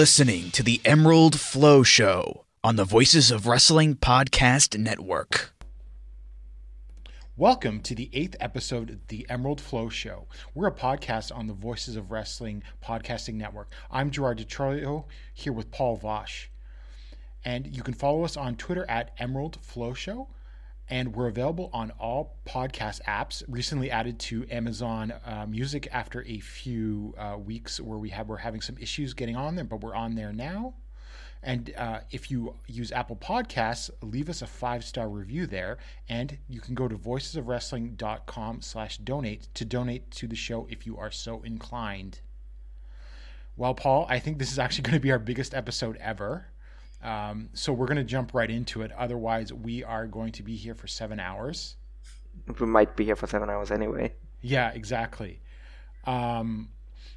Listening to the Emerald Flow Show on the Voices of Wrestling Podcast Network. Welcome to the eighth episode of the Emerald Flow Show. We're a podcast on the Voices of Wrestling Podcasting Network. I'm Gerard DeTroio here with Paul Vosh. And you can follow us on Twitter at Emerald Flow Show. And we're available on all podcast apps, recently added to Amazon uh, Music after a few uh, weeks where we have, we're having some issues getting on there, but we're on there now. And uh, if you use Apple Podcasts, leave us a five star review there. And you can go to voicesofwrestling.com slash donate to donate to the show if you are so inclined. Well, Paul, I think this is actually going to be our biggest episode ever. Um, so we're going to jump right into it. Otherwise, we are going to be here for seven hours. We might be here for seven hours anyway. Yeah, exactly. Um,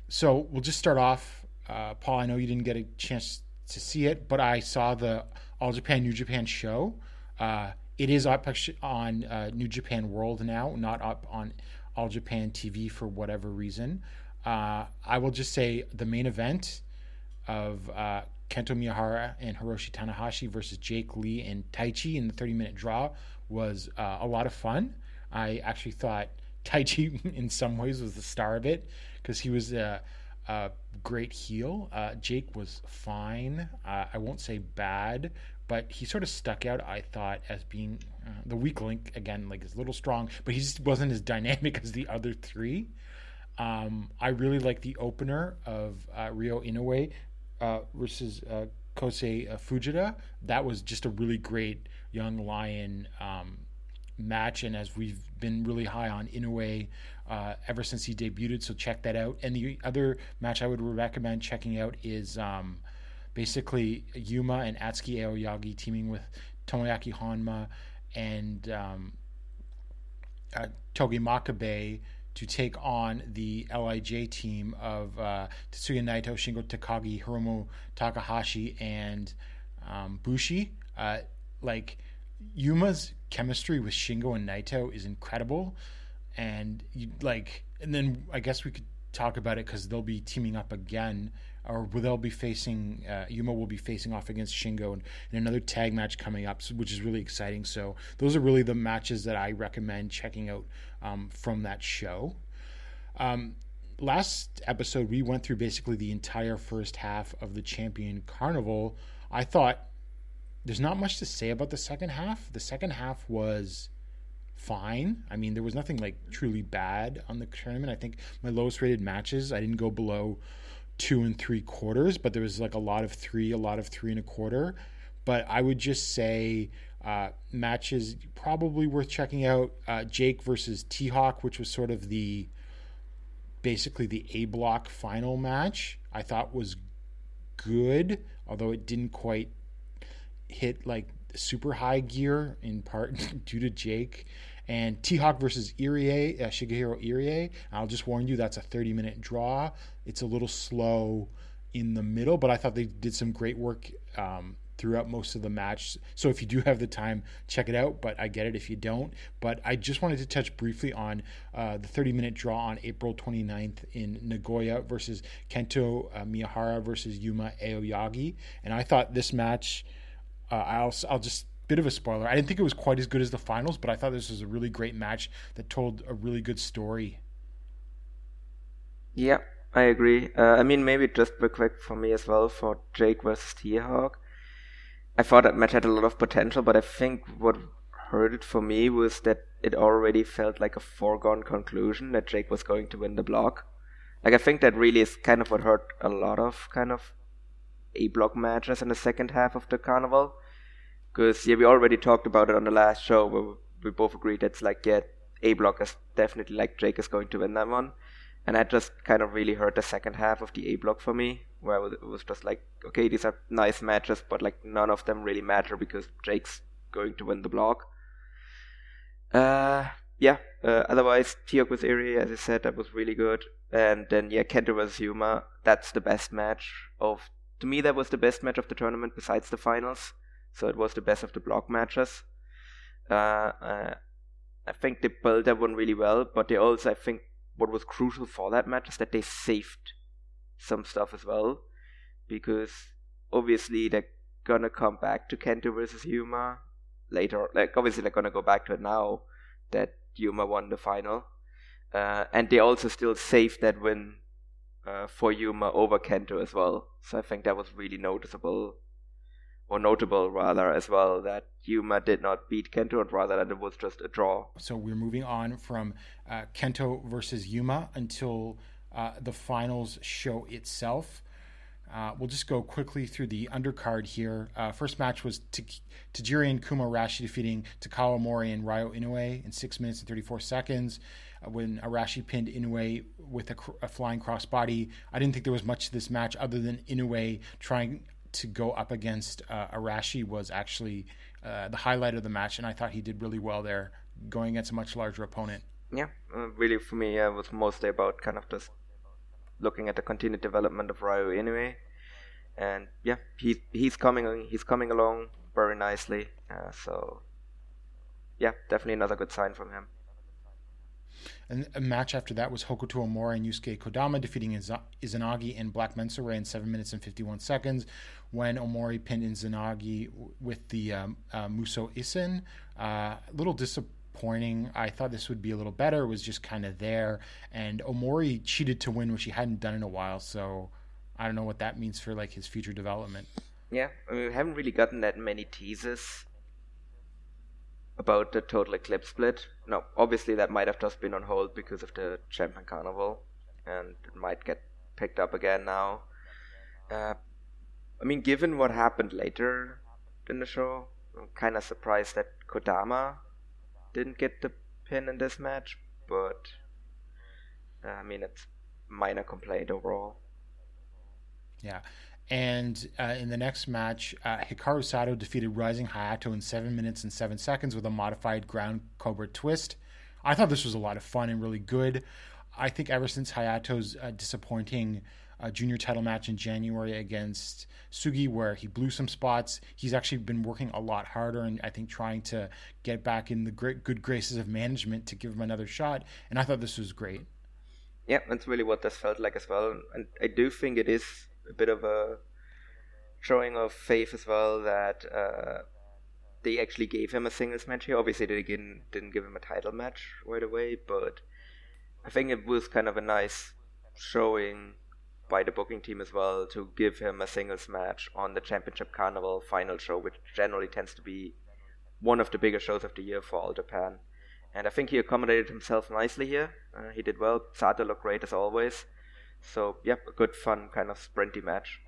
so we'll just start off. Uh, Paul, I know you didn't get a chance to see it, but I saw the All Japan New Japan show. Uh, it is up on uh, New Japan World now, not up on All Japan TV for whatever reason. Uh, I will just say the main event of uh, Kento Miyahara and Hiroshi Tanahashi versus Jake Lee and Taichi in the 30 minute draw was uh, a lot of fun. I actually thought Taichi, in some ways, was the star of it because he was a, a great heel. Uh, Jake was fine. Uh, I won't say bad, but he sort of stuck out, I thought, as being uh, the weak link. Again, like, is a little strong, but he just wasn't as dynamic as the other three. Um, I really like the opener of uh, Ryo Inoue uh, versus uh, Kosei Fujita. That was just a really great young lion um, match, and as we've been really high on Inoue uh, ever since he debuted, so check that out. And the other match I would recommend checking out is um, basically Yuma and Atsuki Aoyagi teaming with Tomoaki Honma and um, uh, Togi Makabe to take on the LIJ team of uh, Tetsuya Naito, Shingo Takagi, Hiromu Takahashi, and um, Bushi. Uh, like Yuma's chemistry with Shingo and Naito is incredible, and you like, and then I guess we could talk about it because they'll be teaming up again, or they'll be facing uh, Yuma will be facing off against Shingo in, in another tag match coming up, which is really exciting. So those are really the matches that I recommend checking out um, from that show. Um, last episode, we went through basically the entire first half of the Champion Carnival. I thought there's not much to say about the second half. The second half was fine. I mean, there was nothing like truly bad on the tournament. I think my lowest rated matches, I didn't go below two and three quarters, but there was like a lot of three, a lot of three and a quarter. But I would just say uh, matches probably worth checking out. Uh, Jake versus T Hawk, which was sort of the basically the A block final match. I thought was good, although it didn't quite hit like super high gear in part due to Jake. And T Hawk versus Irie, uh, Shigehiro Irie. I'll just warn you, that's a 30 minute draw. It's a little slow in the middle, but I thought they did some great work um, throughout most of the match. So if you do have the time, check it out. But I get it if you don't. But I just wanted to touch briefly on uh, the 30 minute draw on April 29th in Nagoya versus Kento uh, Miyahara versus Yuma Aoyagi. And I thought this match, uh, I'll, I'll just bit of a spoiler. I didn't think it was quite as good as the finals, but I thought this was a really great match that told a really good story. Yeah, I agree. Uh, I mean, maybe just real quick for me as well for Jake versus T-Hawk. I thought that match had a lot of potential, but I think what hurt it for me was that it already felt like a foregone conclusion that Jake was going to win the block. Like I think that really is kind of what hurt a lot of kind of A block matches in the second half of the carnival. Because yeah, we already talked about it on the last show where we both agreed that's like yeah, A block is definitely like Jake is going to win that one, and that just kind of really hurt the second half of the A block for me, where it was just like okay, these are nice matches, but like none of them really matter because Jake's going to win the block. Uh, yeah. Uh, otherwise, T-Hawk with Irie, as I said, that was really good. And then yeah, Kento versus Yuma, that's the best match of. To me, that was the best match of the tournament besides the finals. So it was the best of the block matches. Uh, uh, I think they built that one really well, but they also, I think, what was crucial for that match is that they saved some stuff as well, because obviously they're gonna come back to Kento versus Yuma later. Like obviously they're gonna go back to it now that Yuma won the final, uh, and they also still saved that win uh, for Yuma over Kento as well. So I think that was really noticeable, or notable rather as well that Yuma did not beat Kento, and rather that it was just a draw. So we're moving on from uh, Kento versus Yuma until uh, the finals show itself. Uh, we'll just go quickly through the undercard here. Uh, first match was T- Tajiri and Kuma Arashi defeating Takao Omori and Ryo Inoue in 6 minutes and 34 seconds uh, when Arashi pinned Inoue with a, a flying crossbody. I didn't think there was much to this match other than Inoue trying to go up against uh, Arashi was actually uh, the highlight of the match, and I thought he did really well there going against a much larger opponent. Yeah, uh, really for me, uh, it was mostly about kind of just looking at the continued development of Ryo anyway. And yeah, he he's coming he's coming along very nicely. Uh, so yeah, definitely another good sign from him. And a match after that was Hokuto Omori and Yusuke Kodama defeating Izanagi and Black Menso-re in 7 minutes and 51 seconds when Omori pinned Izanagi with the um, uh, Muso Isen. Uh, a little disappointing. I thought this would be a little better. It was just kind of there. And Omori cheated to win, which he hadn't done in a while. So I don't know what that means for like his future development. Yeah, I mean, we haven't really gotten that many teases about the total eclipse split. No, obviously that might have just been on hold because of the Champion Carnival, and it might get picked up again now. Uh, I mean, given what happened later in the show, I'm kind of surprised that Kodama didn't get the pin in this match, but uh, I mean, it's minor complaint overall. Yeah. And uh, in the next match, uh, Hikaru Sato defeated Rising Hayato in 7 minutes and 7 seconds with a modified ground cobra twist. I thought this was a lot of fun and really good. I think ever since Hayato's uh, disappointing uh, junior title match in January against Sugi, where he blew some spots, he's actually been working a lot harder and I think trying to get back in the great, good graces of management to give him another shot. And I thought this was great. Yeah, that's really what this felt like as well. And I do think it is a bit of a showing of faith as well that uh, they actually gave him a singles match here. Obviously, they didn't, didn't give him a title match right away, but I think it was kind of a nice showing by the booking team as well to give him a singles match on the Championship Carnival final show, which generally tends to be one of the bigger shows of the year for All Japan. And I think he accommodated himself nicely here. Uh, he did well. Sato looked great as always. So, yep, a good, fun, kind of sprinty match.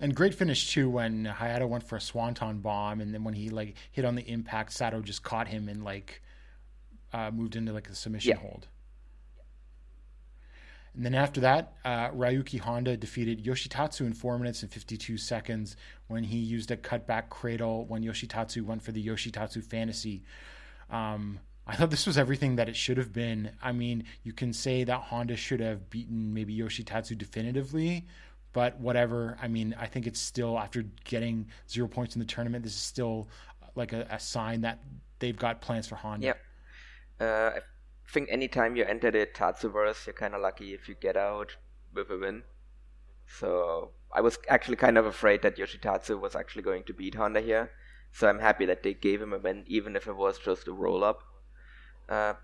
And great finish too when Hayato went for a swanton bomb, and then when he like hit on the impact, Sato just caught him and like uh, moved into like a submission Yeah. hold. And then after that, uh, Ryuki Honda defeated Yoshitatsu in 4 minutes and 52 seconds when he used a cutback cradle when Yoshitatsu went for the Yoshitatsu Fantasy. Um, I thought this was everything that it should have been. I mean, you can say that Honda should have beaten maybe Yoshitatsu definitively, but whatever. I mean, I think it's still, after getting zero points in the tournament, this is still uh, like a, a sign that they've got plans for Honda. Yep. Uh, I think anytime you enter the Tatsuverse, you're kind of lucky if you get out with a win. So I was actually kind of afraid that Yoshitatsu was actually going to beat Honda here. So I'm happy that they gave him a win, even if it was just a roll up. Uh,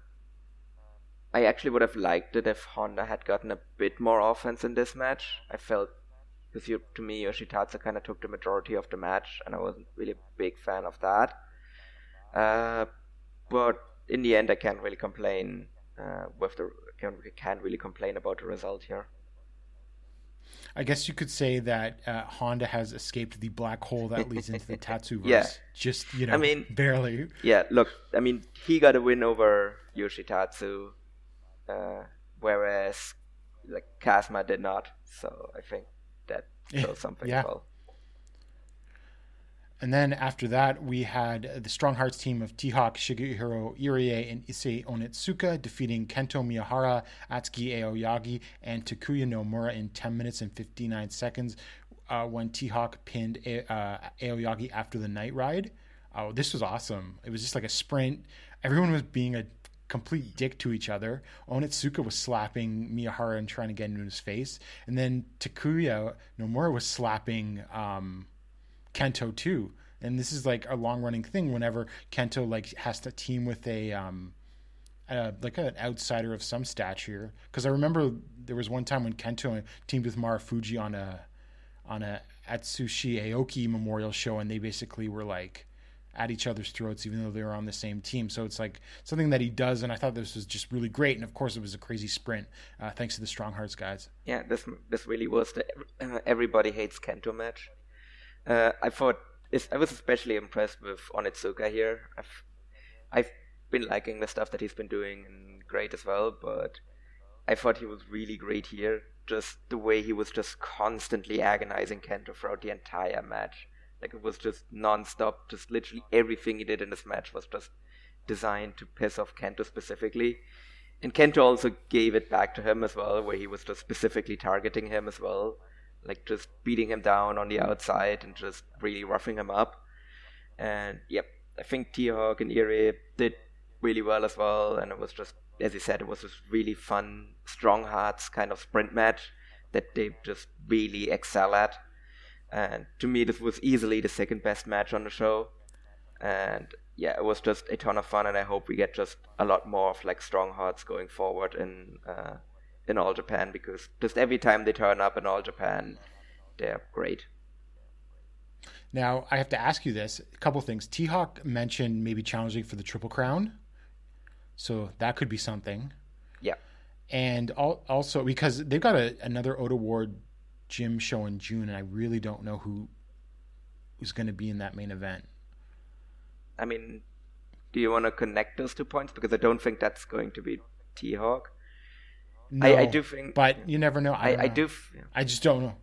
I actually would have liked it if Honda had gotten a bit more offense in this match. I felt, because to me, Yoshitatsu kind of took the majority of the match, and I wasn't really a big fan of that. Uh, but in the end, I can't really complain uh, with the can't, can't really complain about the result here. I guess you could say that uh, Honda has escaped the black hole that leads into the Tatsuverse. Yeah. Just, you know, I mean- barely. Yeah, look, I mean, he got a win over Yoshitatsu, uh, whereas like Kazma did not. So I think that shows something Yeah. well. And then after that, we had the Strong Hearts team of T-Hawk, Shigehiro Irie, and Issei Onitsuka defeating Kento Miyahara, Atsuki Aoyagi, and Takuya Nomura in 10 minutes and 59 seconds uh, when T-Hawk pinned A- uh, Aoyagi after the night ride. Oh, this was awesome. It was just like a sprint. Everyone was being a complete dick to each other. Onitsuka was slapping Miyahara and trying to get into his face. And then Takuya Nomura was slapping... Um, Kento too. And this is like a long running thing whenever Kento like has to team with a um uh, like an outsider of some stature. Because I remember there was one time when Kento teamed with Marufuji on a on a Atsushi Aoki memorial show, and they basically were like at each other's throats, even though they were on the same team. So it's like something that he does, and I thought this was just really great. And of course, it was a crazy sprint, uh, thanks to the Strong Hearts guys. Yeah, this this really was the uh, everybody hates Kento match. Uh, I thought I was especially impressed with Onitsuka here. I've I've been liking the stuff that he's been doing and great as well, but I thought he was really great here. Just the way he was just constantly agonizing Kento throughout the entire match. Like it was just non-stop. Just literally everything he did in this match was just designed to piss off Kento specifically. And Kento also gave it back to him as well, where he was just specifically targeting him as well, like just beating him down on the outside and just really roughing him up. And yep, I think T Hawk and Irie did really well as well, and it was just, as you said, it was just really fun, strong hearts kind of sprint match that they just really excel at. And to me, this was easily the second best match on the show. And yeah, it was just a ton of fun, and I hope we get just a lot more of like strong hearts going forward in uh, in All Japan because just every time they turn up in All Japan, they're great. Now, I have to ask you this a couple things. T Hawk mentioned maybe challenging for the Triple Crown. So that could be something. Yeah, And al- also, because they've got a, another Ota Ward gym show in June, and I really don't know who who's going to be in that main event. I mean, do you want to connect those two points because I don't think that's going to be T Hawk. I- I do think- But you never know. I, I, don't I know. do. F-. I just don't know.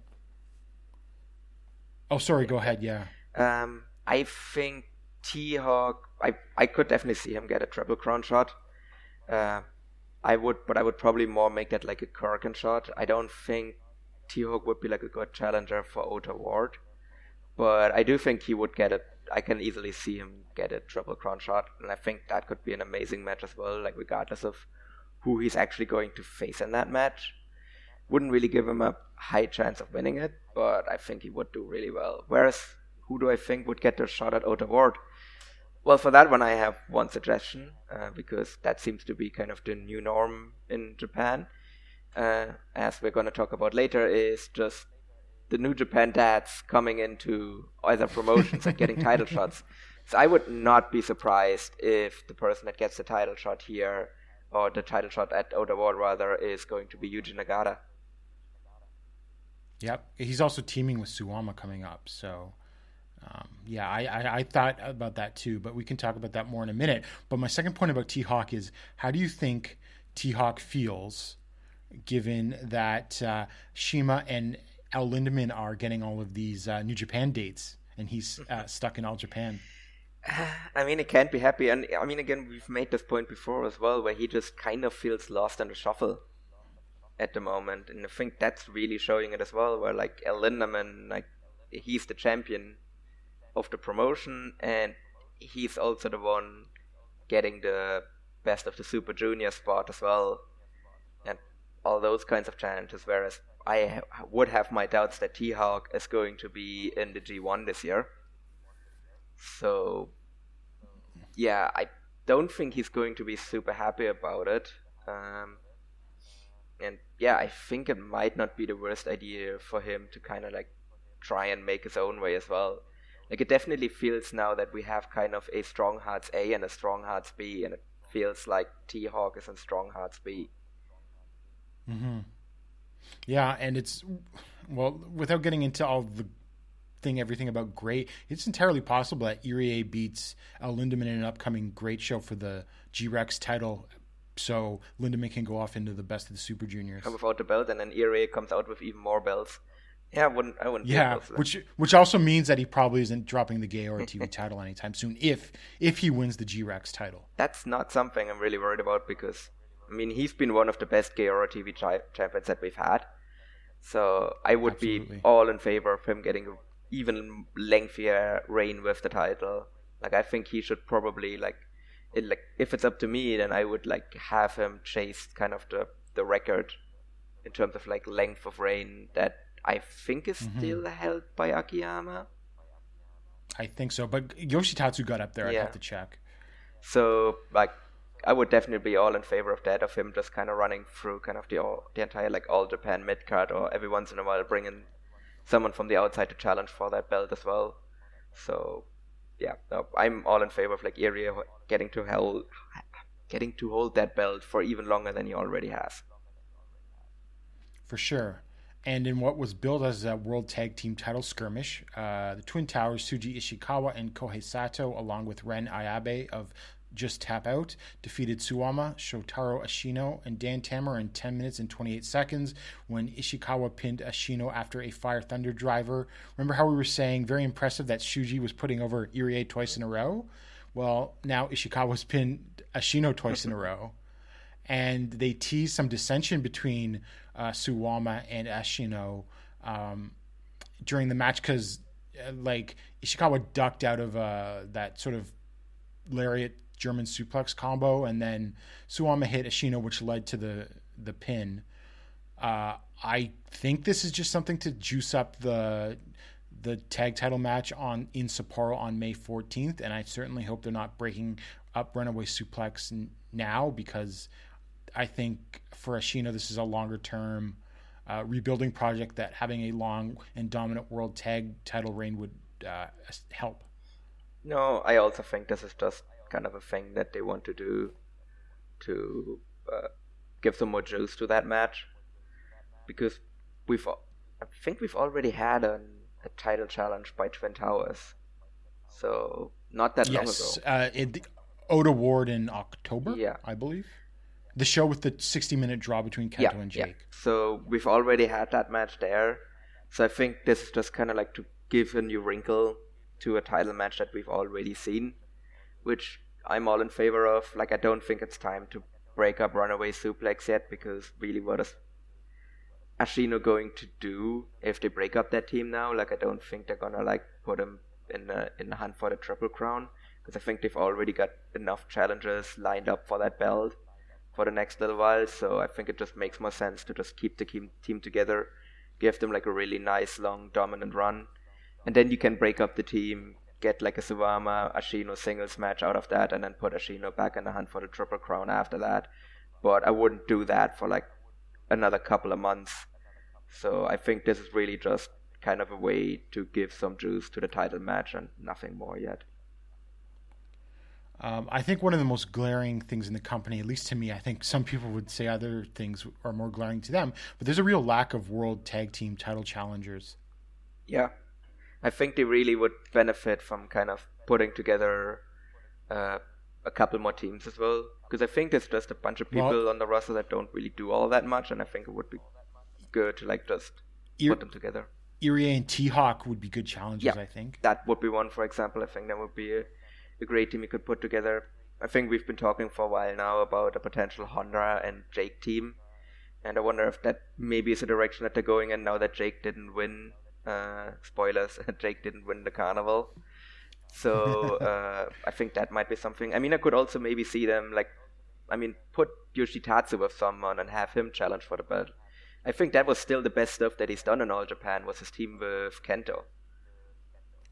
Oh, sorry. Go ahead. Yeah. Um, I think T Hawk. I I could definitely see him get a triple crown shot. Uh, I would, but I would probably more make that like a Korakuen shot. I don't think T Hawk would be like a good challenger for Ota Ward, but I do think he would get it. I can easily see him get a triple crown shot, and I think that could be an amazing match as well. Like regardless of who he's actually going to face in that match, wouldn't really give him a high chance of winning it, but I think he would do really well. Whereas, who do I think would get the shot at Ota Ward? Well, for that one, I have one suggestion uh, because that seems to be kind of the new norm in Japan. Uh, as we're going to talk about later, is just the New Japan dads coming into other promotions and getting title shots. So I would not be surprised if the person that gets the title shot here, or the title shot at Ota Ward rather, is going to be Yuji Nagata. Yep. He's also teaming with Suwama coming up. So, um, yeah, I, I, I thought about that too, but we can talk about that more in a minute. But my second point about T Hawk is how do you think T Hawk feels given that uh, CIMA and El Lindaman are getting all of these uh, New Japan dates, and he's uh, stuck in All Japan. I mean, he can't be happy. And I mean, again, we've made this point before as well, where he just kind of feels lost in the shuffle at the moment. And I think that's really showing it as well, where like El Lindaman, like, he's the champion of the promotion, and he's also the one getting the best of the Super Junior spot as well. And all those kinds of challenges, whereas I would have my doubts that T Hawk is going to be in the G1 this year. So, yeah, I don't think he's going to be super happy about it. Um, and yeah, I think it might not be the worst idea for him to kind of like try and make his own way as well. Like it definitely feels now that we have kind of a strong hearts A and a strong hearts B, and it feels like T Hawk is in strong hearts B. Yeah, and it's well, without getting into all the thing, everything about GLEAT, it's entirely possible that Irie beats El Lindaman in an upcoming GLEAT show for the G Rex title, so Lindaman can go off into the best of the Super Juniors. And without the belt, and then Earache comes out with even more belts. Yeah, I wouldn't. I wouldn't. Yeah, opposed to that. which which also means that he probably isn't dropping the Gaora TV title anytime soon if if he wins the G Rex title. that's not something I'm really worried about because I mean he's been one of the best Gaora TV chi- champions that we've had. So I would Absolutely. be all in favor of him getting a even lengthier reign with the title. Like I think he should probably like it, like if it's up to me then I would like have him chase kind of the the record in terms of like length of reign that I think is Mm-hmm. still held by Akiyama. I think so, but Yoshitatsu got up there. I'd have to check. So like I would definitely be all in favor of that of him just kind of running through kind of the all, the entire like all Japan mid card or every once in a while bringing someone from the outside to challenge for that belt as well. So yeah, no, I'm all in favor of like Irie getting to hold getting to hold that belt for even longer than he already has. for sure. And in what was billed as a World Tag Team title skirmish, uh, the Twin Towers, Shuji Ishikawa and Kohei Sato, along with Ren Ayabe of Just Tap Out, defeated Suwama, Shotaro Ashino, and Dan Tamura in 10 minutes and 28 seconds when Ishikawa pinned Ashino after a Fire Thunder driver. Remember how we were saying very impressive that Shuji was putting over Irie twice in a row? Well, now Ishikawa's pinned Ashino twice in a row and they teased some dissension between uh, Suwama and Ashino um, during the match because, uh, like, Ishikawa ducked out of uh, that sort of lariat German suplex combo, and then Suwama hit Ashino, which led to the the pin. Uh, I think this is just something to juice up the the tag title match on in Sapporo on May 14th, and I certainly hope they're not breaking up Runaway Suplex n- now because I think for Ashino this is a longer term uh, rebuilding project that having a long and dominant world tag title reign would uh, help. No, I also think this is just kind of a thing that they want to do to uh, give some more juice to that match because we've I think we've already had an, a title challenge by Twin Towers, so not that Yes, long ago. uh, it, Ota Ward in October, Yeah. I believe. The show with the 60 minute draw between Kento Yeah, and yeah. Jake. So we've already had that match there. So I think this is just kind of like to give a new wrinkle to a title match that we've already seen, which I'm all in favor of. Like I don't think it's time to break up Runaway Suplex yet because really what is Ashino going to do if they break up that team now? Like I don't think they're gonna like put him in the in the hunt for the triple crown because I think they've already got enough challengers lined up for that belt for the next little while. So I think it just makes more sense to just keep the team team together, give them like a really nice long dominant run, and then you can break up the team, get like a Suwama Ashino singles match out of that, and then put Ashino back in the hunt for the triple crown after that. But I wouldn't do that for like another couple of months. So I think this is really just kind of a way to give some juice to the title match and nothing more yet. Um, I think one of the most glaring things in the company, at least to me, I think some people would say other things are more glaring to them, but there's a real lack of world tag team title challengers. Yeah, I think they really would benefit from kind of putting together uh, a couple more teams as well. Because I think there's just a bunch of people Well- on the roster that don't really do all that much, and I think it would be good to like just Ir- put them together. Irie and T Hawk would be good challenges, Yeah. I think. That would be one, for example. I think that would be a, a great team you could put together. I think we've been talking for a while now about a potential Honda and Jake team, and I wonder if that maybe is a direction that they're going in now that Jake didn't win. Uh, spoilers: Jake didn't win the carnival, so uh, I think that might be something. I mean, I could also maybe see them like, I mean, put Yoshitatsu with someone and have him challenge for the belt. I think that was still the best stuff that he's done in All Japan was his team with Kento.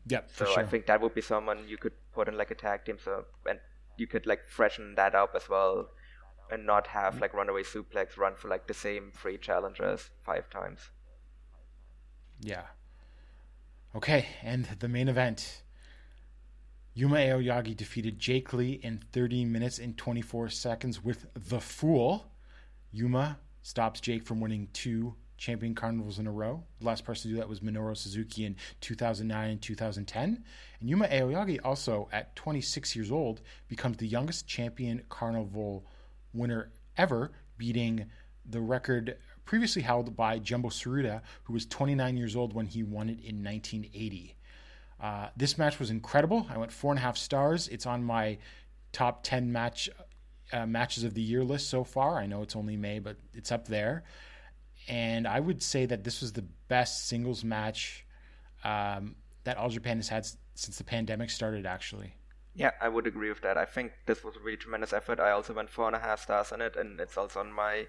Yep, for So sure. I think that would be someone you could put in like a tag team. So and you could like freshen that up as well, and not have like runaway suplex run for like the same three challengers five times. Yeah. Okay, and the main event. Yuma Aoyagi defeated Jake Lee in 30 minutes and 24 seconds with the Fool. Yuma stops Jake from winning two champion carnivals in a row. The last person to do that was Minoru Suzuki in 2009 and 2010. And Yuma Aoyagi also, at 26 years old, becomes the youngest champion carnival winner ever, beating the record previously held by Jumbo Tsuruta, who was 29 years old when he won it in 1980. Uh, this match was incredible. I went four and a half stars. It's on my top 10 match uh, matches of the year list so far. I know it's only May, but it's up there. And I would say that this was the best singles match um, that All Japan has had since the pandemic started, actually. Yeah, I would agree with that. I think this was a really tremendous effort. I also went four and a half stars on it, and it's also on my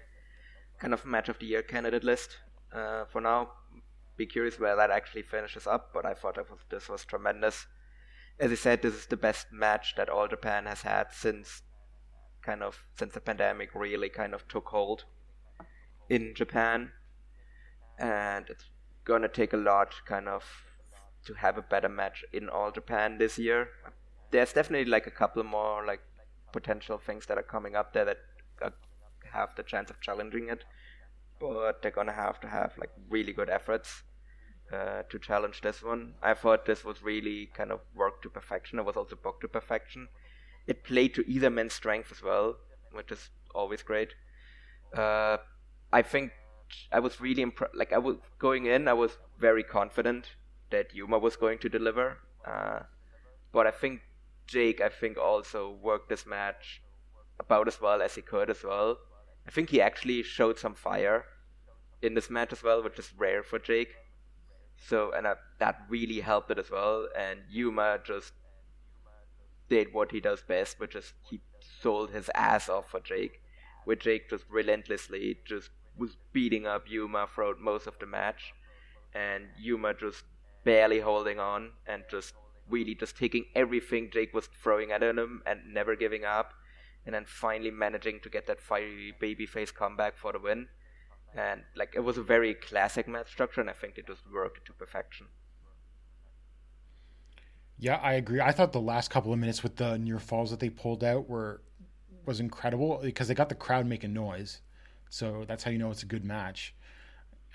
kind of match of the year candidate list uh, for now. Be curious where that actually finishes up, but I thought was, this was tremendous. As I said, this is the best match that All Japan has had since kind of since the pandemic really kind of took hold in Japan, and it's gonna take a lot kind of to have a better match in All Japan this year there's definitely like a couple more like potential things that are coming up there that uh, have the chance of challenging it, but they're gonna have to have like really good efforts uh, to challenge this one. I thought this was really kind of worked to perfection. It was also booked to perfection. It played to either man's strength as well, which is always great. Uh, I think I was really impressed. Like I was going in, I was very confident that Yuma was going to deliver. Uh, but I think Jake, I think, also worked this match about as well as he could as well. I think he actually showed some fire in this match as well, which is rare for Jake. So, and uh, that really helped it as well. And Yuma just did what he does best, which is he sold his ass off for Jake, where Jake just relentlessly just was beating up Yuma throughout most of the match, and Yuma just barely holding on and just really just taking everything Jake was throwing at him and never giving up, and then finally managing to get that fiery babyface comeback for the win. And like it was a very classic match structure, and I think it just worked to perfection. Yeah, I agree. I thought the last couple of minutes with the near falls that they pulled out were was incredible because they got the crowd making noise. So that's how you know it's a good match.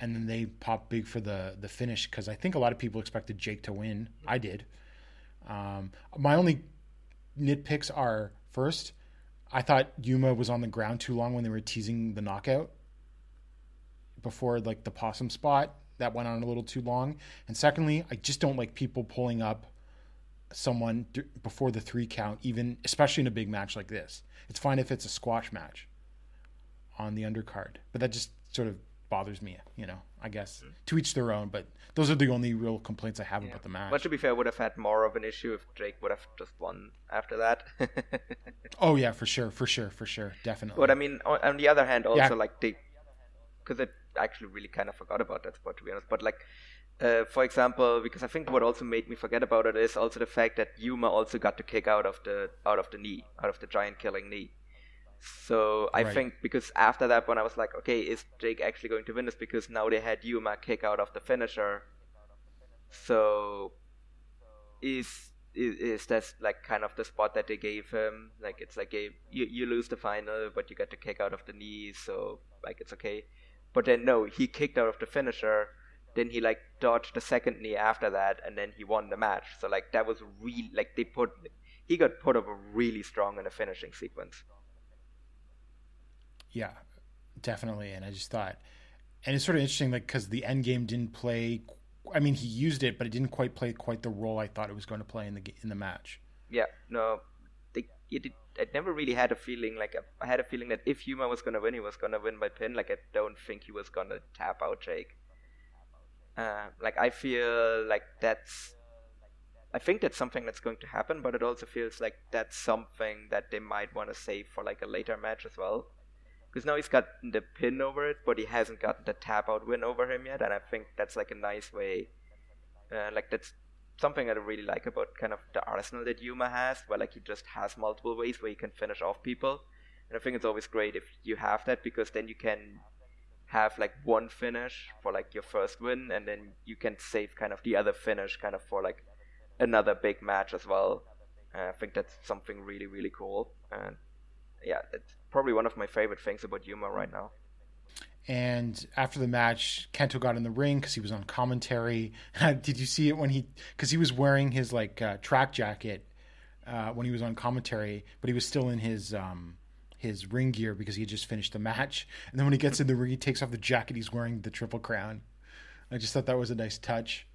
And then they popped big for the the finish because I think a lot of people expected Jake to win. I did. Um, my only nitpicks are first, I thought Yuma was on the ground too long when they were teasing the knockout before like the possum spot that went on a little too long. And secondly, I just don't like people pulling up someone d- before the three count, even especially in a big match like this. It's fine if it's a squash match on the undercard, but that just sort of bothers me. You know, I guess to each their own. But those are the only real complaints I have about the match. But to be fair, I would have had more of an issue if Jake would have just won after that. oh yeah, for sure, for sure, for sure, definitely. But I mean, on, on the other hand, also Yeah. like they, because I actually really kind of forgot about that spot to be honest. But like, uh, for example, because I think what also made me forget about it is also the fact that Yuma also got to kick out of the out of the knee, out of the giant killing knee. So I Right. think because after that one, I was like, okay, is Jake actually going to win this? Because now they had Yuma kick out of the finisher. So is is, is that like kind of the spot that they gave him? Like it's like a you, you lose the final, but you get to kick out of the knee, so like it's okay. But then no, he kicked out of the finisher. Then he like dodged the second knee after that, and then he won the match. So like that was really like they put he got put over really strong in the finishing sequence. Yeah, definitely. And I just thought, and it's sort of interesting, like because the end game didn't play. I mean, he used it, but it didn't quite play quite the role I thought it was going to play in the in the match. Yeah, no, they, it, did- I never really had a feeling like I had a feeling that if Yuma was gonna win, he was gonna win by pin. Like I don't think he was gonna tap out Jake. Uh, like I feel like that's, I think that's something that's going to happen, but it also feels like that's something that they might want to save for like a later match as well. Because now he's got the pin over it, but he hasn't gotten the tap out win over him yet, and I think that's like a nice way. Uh, like that's something I really like about kind of the arsenal that Yuma has, where like he just has multiple ways where he can finish off people. And I think it's always great if you have that because then you can have like one finish for like your first win, and then you can save kind of the other finish kind of for like another big match as well. Uh, I think that's something really really cool, and yeah, it's probably one of my favorite things about Yuma right now. And after the match, Kento got in the ring because he was on commentary. Did you see it when he? Because he was wearing his like uh, track jacket uh, when he was on commentary, but he was still in his um, his ring gear because he had just finished the match. And then when he gets in the ring, he takes off the jacket. He's wearing the triple crown. I just thought that was a nice touch.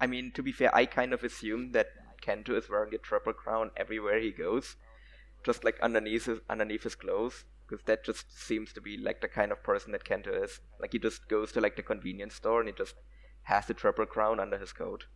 I mean, to be fair, I kind of assume that Kento is wearing a triple crown everywhere he goes, just like underneath his underneath his clothes, because that just seems to be like the kind of person that Kento is. Like he just goes to like the convenience store and he just has the triple crown under his coat.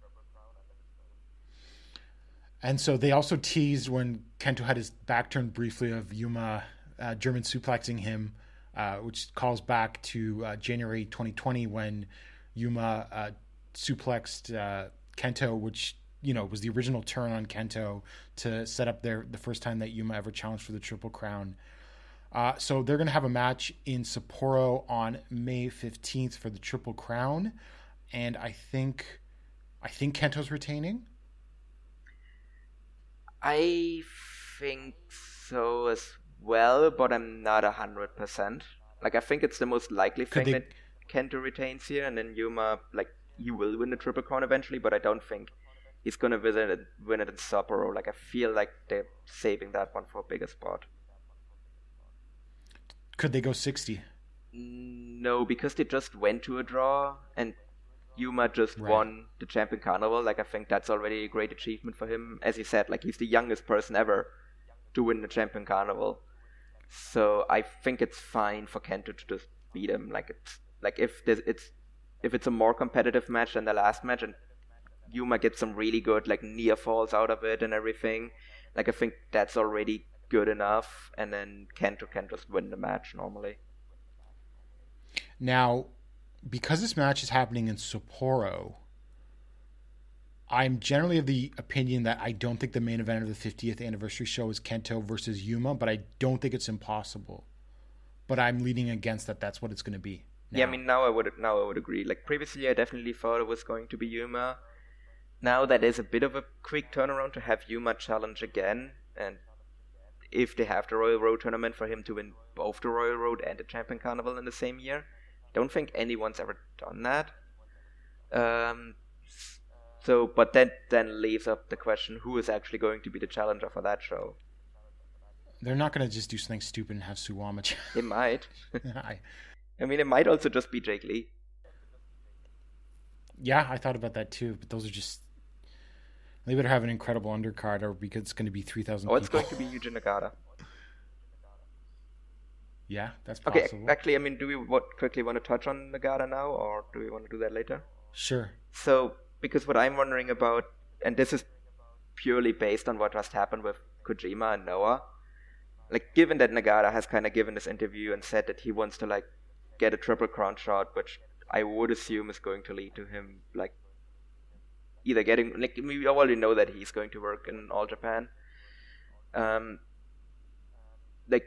And so they also teased when Kento had his back turned briefly of Yuma uh, German suplexing him, uh, which calls back to uh, January 2020 when Yuma uh, suplexed uh, Kento, which you know was the original turn on Kento to set up their the first time that Yuma ever challenged for the Triple Crown. Uh, so they're going to have a match in Sapporo on May 15th for the Triple Crown, and I think I think Kento's retaining. I think so as well, but I'm not a hundred percent. Like I think it's the most likely Could thing they- that Kento retains here, and then Yuma like he will win the triple crown eventually, but I don't think he's gonna win it win it in Sapporo. Like I feel like they're saving that one for a bigger spot. Could they go 60? No, because they just went to a draw and Yuma just Right. won the Champion Carnival. Like I think that's already a great achievement for him. As he said, like he's the youngest person ever to win the Champion Carnival. So I think it's fine for Kento to just beat him. Like it's like if there's it's if it's a more competitive match than the last match and Yuma get some really good like near falls out of it and everything. Like I think that's already good enough and then Kento can just win the match normally. Now, because this match is happening in Sapporo, I'm generally of the opinion that I don't think the main event of the 50th anniversary show is Kento versus Yuma, but I don't think it's impossible. But I'm leaning against that. That's what it's going to be. Yeah, I mean now I would now I would agree. Like previously, I definitely thought it was going to be Yuma. Now that is a bit of a quick turnaround to have Yuma challenge again, and if they have the Royal Road tournament for him to win both the Royal Road and the Champion Carnival in the same year, don't think anyone's ever done that. Um, so, but that then leaves up the question: Who is actually going to be the challenger for that show? they're not going to just do something stupid and have Suwama. ch- It might. I, I mean, it might also just be Jake Lee. yeah, I thought about that too, but those are just. They better have an incredible undercard, or because it's going to be three thousand. Oh, it's going to be Yuji Nagata. Yeah, that's possible. Okay, actually, I mean, do we what quickly want to touch on Nagata now, or do we want to do that later? Sure. So, because what I'm wondering about, and this is purely based on what just happened with Kojima and Noah, like, given that Nagata has kind of given this interview and said that he wants to like get a triple crown shot, which I would assume is going to lead to him like either getting like we already know that he's going to work in All Japan. Um, like,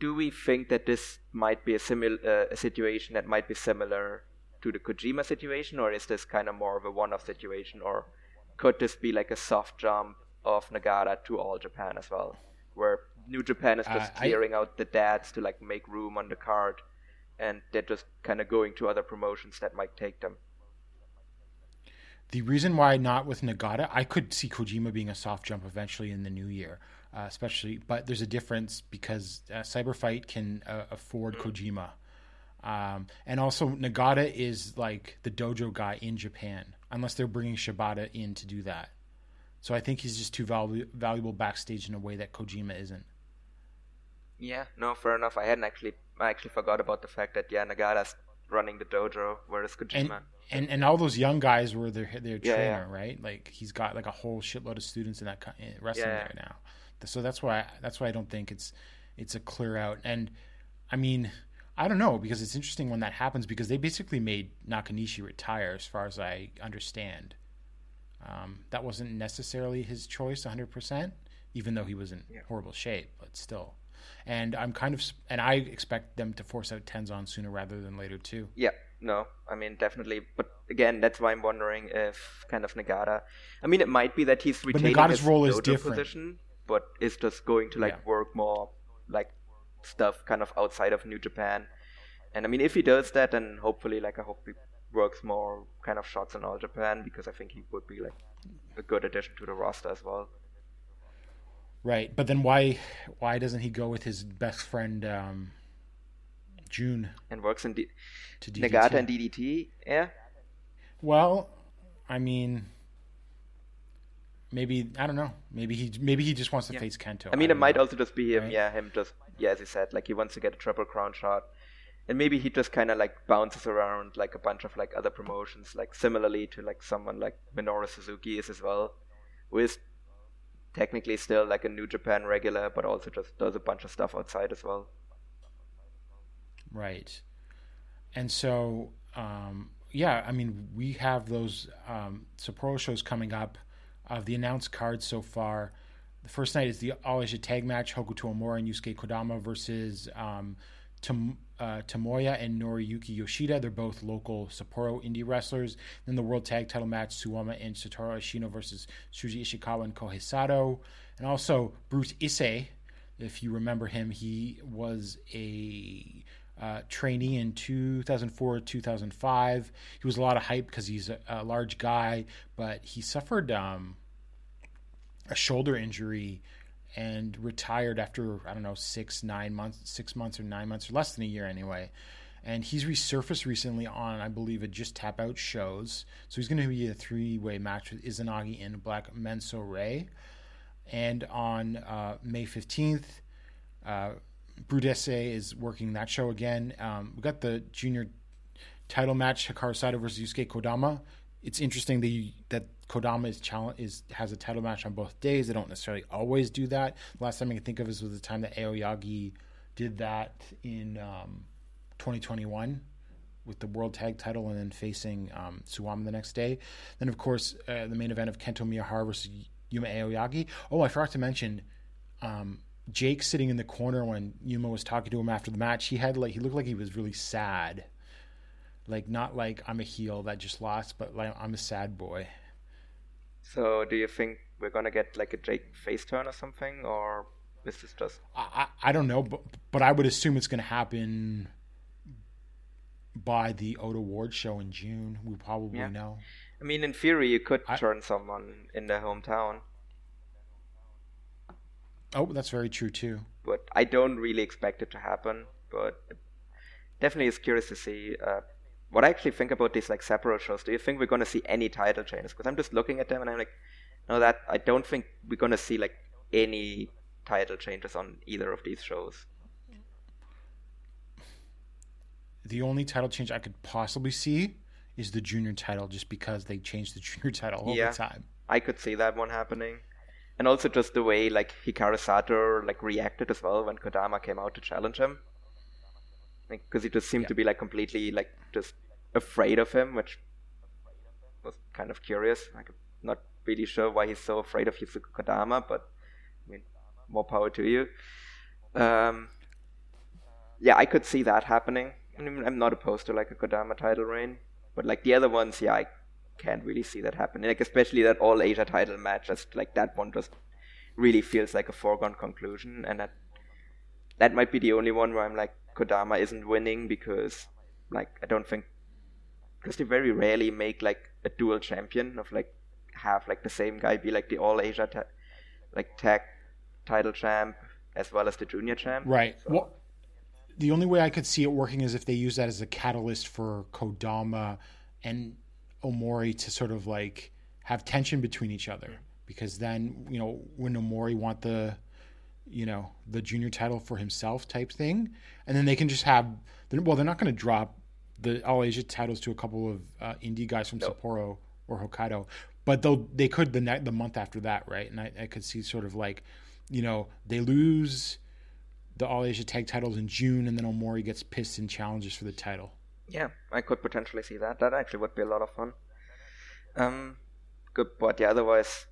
do we think that this might be a similar uh, a situation that might be similar to the Kojima situation, or is this kind of more of a one-off situation, or could this be like a soft jump of Nagata to All Japan as well, where New Japan is just Uh, I- clearing out the dads to like make room on the card, and they're just kind of going to other promotions that might take them. The reason why not with Nagata, I could see Kojima being a soft jump eventually in the new year, uh, especially. But there's a difference because uh, Cyberfight can uh, afford Kojima, um, and also Nagata is like the dojo guy in Japan, unless they're bringing Shibata in to do that. So I think he's just too valu- valuable backstage in a way that Kojima isn't. Yeah, no, fair enough. I hadn't actually, I actually forgot about the fact that yeah, Nagata's running the dojo, whereas Kojima. and and and all those young guys were their their Yeah, trainer, yeah. right? Like he's got like a whole shitload of students in that in wrestling Yeah. there now. So that's why that's why I don't think it's it's a clear out. And I mean, I don't know because it's interesting when that happens because they basically made Nakanishi retire, as far as I understand. Um, that wasn't necessarily his choice, 100 percent, even though he was in horrible shape, but still. And I'm kind of, and I expect them to force out Tenzan sooner rather than later too. Yeah, no, I mean definitely, but again, that's why I'm wondering if kind of Nagata. I mean, it might be that he's retaining his role is different. position, but is just going to like Yeah. work more like stuff kind of outside of New Japan. And I mean, if he does that, then hopefully, like I hope he works more kind of shots in All Japan because I think he would be like a good addition to the roster as well. Right, but then why why doesn't he go with his best friend um, Jun And works in D-? Nagata and DDT, yeah. Well, I mean, maybe I don't know. Maybe he maybe he just wants to face Kento. I mean, it might know. also just be him, Right. yeah, him just, yeah, as he said, like he wants to get a triple crown shot. And maybe he just kind of like bounces around like a bunch of like other promotions, like similarly to like someone like Minoru Suzuki is as well, who is technically still like a New Japan regular, but also just does a bunch of stuff outside as well. Right. And so, um, yeah, I mean, we have those um, Sapporo shows coming up. Of the announced cards so far, the first night is the All Asia Tag Match: Hokuto Omura and Yusuke Kodama versus um, Tam- uh, Tomoya and Noriyuki Yoshida. They're both local Sapporo indie wrestlers. Then the World Tag Title match: Suwama and Shotaro Ashino versus Shuji Ishikawa and Kohei Sato. And also Brute Issei, if you remember him, he was a uh, trainee in 2004 2005 he was a lot of hype because he's a, a large guy but he suffered um, a shoulder injury and retired after i don't know six nine months six months or nine months or less than a year anyway. And he's resurfaced recently on i believe it just tap out shows. So he's going to be a three-way match with izanagi and Black Menso-re. And on uh, may 15th uh, Brute Issei is working that show again. Um, we got the junior title match: Hikaru Sato versus Yusuke Kodama. It's interesting that you, that Kodama is challenge is has a title match on both days. They don't necessarily always do that. The last time I can think of is was the time that Aoyagi did that in um, 2021 with the world tag title and then facing um, Suwama the next day. Then of course uh, the main event of Kento Miyahara versus Yuma Aoyagi. Oh, I forgot to mention. Um, Jake sitting in the corner when Yuma was talking to him after the match, he had like he looked like he was really sad. Like not like I'm a heel that just lost, but like I'm a sad boy. So, do you think we're gonna get like a Jake face turn or something, or is this just I I, I don't know, but but I would assume it's going to happen by the Ota Ward show in June. We probably Yeah. know. I mean, in theory, you could I- turn someone in their hometown, Oh, that's very true too. but I don't really expect it to happen. But definitely is curious to see uh, what I actually think about these like Sapporo shows. Do you think we're gonna see any title changes? Because I'm just looking at them and I'm like, no, that I don't think we're gonna see like any title changes on either of these shows. The only title change I could possibly see is the junior title, just because they changed the junior title all Yeah. the time. I could see that one happening. And also just the way like Hikaru Sato like reacted as well when Kodama came out to challenge him. Because he just seemed Yeah. to be like completely like just afraid of him, which was kind of curious. Like I'm not really sure why he's so afraid of Yusuke Kodama, but I mean, more power to you. Um, yeah, I could see that happening. I mean, I'm not opposed to like a Kodama title reign, but like the other ones, yeah, I can't really see that happening. Like especially that All Asia title match, just like that one just really feels like a foregone conclusion, and that that might be the only one where I'm like Kodama isn't winning because like I don't think because they very rarely make like a dual champion of like have like the same guy be like the All Asia ta- like tag title champ as well as the junior champ. Right. Well, the only way I could see it working is if they use that as a catalyst for Kodama and Omori to sort of like have tension between each other. Because then, you know, when Omori want the, you know, the junior title for himself type thing, and then they can just have, well, they're not going to drop the All Asia titles to a couple of uh, indie guys from Sapporo or Hokkaido, but they'll they could the ne- the month after that, right? And I, I could see sort of like, you know, they lose the All Asia tag titles in June, and then Omori gets pissed and challenges for the title. Yeah, I could potentially see that. That actually would be a lot of fun. Um, good, but yeah, otherwise,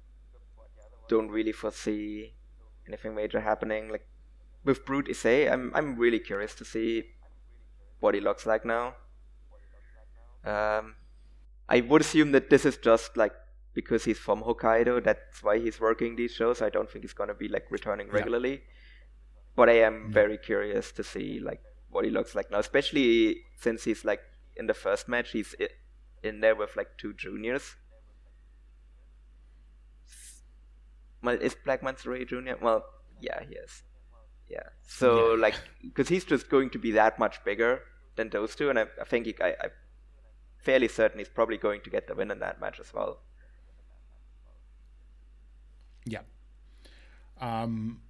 don't really foresee anything major happening. Like with Brute Issei, I'm I'm really curious to see what he looks like now. Um, I would assume that this is just like because he's from Hokkaido, that's why he's working these shows. I don't think he's gonna be like returning regularly. But I am very curious to see like what he looks like now, especially since he's like in the first match, he's in there with like two juniors. Well, is Black Menso-re a junior? Well, yeah, he is. Yeah. So like, because he's just going to be that much bigger than those two, and I, I think he, I, I'm fairly certain he's probably going to get the win in that match as well. Yeah. Um,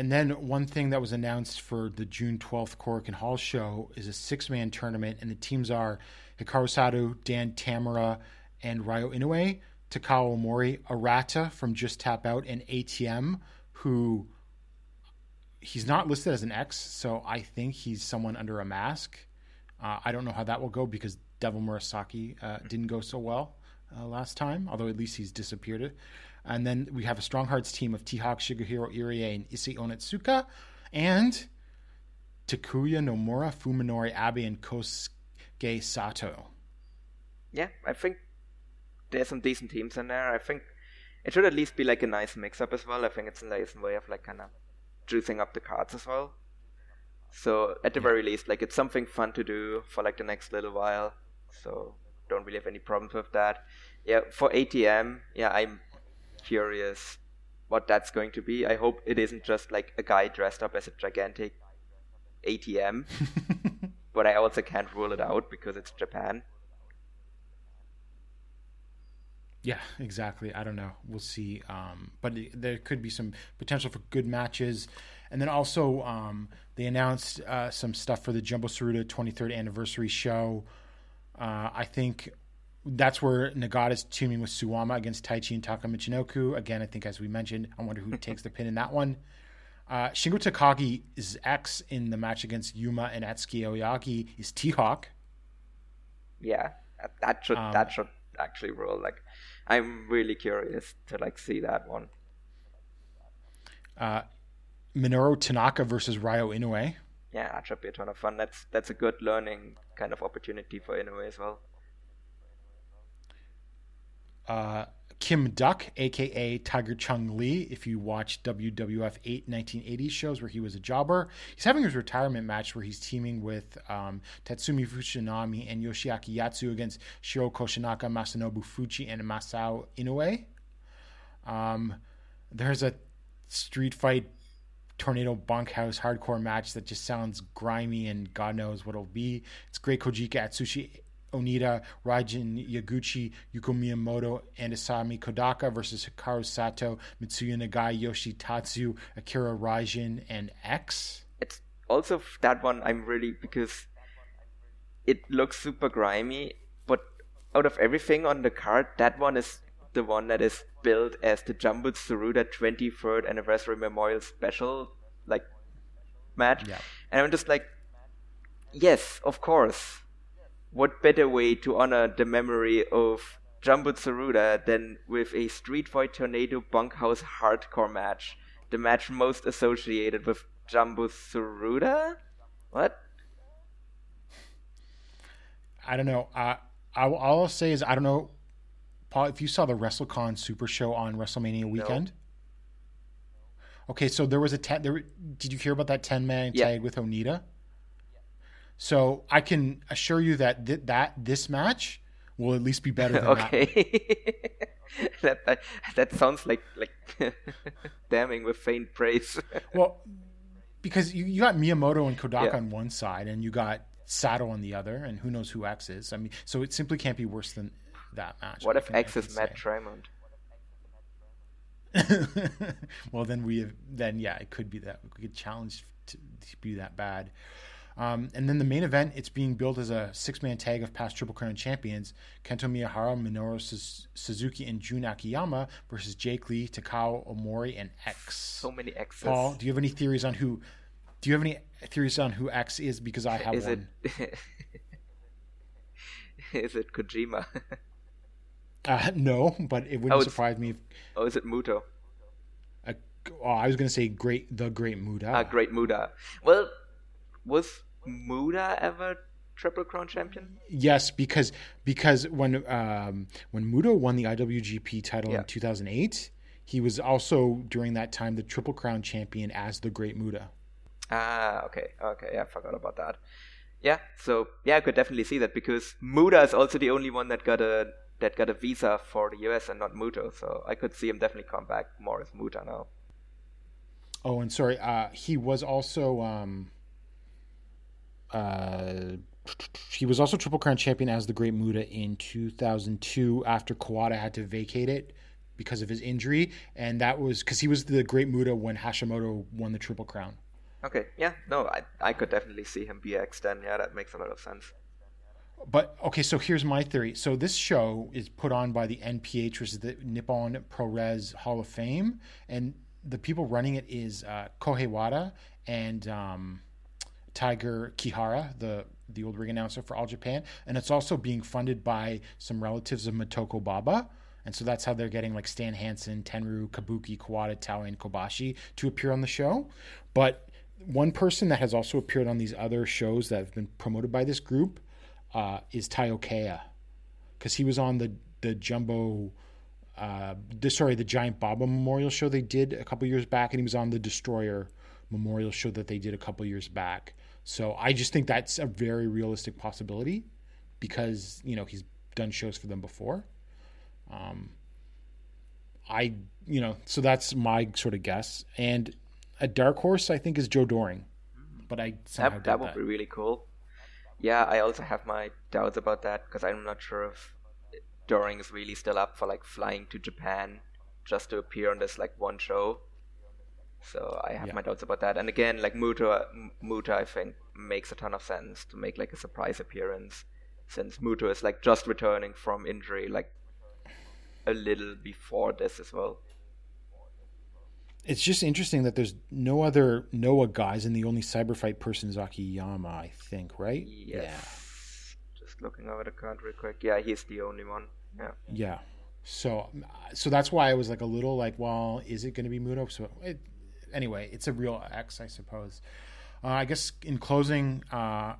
and then one thing that was announced for the June 12th Korakuen Hall show is a six man tournament, and the teams are Hikaru Sato, Dan Tamura, and Ryo Inoue, Takao Omori, Arata from Just Tap Out, and ATM, who he's not listed as an X, so I think he's someone under a mask. Uh, I don't know how that will go because Devil Murasaki uh, didn't go so well uh, last time, although at least he's disappeared. And then we have a Strong Hearts team of T-Hawk, Shigehiro Irie, and Issei Onitsuka, and Takuya Nomura, Fuminori Abe, and Kosuke Sato. Yeah, I think there's some decent teams in there. I think it should at least be like a nice mix-up as well. I think it's a nice way of like kind of juicing up the cards as well. So at the very least, like it's something fun to do for like the next little while. So don't really have any problems with that. Yeah, for ATM, yeah, I'm curious what that's going to be. I hope it isn't just like a guy dressed up as a gigantic ATM, but I also can't rule it out because it's Japan. Yeah, exactly. I don't know. We'll see. Um, but there could be some potential for good matches. And then also, um, they announced uh, some stuff for the Jumbo Tsuruta 23rd anniversary show. Uh, I think that's where Nagata's teaming with Suwama against Taichi and Taka Michinoku. Again, I think as we mentioned, I wonder who takes the pin in that one. Uh, Shingo Takagi is X in the match against Yuma and Atsuki Aoyagi is T-Hawk. yeah that- should Um, that should actually roll like i'm really curious to like see that one Uh, Minoru Tanaka versus Ryo Inoue. yeah that should be a ton of fun that's that's a good learning kind of opportunity for Inoue as well uh, Kim Duck, aka Tiger Chung Lee, if you watch WWF 8 1980s shows where he was a jobber. He's having his retirement match where he's teaming with um, Tatsumi Fujinami and Yoshiaki Yatsu against Shiro Koshinaka, Masanobu Fuchi, and Masao Inoue. Um, there's a street fight tornado bunkhouse hardcore match that just sounds grimy and God knows what it'll be. It's Great Kojika, Atsushi Onita, Raijin Yaguchi, Yuko Miyamoto, and Asami Kodaka versus Hikaru Sato, Mitsuya Nagai, Yoshitatsu, Akira Raijin, and X. it's also that one i'm really because it looks super grimy but out of everything on the card that one is the one that is billed as the Jumbo Tsuruta 23rd anniversary memorial special like match Yeah. and i'm just like yes of course what better way to honor the memory of Jumbo Tsuruta than with a Street Fight Tornado Bunkhouse hardcore match? The match most associated with Jumbo Tsuruta? What? I don't know. Uh, I, all I'll say is I don't know, Paul. If you saw the WrestleCon Super Show on WrestleMania weekend, okay. So there was a ten. There, did you hear about that ten man Yeah. tag with Onita? So I can assure you that th- that this match will at least be better than that. okay. that, that that sounds like like damning with faint praise. Well, because you, you got Miyamoto and Kodaka Yeah. on one side, and you got Sato on the other, and who knows who X is. I mean, so it simply can't be worse than that match. what I if can- X is Matt. Tremont? well, then we have, then yeah, it could be that we could challenge to, to be that bad. Um, and then the main event, it's being billed as a six-man tag of past Triple Crown champions: Kento Miyahara, Minoru Suzuki, and Jun Akiyama versus Jake Lee, Takao Omori, and X. So many X's. Paul, do you have any theories on who? Do you have any theories on who X is? Because I have is one. it is it Kojima? Uh, no, but it wouldn't Oh, surprise me. If, or is it Muto? uh, oh, I was going to say great, the Great Muta. Ah, great Muta. Well, was Muta ever Triple Crown champion? Yes, because because when um, when Muto won the IWGP title Yeah. in 2008, he was also during that time the Triple Crown champion as the Great Muta. Ah, okay, okay, I forgot about that. Yeah, so yeah, I could definitely see that because Muta is also the only one that got a that got a visa for the US and not Muto, so I could see him definitely come back more as Muta now. Oh, and sorry, uh, he was also um, uh, he was also Triple Crown champion as the Great Muta in 2002 after Kawada had to vacate it because of his injury, and that was because he was the Great Muta when Hashimoto won the Triple Crown. Okay, yeah, no, I I could definitely see him be X then. Yeah, that makes a lot of sense. But okay, so here's my theory. So this show is put on by the NPH, which is the Nippon Pro Res Hall of Fame, and the people running it is uh, Kyohei Wada and um, Tiger Kihara, the the old ring announcer for All Japan, and it's also being funded by some relatives of Motoko Baba. And so that's how they're getting like Stan Hansen, Tenryu, Kabuki, Kawada, Taue, and Kobashi to appear on the show. But one person that has also appeared on these other shows that have been promoted by this group uh, is Taokea, because he was on the the Jumbo, uh, the, sorry, the Giant Baba Memorial show they did a couple years back, and he was on the Destroyer Memorial show that they did a couple years back. So I just think that's a very realistic possibility, because you know he's done shows for them before. Um, I you know so that's my sort of guess, and a dark horse I think is Joe Doering, but I somehow That, that would be really cool. Yeah, I also have my doubts about that because I'm not sure if Doering is really still up for like flying to Japan just to appear on this like one show. So I have Yeah. my doubts about that. And again, like Muto, M- Muto, I think makes a ton of sense to make like a surprise appearance, since Muto is like just returning from injury, like a little before this as well. It's just interesting that there's no other Noah guys, and the only cyber fight person is Akiyama, I think, right? Yes. Just looking over the card real quick. Yeah, he's the only one. Yeah. Yeah. Yeah. So, so that's why I was like a little like, well, is it going to be Muto? So, it, anyway, it's a real X, I suppose. Uh, I guess in closing, uh,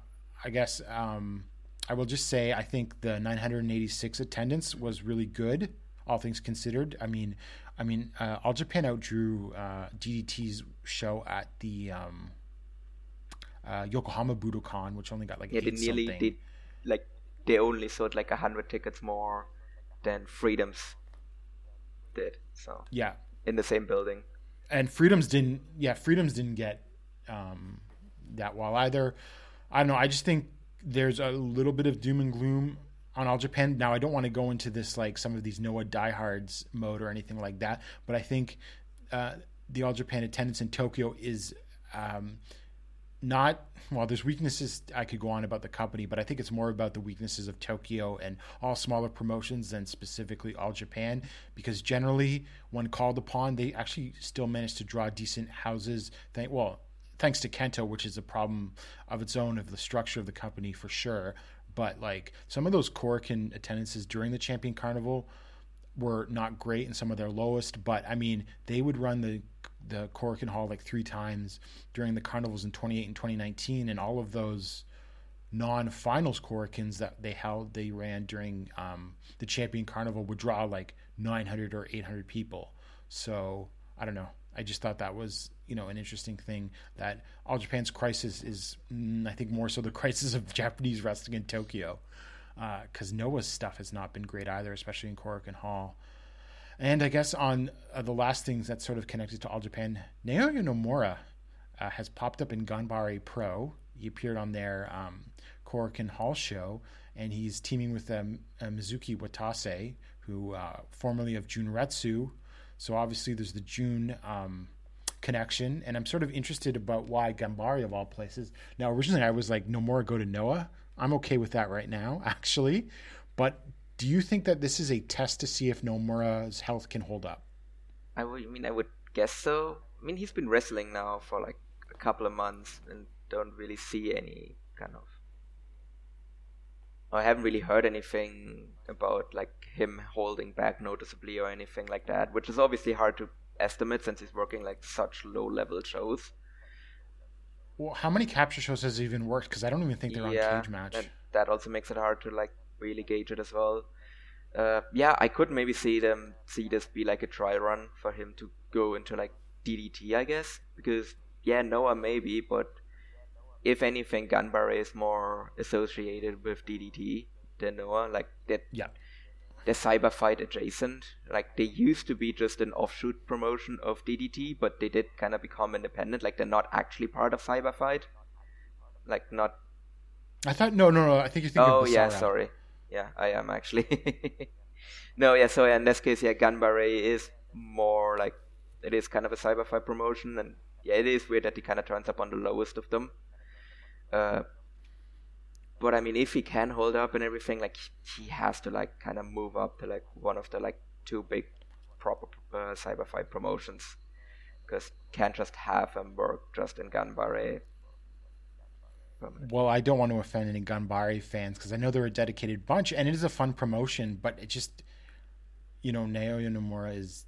I guess um, I will just say I think the 986 attendance was really good, all things considered. I mean, I mean, uh, All Japan outdrew uh, DDT's show at the um, uh, Yokohama Budokan, which only got like Yeah, they nearly something. did like they only sold like hundred tickets more than Freedoms did. So Yeah, in the same building. And freedoms didn't yeah freedoms didn't get um, that well either. I don't know i just think there's a little bit of doom and gloom on all japan. Now i don't want to go into this like some of these noah diehards mode or anything like that but i think uh, the all japan attendance in tokyo is um, not well there's weaknesses i could go on about the company but i think it's more about the weaknesses of tokyo and all smaller promotions than specifically all japan because generally when called upon they actually still manage to draw decent houses. Thank well thanks to kento which is a problem of its own of the structure of the company for sure. But like some of those Korakuen attendances during the champion carnival were not great and some of their lowest, but I mean, they would run the the Korakuen Hall like three times during the carnivals in 28 and 2019, and all of those non-finals Korakuens that they held, they ran during um, the Champion Carnival would draw like 900 or 800 people. So I don't know. I just thought that was you know an interesting thing that All Japan's crisis is, mm, I think, more so the crisis of Japanese wrestling in Tokyo, because Noah's stuff has not been great either, especially in Korakuen Hall. And I guess on uh, the last things that's sort of connected to All Japan, Naoya Nomura uh, has popped up in Ganbare Pro. He appeared on their um, Korakuen Hall show, and he's teaming with um, uh, Mizuki Watase, who uh, formerly of Junretsu. So obviously there's the Jun um, connection, and I'm sort of interested about why Ganbare of all places. Now originally I was like Nomura go to Noah. I'm okay with that right now, actually. But do you think that this is a test to see if Nomura's health can hold up? I would I mean I would guess so. I mean he's been wrestling now for like a couple of months and don't really see any kind of I haven't really heard anything about like him holding back noticeably or anything like that, which is obviously hard to estimate since he's working like such low level shows. Well, how many capture shows has he even worked? Because I don't even think they're on cage match. That, that also makes it hard to like really gauge it as well. Uh, yeah, I could maybe see them see this be like a trial run for him to go into like DDT, I guess, because yeah, Noah maybe, but if anything, Ganbare is more associated with DDT than Noah. Like that, Yeah. the cyber fight adjacent. Like they used to be just an offshoot promotion of DDT, but they did kind of become independent. Like they're not actually part of cyber fight. Like not. I thought no, no, no. I think you're thinking. Oh yeah, sorry. Yeah, I am actually. no, yeah. So in this case, yeah, Ganbare is more like it is kind of a cyber fight promotion, and yeah, it is weird that he kind of turns up on the lowest of them. Uh, but I mean, if he can hold up and everything, like he has to like kind of move up to like one of the like two big proper uh, cyber fight promotions, because can't just have him work just in Ganbare. Well, I don't want to offend any Ganbare fans because I know they're a dedicated bunch, and it is a fun promotion. But it just, you know, Naoya Nomura is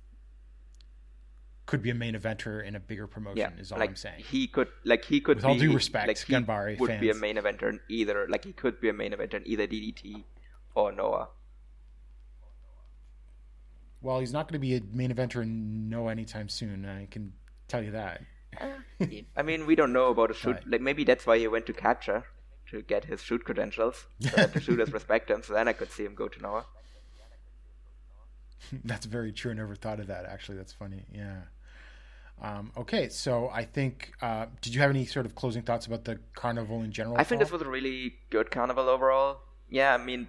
could be a main eventer in a bigger promotion. Yeah, is all like I'm saying. he could like he could With be all due respect, like he Ganbare would be a main eventer in either like he could be a main eventer in either DDT or Noah. Well, he's not going to be a main eventer in No anytime soon. I can tell you that. I mean, we don't know about a shoot. Right. Like maybe that's why he went to Catcher to get his shoot credentials, so that the shooters respect him. So then I could see him go to Noah. That's very true. I never thought of that. Actually, that's funny. Yeah. Um, okay, so I think. Uh, did you have any sort of closing thoughts about the carnival in general? I think Paul? this was a really good carnival overall. Yeah, I mean,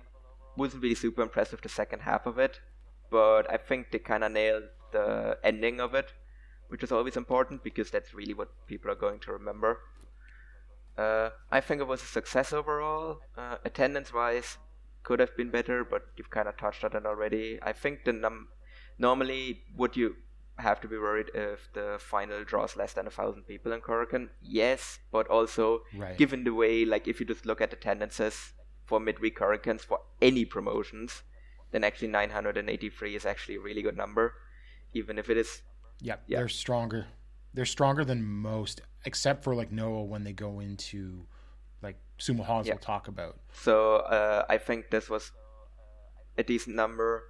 wasn't really super impressed with the second half of it, but I think they kind of nailed the ending of it, which is always important because that's really what people are going to remember. Uh, I think it was a success overall. Uh, attendance-wise, could have been better, but you've kind of touched on it already. I think the num normally would you have to be worried if the final draws less than a thousand people in Korakuen? Yes, but also Right. given the way, like if you just look at attendances for midweek Korakuens for any promotions, then actually 983 is actually a really good number, even if it is Yep, Yeah. they're stronger. They're stronger than most, except for like Noah when they go into like sumo halls. Yeah. We'll talk about. So uh, I think this was a decent number,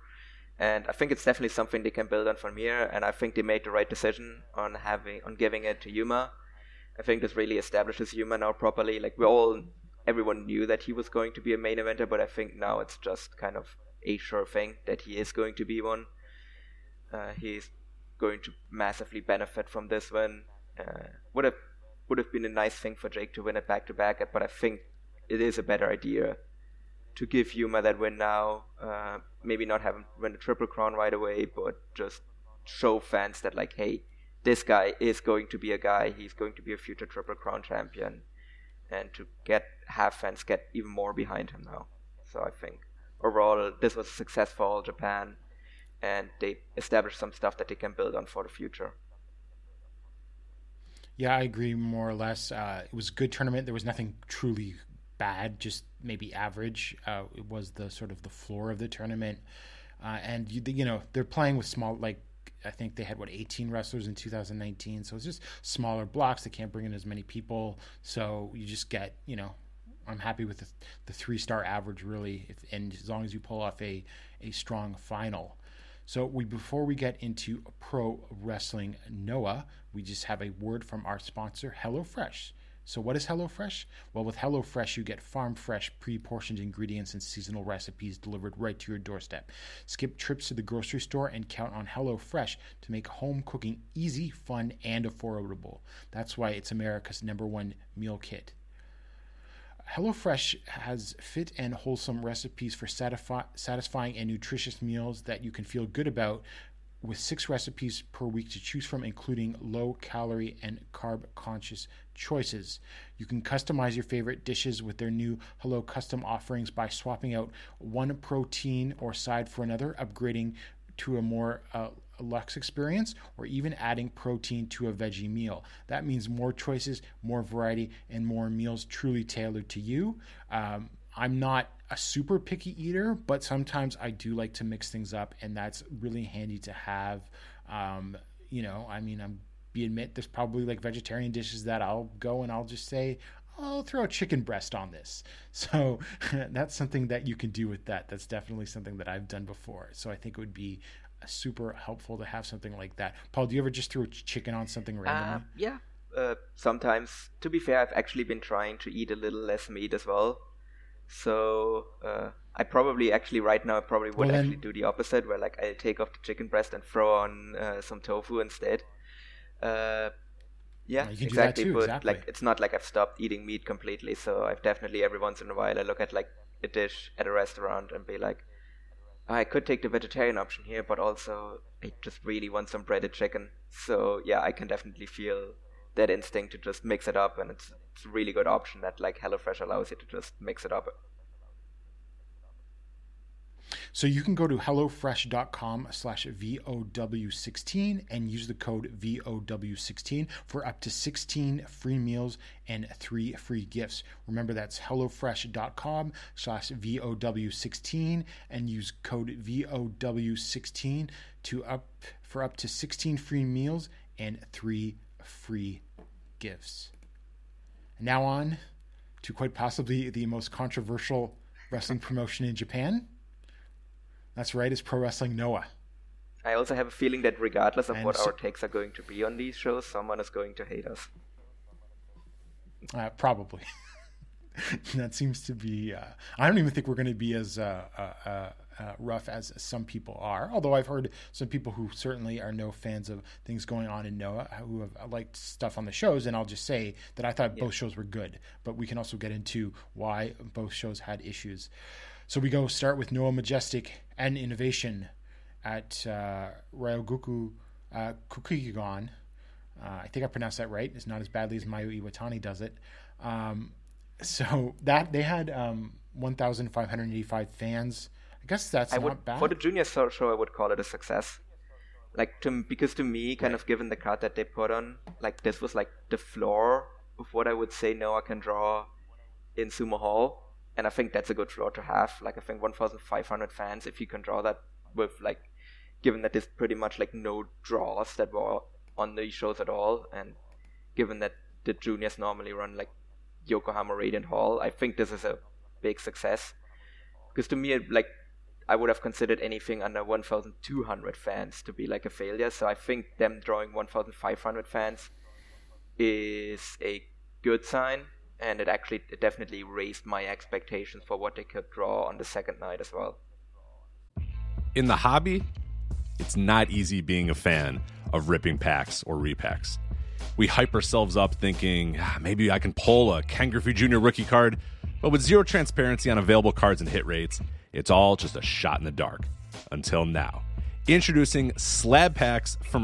and I think it's definitely something they can build on from here. And I think they made the right decision on having on giving it to Yuma. I think this really establishes Yuma now properly. Like we all, everyone knew that he was going to be a main eventer, but I think now it's just kind of a sure thing that he is going to be one. Uh, he's going to massively benefit from this win. Uh, would have would have been a nice thing for Jake to win it back to back, but I think it is a better idea to give Yuma that win now. Uh, maybe not have him win the triple crown right away, but just show fans that like, hey, this guy is going to be a guy. He's going to be a future triple crown champion, and to get have fans get even more behind him now. So I think overall this was a success for all Japan, and they establish some stuff that they can build on for the future. Yeah, I agree more or less. Uh, it was a good tournament. There was nothing truly bad, just maybe average. Uh, it was the sort of the floor of the tournament, uh, and you, you know they're playing with small like. I think they had what 18 wrestlers in 2019, so it's just smaller blocks. They can't bring in as many people, so you just get you know. I'm happy with the, the three star average really, if, and as long as you pull off a a strong final. So we before we get into pro wrestling Noah, we just have a word from our sponsor, HelloFresh. So what is HelloFresh? Well, with HelloFresh, you get farm fresh, pre-portioned ingredients and seasonal recipes delivered right to your doorstep. Skip trips to the grocery store and count on HelloFresh to make home cooking easy, fun, and affordable. That's why it's America's number one meal kit. HelloFresh has fit and wholesome recipes for satisfying and nutritious meals that you can feel good about with six recipes per week to choose from, including low calorie and carb conscious choices. You can customize your favorite dishes with their new Hello Custom offerings by swapping out one protein or side for another, upgrading to a more uh, luxe experience, or even adding protein to a veggie meal. That means more choices, more variety, and more meals truly tailored to you. Um, I'm not a super picky eater, but sometimes I do like to mix things up, and that's really handy to have. Um, you know, I mean, I'm be admit there's probably like vegetarian dishes that I'll go and I'll just say, I'll throw a chicken breast on this. So that's something that you can do with that. That's definitely something that I've done before. So I think it would be super helpful to have something like that. Paul, do you ever just throw chicken on something randomly? Uh, yeah. Uh, sometimes, to be fair, I've actually been trying to eat a little less meat as well. So uh, I probably actually right now I probably would Well, then- actually do the opposite, where like I take off the chicken breast and throw on uh, some tofu instead. Uh, yeah, you can do that exactly. too, but exactly. like it's not like I've stopped eating meat completely. So I've definitely every once in a while I look at like a dish at a restaurant and be like, I could take the vegetarian option here, but also I just really want some breaded chicken. So yeah, I can definitely feel that instinct to just mix it up, and it's, it's a really good option that like HelloFresh allows you to just mix it up. So you can go to HelloFresh.com slash VOW16 and use the code VOW16 for up to 16 free meals and three free gifts. Remember, that's HelloFresh.com slash VOW16 and use code VOW16 to up for up to 16 free meals and three free gifts. Now on to quite possibly the most controversial wrestling promotion in Japan. That's right, it's Pro Wrestling Noah. I also have a feeling that regardless of And what so- our takes are going to be on these shows, someone is going to hate us. Uh, probably. that seems to be. Uh, I don't even think we're going to be as uh, uh, uh, uh, rough as some people are. Although I've heard some people who certainly are no fans of things going on in Noah who have liked stuff on the shows, and I'll just say that I thought both shows were good. But we can also get into why both shows had issues. So we go start with Noah Majestic and Innovation at uh, Ryogoku uh, Kukigon. Uh, I think I pronounced that right. It's not as badly as Mayu Iwatani does it. Um, so that they had um, 1,585 fans. I guess that's I not would bad. for the junior show, I would call it a success. Like to because to me, kind of given the card that they put on, like this was like the floor of what I would say Noah can draw in Sumo Hall, and I think that's a good floor to have. Like I think 1,500 fans, if you can draw that with like, given that there's pretty much like no draws that were on these shows at all, and given that the juniors normally run like Yokohama Radiant Hall, I think this is a big success. Because to me, it, like I would have considered anything under 1,200 fans to be like a failure. So I think them drawing 1,500 fans is a good sign, and it actually it definitely raised my expectations for what they could draw on the second night as well. In the hobby, it's not easy being a fan of ripping packs or repacks. We hype ourselves up thinking "Ah, maybe I can pull a Ken Griffey Jr. rookie card, but with zero transparency on available cards and hit rates, it's all just a shot in the dark. Until now. Introducing slab packs from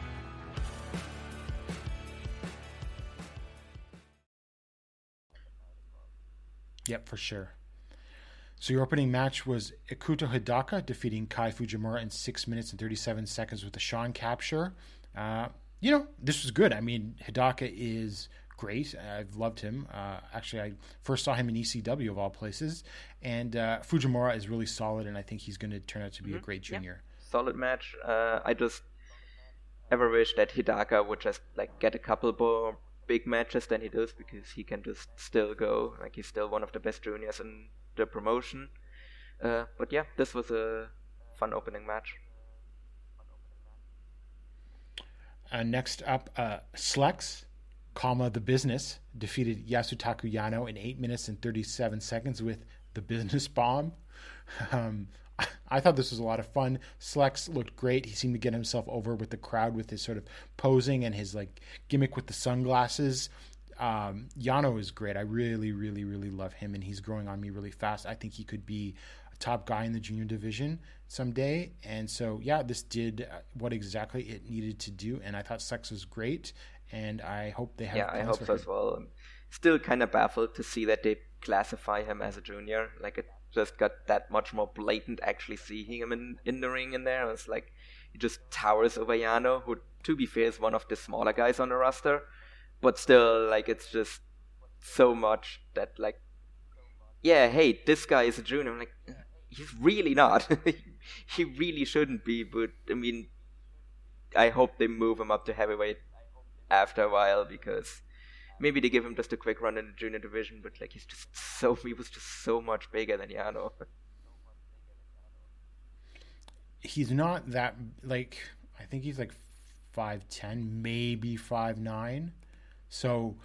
Yep, for sure. So your opening match was Ikuto Hidaka defeating Kai Fujimura in six minutes and thirty-seven seconds with a Shawn capture. Uh, you know, this was good. I mean, Hidaka is great. I've loved him. Uh, actually, I first saw him in ECW of all places, and uh, Fujimura is really solid, and I think he's going to turn out to be a great junior. solid match. Uh, I just ever wish that Hidaka would just like get a couple more big matches than he does because he can just still go. Like he's still one of the best juniors in the promotion. Uh, but yeah, this was a fun opening match. Uh, next up, uh, Slex, comma the business defeated Yasutaka Yano in eight minutes and thirty-seven seconds with the business bomb. Um, I- thought this was a lot of fun. Slex looked great. He seemed to get himself over with the crowd with his sort of posing and his like gimmick with the sunglasses. Um, Yano is great. I really, really, really love him, and he's growing on me really fast. I think he could be a top guy in the junior division someday. And so, yeah, this did uh, what exactly it needed to do, and I thought Slex was great. And I hope they have. yeah, I hope so him. as well. I'm still kind of baffled to see that they classify him as a junior. Like it just got that much more blatant actually seeing him in, in the ring in there. It's like he just towers over Yano, who to be fair is one of the smaller guys on the roster. But still like it's just so much that like yeah, hey, this guy is a junior. I'm like he's really not. he really shouldn't be, but I mean I hope they move him up to heavyweight after a while because maybe they give him just a quick run in the junior division, but like he's just so he was just so much bigger than Yano. he's not that like I think he's like five ten, maybe five nine. So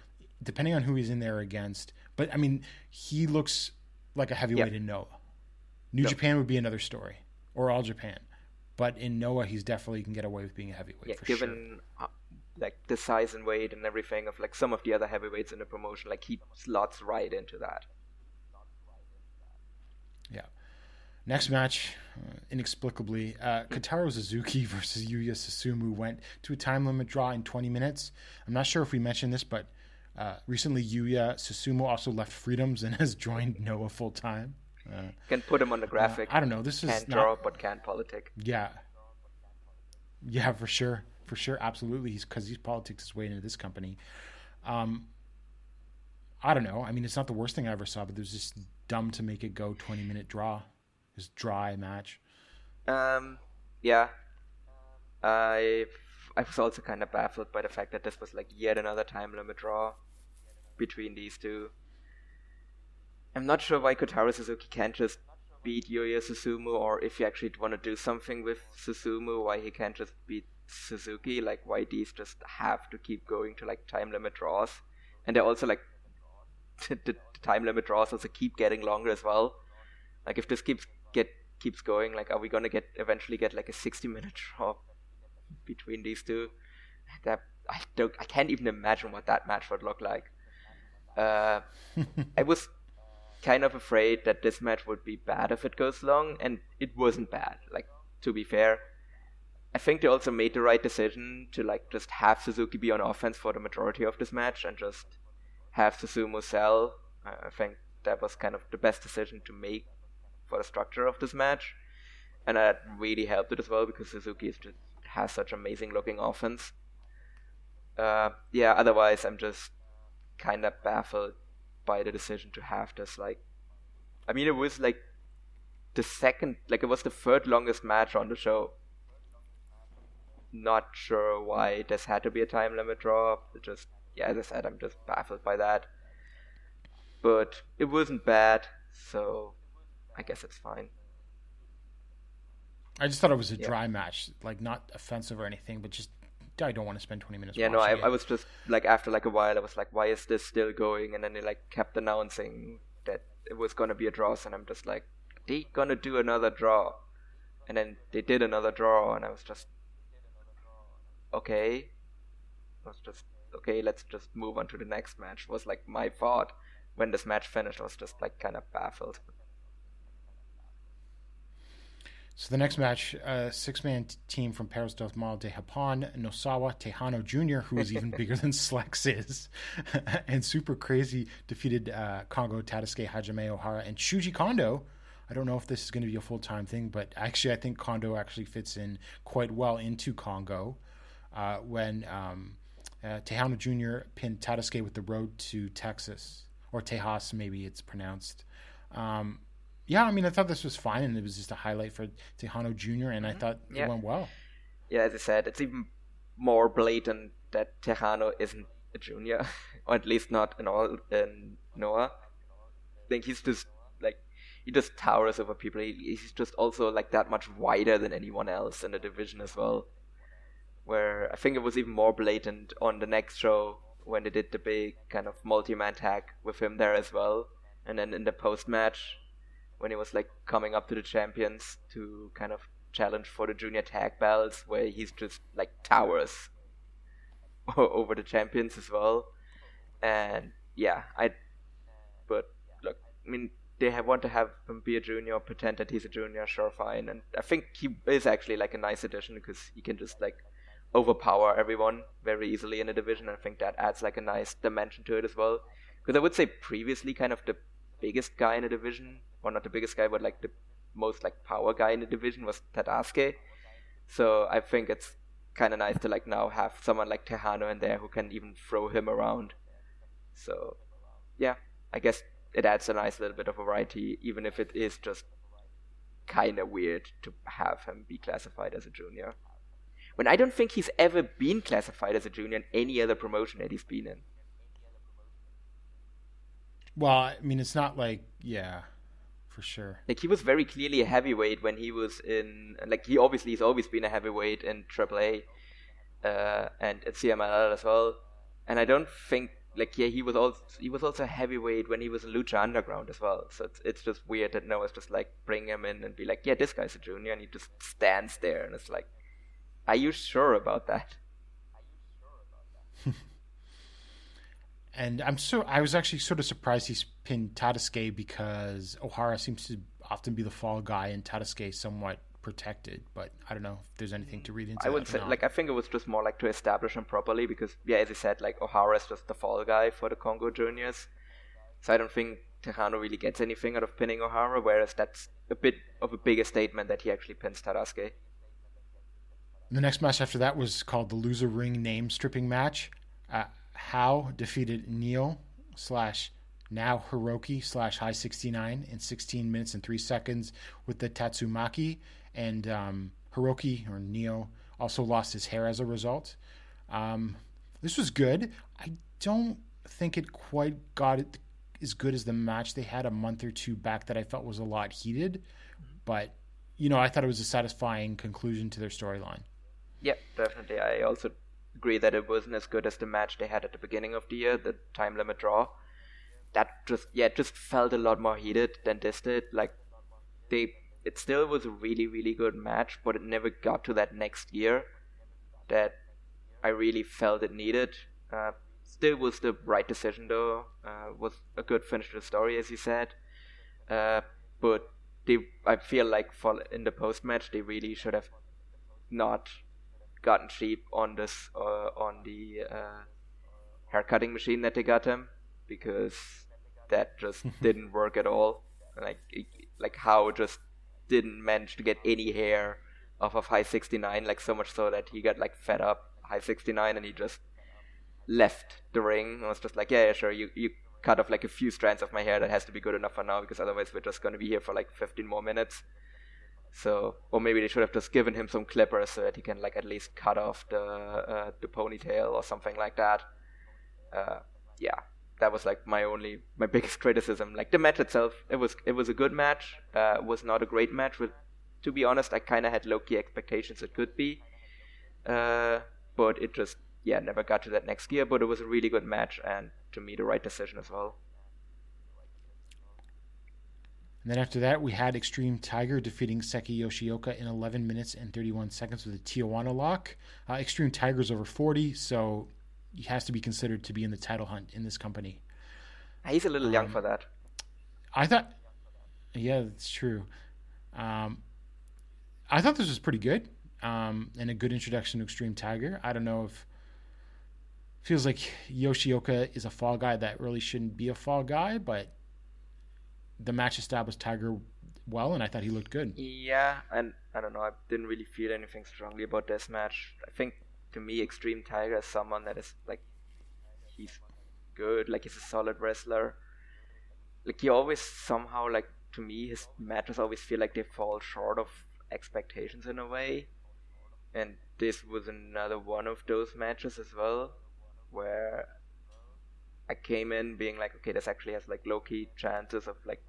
depending on who he's in there against, but I mean he looks like a heavyweight Yeah. in Noah. New Japan would be another story, or All Japan, but in Noah he's definitely can get away with being a heavyweight yeah, for sure. Uh, like the size and weight and everything of like some of the other heavyweights in the promotion, like he slots right into that. Yeah. Next match, uh, inexplicably, uh, Kotaro Suzuki versus Yuya Susumu went to a time limit draw in 20 minutes. I'm not sure if we mentioned this, but uh, recently Yuya Susumu also left Freedoms and has joined Noah full time. Uh, Can put him on the graphic. I don't know. This is Can't not, draw, but can't politic. yeah, yeah, for sure, for sure, absolutely. He's because he's politics his way into this company. Um, I don't know. I mean, it's not the worst thing I ever saw, but was just dumb to make it go 20 minute draw, this dry match. Um, yeah. I I was also kind of baffled by the fact that this was like yet another time limit draw between these two. I'm not sure why Kotaro Suzuki can't just beat Yuya Susumu, or if you actually want to do something with Susumu, why he can't just beat Suzuki. Like why these just have to keep going to like time limit draws, and they're also like the, the time limit draws also keep getting longer as well. Like if this keeps get keeps going, like are we gonna get eventually get like a sixty minute draw between these two? That I don't I can't even imagine what that match would look like. Uh, I was kind of afraid that this match would be bad if it goes long, and it wasn't bad. Like to be fair, I think they also made the right decision to like just have Suzuki be on offense for the majority of this match and just have Susumu sell. I think that was kind of the best decision to make for the structure of this match, and that really helped it as well because Suzuki just has such amazing looking offense. Uh, yeah, otherwise I'm just kind of baffled by the decision to have this. Like, I mean, it was like the second, like it was the third longest match on the show. Not sure why mm. this had to be a time limit draw. It just, yeah, as I said, I'm just baffled by that. But it wasn't bad, so I guess it's fine. I just thought it was a Yeah. dry match, like not offensive or anything, but just I don't want to spend 20 minutes. Yeah, no, I, I was just like after like a while, I was like, why is this still going? And then they like kept announcing that it was gonna be a draw, and I'm just like, they gonna do another draw, and then they did another draw, and I was just, okay, let's just okay, let's just move on to the next match. Was like my thought when this match finished. I was just like kind of baffled. So the next match, a six-man t- team from Perros del de Japón, Nosawa Tejano Jr., who is even bigger than Slex is, and Super Crazy defeated uh, Kongo Tadasuke Hajime Ohara and Shuji Kondo. I don't know if this is going to be a full-time thing, but actually, I think Kondo actually fits in quite well into Kongo. Uh, when um, Uh, Tejano Jr. pinned Tadasuke with the road to Texas, or Tejas, maybe it's pronounced. Um, yeah, I mean, I thought this was fine, and it was just a highlight for Tejano Jr., and I thought Yeah. it went well. yeah, as I said, it's even more blatant that Tejano isn't a junior, or at least not in all in Noah. I think he's just like he just towers over people. He, he's just also like that much wider than anyone else in the division as well. Where I think it was even more blatant on the next show when they did the big kind of multi-man tag with him there as well, and then in the post-match when he was like coming up to the champions to kind of challenge for the junior tag belts where he's just like towers over the champions as well. And yeah i but look i mean they have want to have him be a junior pretend that he's a junior sure fine. And i think he is actually like a nice addition because he can just like overpower everyone very easily in a division i think that adds like a nice dimension to it as well because i would say previously kind of the biggest guy in a division or not the biggest guy but like the most like power guy in the division was Tadasuke. So I think it's kind of nice to like now have someone like Tejano in there who can even throw him around. So yeah, I guess it adds a nice little bit of variety, even if it is just kind of weird to have him be classified as a junior. When I don't think he's ever been classified as a junior in any other promotion that he's been in. Well, I mean, it's not like, yeah, for sure. Like he was very clearly a heavyweight when he was in. Like he obviously has always been a heavyweight in AAA uh, and at CMLL as well. And I don't think like yeah he was also he was also a heavyweight when he was in Lucha Underground as well. So it's it's just weird that Noah's just like bring him in and be like yeah this guy's a junior and he just stands there and it's like, are you sure about that? And I'm so I was actually sort of surprised he's pinned Tadasuke because Ohara seems to often be the fall guy and Tadasuke somewhat protected. But I don't know if there's anything to read into. I would say, not. like, I think it was just more like to establish him properly because, yeah, as I said, like, Ohara is just the fall guy for the Kongo Juniors. So I don't think Tejano really gets anything out of pinning Ohara, whereas that's a bit of a bigger statement that he actually pins Tadasuke. The next match after that was called the loser ring name stripping match. Uh, HAO defeated NIO slash now Hiroki slash Hi69 in 16 minutes and 3 seconds with the Tatsumaki. And um, Hiroki or NIO also lost his hair as a result. Um, this was good. I don't think it quite got it as good as the match they had a month or two back that I felt was a lot heated. But, you know, I thought it was a satisfying conclusion to their storyline. Yeah, definitely. I also agree that it wasn't as good as the match they had at the beginning of the year, the time limit draw. That just yeah, just felt a lot more heated than this did. Like they, it still was a really really good match, but it never got to that next year that I really felt it needed. Uh, still was the right decision though. Uh, was a good finish to the story, as you said. Uh, but they, I feel like for in the post match, they really should have not gotten cheap on this uh, on the uh, hair cutting machine that they got him because that just didn't work at all. Like like HAO just didn't manage to get any hair off of Hi69 like so much so that he got like fed up Hi69 and he just left the ring and was just like yeah, yeah sure you you cut off like a few strands of my hair that has to be good enough for now because otherwise we're just going to be here for like 15 more minutes so, or maybe they should have just given him some clippers so that he can like at least cut off the uh, the ponytail or something like that. Uh, yeah, that was like my only my biggest criticism. Like the match itself, it was it was a good match. Uh, was not a great match. With to be honest, I kind of had low key expectations it could be, uh, but it just yeah never got to that next gear. But it was a really good match and to me the right decision as well. And then after that, we had Extreme Tiger defeating Seiki Yoshioka in 11 minutes and 31 seconds with a Tijuana lock. Uh, Extreme Tiger's over 40, so he has to be considered to be in the title hunt in this company. He's a little Um, young for that. I thought, yeah, that's true. Um, I thought this was pretty good um, and a good introduction to Extreme Tiger. I don't know if feels like Yoshioka is a fall guy that really shouldn't be a fall guy, but the match established Tiger well, and I thought he looked good. Yeah, and I don't know. I didn't really feel anything strongly about this match. I think to me, Extreme Tiger is someone that is like he's good, like he's a solid wrestler. Like he always somehow like to me his matches always feel like they fall short of expectations in a way. And this was another one of those matches as well, where I came in being like, okay, this actually has like low key chances of like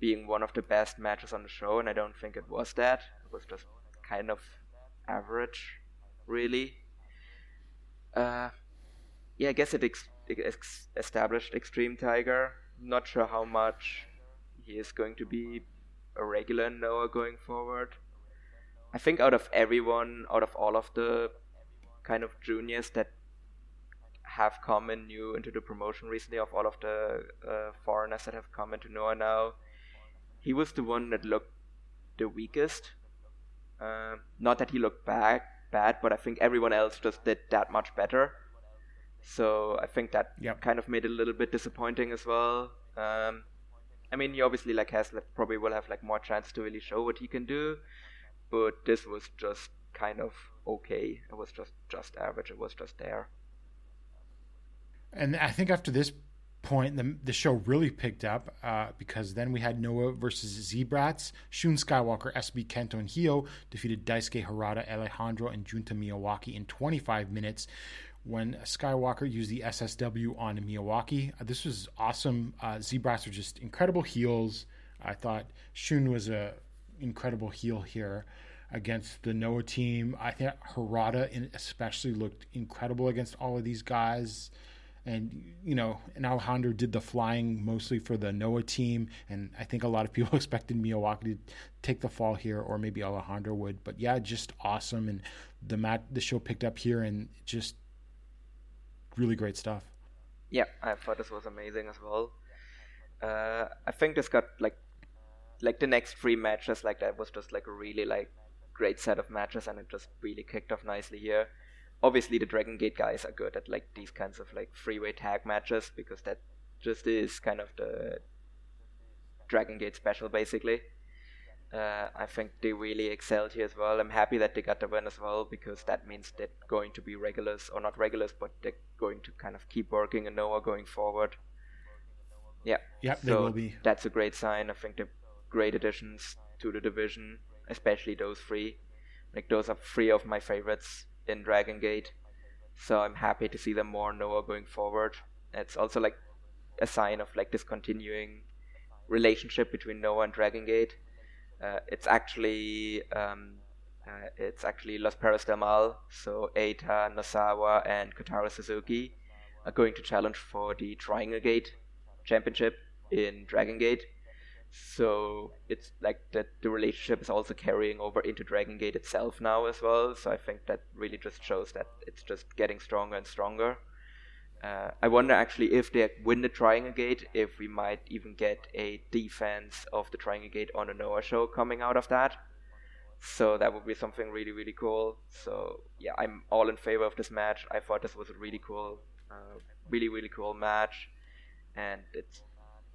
being one of the best matches on the show, and I don't think it was that. It was just kind of average, really. Uh, yeah, I guess it ex- ex- established Extreme Tiger. Not sure how much he is going to be a regular Noah going forward. I think out of everyone, out of all of the kind of juniors that have come in new into the promotion recently, of all of the uh, foreigners that have come into Noah now, he was the one that looked the weakest. Uh, not that he looked bad, bad, but I think everyone else just did that much better. So I think that Yep. kind of made it a little bit disappointing as well. Um, I mean, he obviously like has like, probably will have like more chance to really show what he can do, but this was just kind of okay. It was just just average. It was just there. And I think after this point, the, the show really picked up uh, because then we had Noah versus Z-Brats. Shun Skywalker, SB Kento, and Hio defeated Daisuke Harada, Alejandro, and Junta Miyawaki in 25 minutes when Skywalker used the SSW on Miyawaki. Uh, this was awesome. Uh, Z-Brats are just incredible heels. I thought Shun was a incredible heel here against the Noah team. I think Harada especially looked incredible against all of these guys and you know, and Alejandro did the flying mostly for the Noah team, and I think a lot of people expected Miyawaki to take the fall here, or maybe Alejandro would. But yeah, just awesome, and the mat, the show picked up here, and just really great stuff. Yeah, I thought this was amazing as well. Uh, I think this got like like the next three matches like that was just like a really like great set of matches and it just really kicked off nicely here. Obviously the Dragon Gate guys are good at like these kinds of like freeway tag matches because that just is kind of the Dragon Gate special basically. Uh, I think they really excelled here as well. I'm happy that they got the win as well because that means they're going to be regulars, or not regulars, but they're going to kind of keep working and Noah going forward. Yeah. Yep, they so will be. That's a great sign. I think they're great additions to the division, especially those three. Like those are three of my favorites in Dragon Gate. So I'm happy to see them more in Noah going forward. It's also like a sign of like this continuing relationship between Noah and Dragon Gate. Uh, it's actually um, uh, it's actually Los Perros del Mal, so Eita, Nosawa, and Kotaro Suzuki are going to challenge for the Triangle Gate Championship in Dragon Gate. So it's like that the relationship is also carrying over into Dragon Gate itself now as well. So I think that really just shows that it's just getting stronger and stronger. Uh, I wonder actually if they win the Triangle Gate, if we might even get a defense of the Triangle Gate on a Noah show coming out of that. So that would be something really, really cool. So yeah, I'm all in favor of this match. I thought this was a really cool, uh, really, really cool match, and it's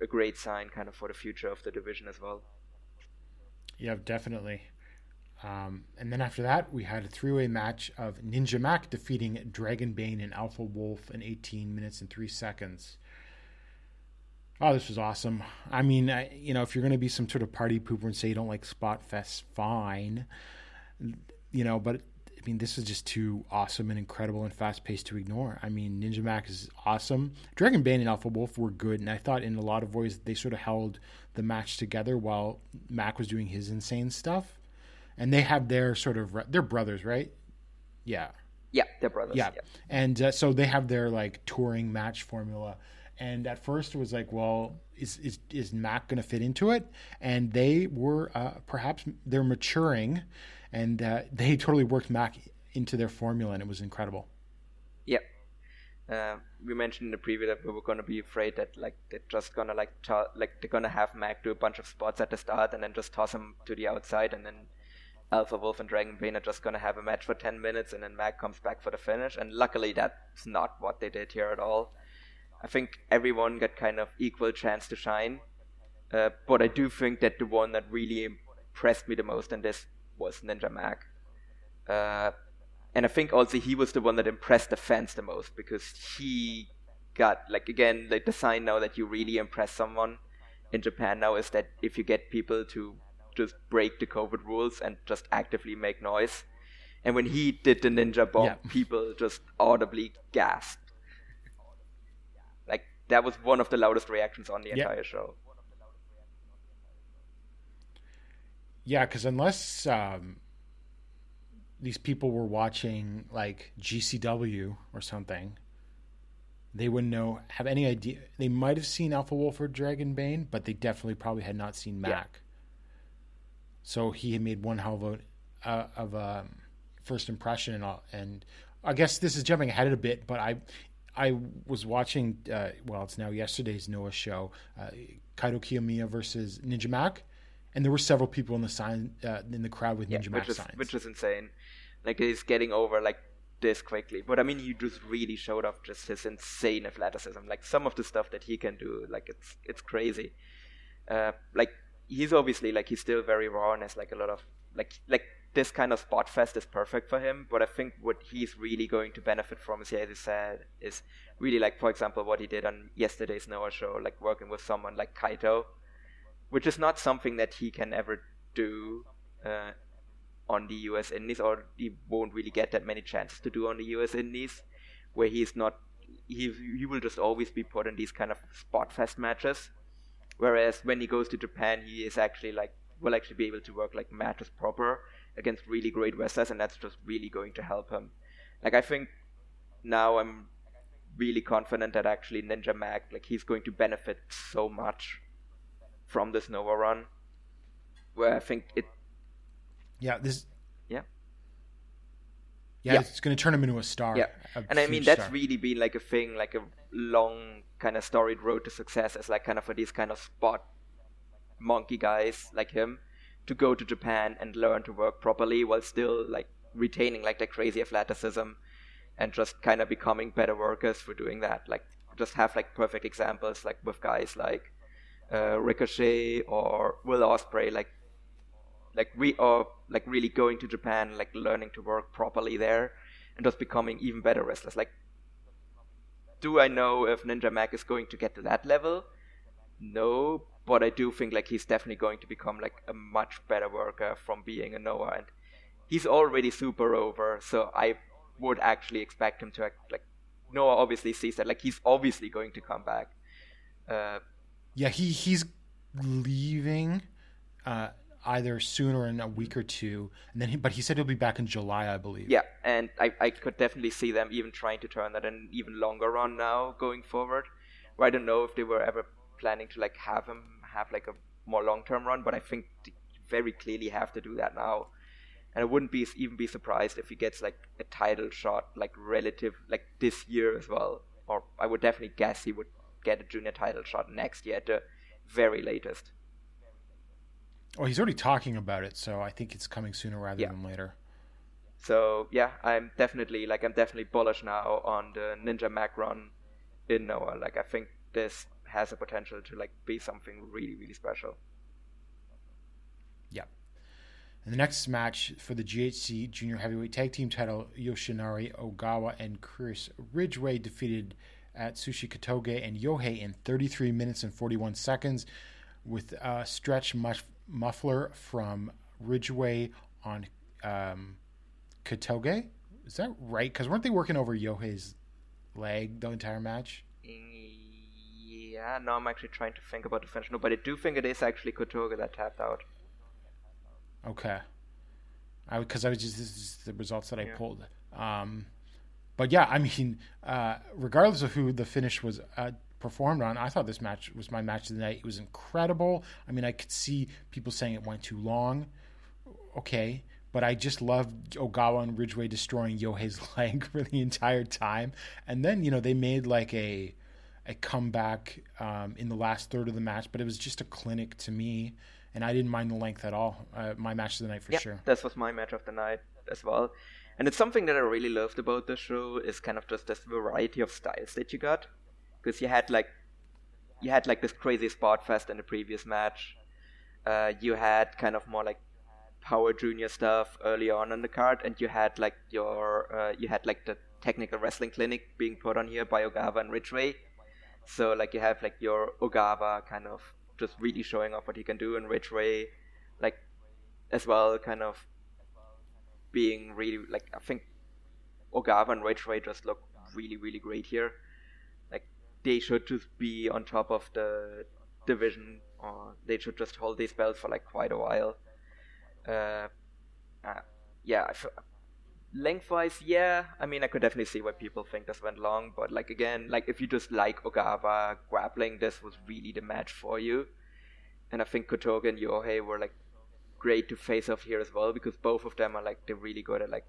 a great sign kind of for the future of the division as well. Yeah, definitely. Um, and then after that, we had a three-way match of Ninja Mac defeating Dragon Bane and Alpha Wolf in 18 minutes and three seconds. Oh, this was awesome. I mean, I, you know, if you're going to be some sort of party pooper and say you don't like Spot Fest, fine. You know, but I mean, this is just too awesome and incredible and fast paced to ignore. I mean, Ninja Mac is awesome. Dragon Bane and Alpha Wolf were good, and I thought in a lot of ways they sort of held the match together while Mac was doing his insane stuff. And they have their sort of they're brothers, right? Yeah, Yeah, they're brothers. yeah. And uh, so they have their like touring match formula. And at first it was like, well, is is is Mac going to fit into it? And they were uh, perhaps they're maturing, and uh, they totally worked Mac into their formula, and it was incredible. Yep. Uh, we mentioned in the preview that we were gonna be afraid that like they're just gonna like to- like they're gonna have Mac do a bunch of spots at the start and then just toss him to the outside and then Alpha Wolf and Dragon Bane are just gonna have a match for ten minutes and then Mac comes back for the finish and luckily that's not what they did here at all. I think everyone got kind of equal chance to shine, uh, but I do think that the one that really impressed me the most in this was Ninja Mac. Uh, and I think also he was the one that impressed the fans the most because he got like again like the sign now that you really impress someone in Japan now is that if you get people to just break the COVID rules and just actively make noise. And when he did the ninja bomb, Yeah. people just audibly gasped. Like that was one of the loudest reactions on the Yeah. entire show. Yeah, because unless um, these people were watching like GCW or something, they wouldn't know have any idea. They might have seen Alpha Wolf or Dragon Bane, but they definitely probably had not seen Mac. So he had made one hell of a uh, of a first impression, and all, and I guess this is jumping ahead a bit, but I I was watching. Uh, well, it's now yesterday's Noah show, uh, Kaito Kiyomiya versus Ninja Mac, and there were several people in the sign uh, in the crowd with Yeah, Ninja Mac which is signs. which is insane. Like he's getting over like this quickly. But I mean, he just really showed off just his insane athleticism. Like some of the stuff that he can do, like it's it's crazy. Uh, like he's obviously like he's still very raw and has like a lot of like like this kind of spot fest is perfect for him. But I think what he's really going to benefit from, is, as you said, is really like for example what he did on yesterday's Noah show, like working with someone like Kaito, which is not something that he can ever do. Uh, on the US Indies, or he won't really get that many chances to do on the US Indies, where he's not. He he will just always be put in these kind of spot fest matches, whereas when he goes to Japan, he is actually like will actually be able to work like matches proper against really great wrestlers, and that's just really going to help him. Like I think now I'm really confident that actually Ninja Mac like he's going to benefit so much from this Noah run, where I think it yeah, this. Yeah. Yeah, Yeah. it's going to turn him into a star. Yeah, a and I mean that's star. really been like a thing, like a long kind of storied road to success as like kind of for these kind of spot monkey guys like him to go to Japan and learn to work properly while still like retaining like their crazy athleticism and just kind of becoming better workers for doing that. Like just have like perfect examples like with guys like uh, Ricochet or Will Ospreay, like like re or like really going to Japan, like learning to work properly there, and just becoming even better wrestlers. Like, do I know if Ninja Mac is going to get to that level? No, but I do think like he's definitely going to become like a much better worker from being a Noah, and he's already super over. So I would actually expect him to act like Noah obviously sees that like he's obviously going to come back. Uh, Yeah, he he's leaving uh, either soon or in a week or two, and then he, but he said he'll be back in July, I believe. Yeah, and I, I could definitely see them even trying to turn that an even longer run now going forward. Where I don't know if they were ever planning to like have him have like a more long term run, but I think very clearly have to do that now. And I wouldn't be even be surprised if he gets like a title shot like relative like this year as well. Or I would definitely guess he would get a junior title shot next year at the very latest. Oh, he's already talking about it, so I think it's coming sooner rather Yeah. than later. So yeah, I'm definitely like I'm definitely bullish now on the Ninja Mac run in Noah. Like I think this has a potential to like be something really really special. Yeah. And the next match for the GHC Junior Heavyweight Tag Team title, Yoshinari Ogawa and Chris Ridgeway defeated Atsushi Kotoge and Yohei in 33 minutes and 41 seconds with a stretch muff- muffler from Ridgeway on um, Kotoge. Is that right? Because weren't they working over Yohei's leg the entire match? Yeah, now I'm actually trying to think about the finish. No, but I do think it is actually Kotoge that tapped out. Okay. I because I was just this is the results that I Yeah. pulled. Um, but yeah, I mean, uh, regardless of who the finish was uh, performed on, I thought this match was my match of the night. It was incredible. I mean, I could see people saying it went too long. Okay, but I just loved Ogawa and Ridgeway destroying Yohei's leg for the entire time, and then you know they made like a a comeback um, in the last third of the match, but it was just a clinic to me, and I didn't mind the length at all. Uh, my match of the night for yeah, sure. this was my match of the night as well. And it's something that I really loved about the show is kind of just this variety of styles that you got, because you had like you had like this crazy spot fest in the previous match. Uh, you had kind of more like Power Junior stuff early on in the card, and you had like your uh, you had like the technical wrestling clinic being put on here by Ogawa and Ridgeway. So like you have like your Ogawa kind of just really showing off what he can do, and Ridgeway like as well kind of being really like I think Ogawa and Ridgeway just look really really great here. Like they should just be on top of the division, or they should just hold these belts for like quite a while. Uh, uh, yeah, I lengthwise, yeah. I mean, I could definitely see why people think this went long, but like again, like if you just like Ogawa grappling, this was really the match for you. And I think Kotoge and Yohei were like great to face off here as well because both of them are like they're really good at like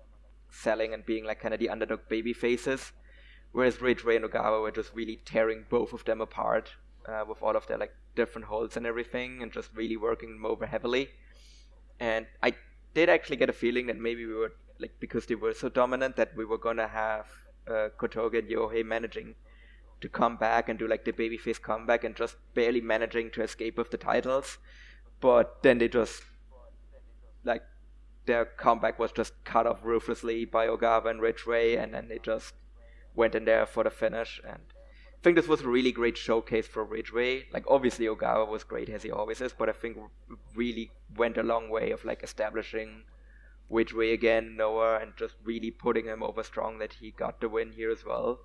selling and being like kind of the underdog baby faces. Whereas Ridgeway and Ogawa were just really tearing both of them apart uh, with all of their like different holds and everything, and just really working them over heavily. And I did actually get a feeling that maybe we were like because they were so dominant that we were gonna have uh, Kotoge and Yohei managing to come back and do like the babyface comeback and just barely managing to escape with the titles. But then they just like their comeback was just cut off ruthlessly by Ogawa and Ridgeway, and then they just went in there for the finish. And I think this was a really great showcase for Ridgeway. Like obviously Ogawa was great as he always is, but I think really went a long way of like establishing Ridgeway again, Noah, and just really putting him over strong that he got the win here as well,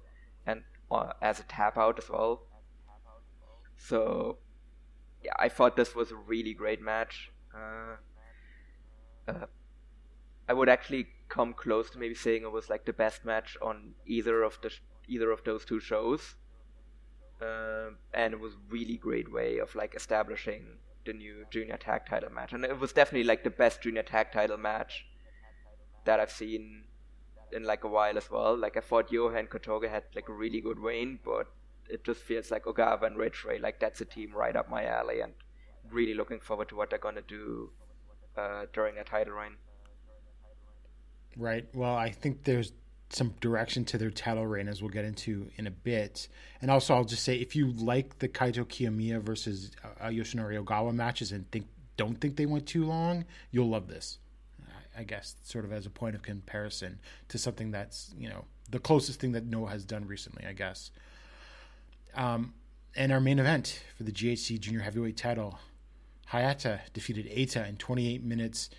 and uh, as a tap out as well. So yeah, I thought this was a really great match. Uh, uh, I would actually come close to maybe saying it was like the best match on either of the sh- either of those two shows, um, and it was really great way of like establishing the new junior tag title match, and it was definitely like the best junior tag title match that I've seen in like a while as well. Like I thought Johan and Kotoge had like a really good win, but it just feels like Ogawa and Ridgeway, like that's a team right up my alley, and really looking forward to what they're gonna do uh, during a title reign. Right. Well, I think there's some direction to their title reign as we'll get into in a bit. And also, I'll just say if you like the Kaito Kiyomiya versus uh, Yoshinari Ogawa matches and think don't think they went too long, you'll love this. I- I guess sort of as a point of comparison to something that's you know the closest thing that Noah has done recently, I guess. Um, and our main event for the GHC Junior Heavyweight title, Hayata defeated Eita in 28 minutes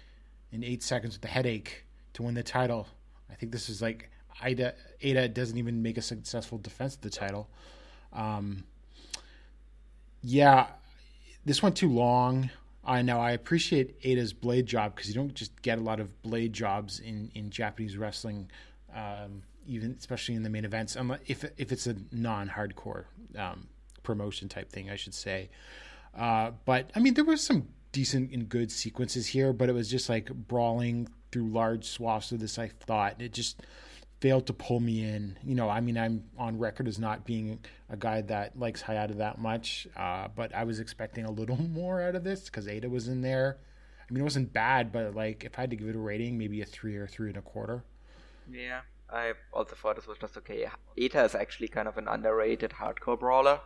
and 8 seconds with a headache to win the title. I think this is like Ida Eita doesn't even make a successful defense of the title. Um, yeah, this went too long. I know I appreciate Eita's blade job because you don't just get a lot of blade jobs in, in Japanese wrestling, um, even especially in the main events. Unless, if if it's a non-hardcore um, promotion type thing, I should say. Uh, but I mean, there was some decent and good sequences here, but it was just like brawling through large swaths of this. I thought it just failed to pull me in. You know, I mean, I'm on record as not being a guy that likes Hayata that much, uh, but I was expecting a little more out of this because Eita was in there. I mean, it wasn't bad, but like if I had to give it a rating, maybe a three or three and a quarter. Yeah, I also thought this was just okay. Eita is actually kind of an underrated hardcore brawler.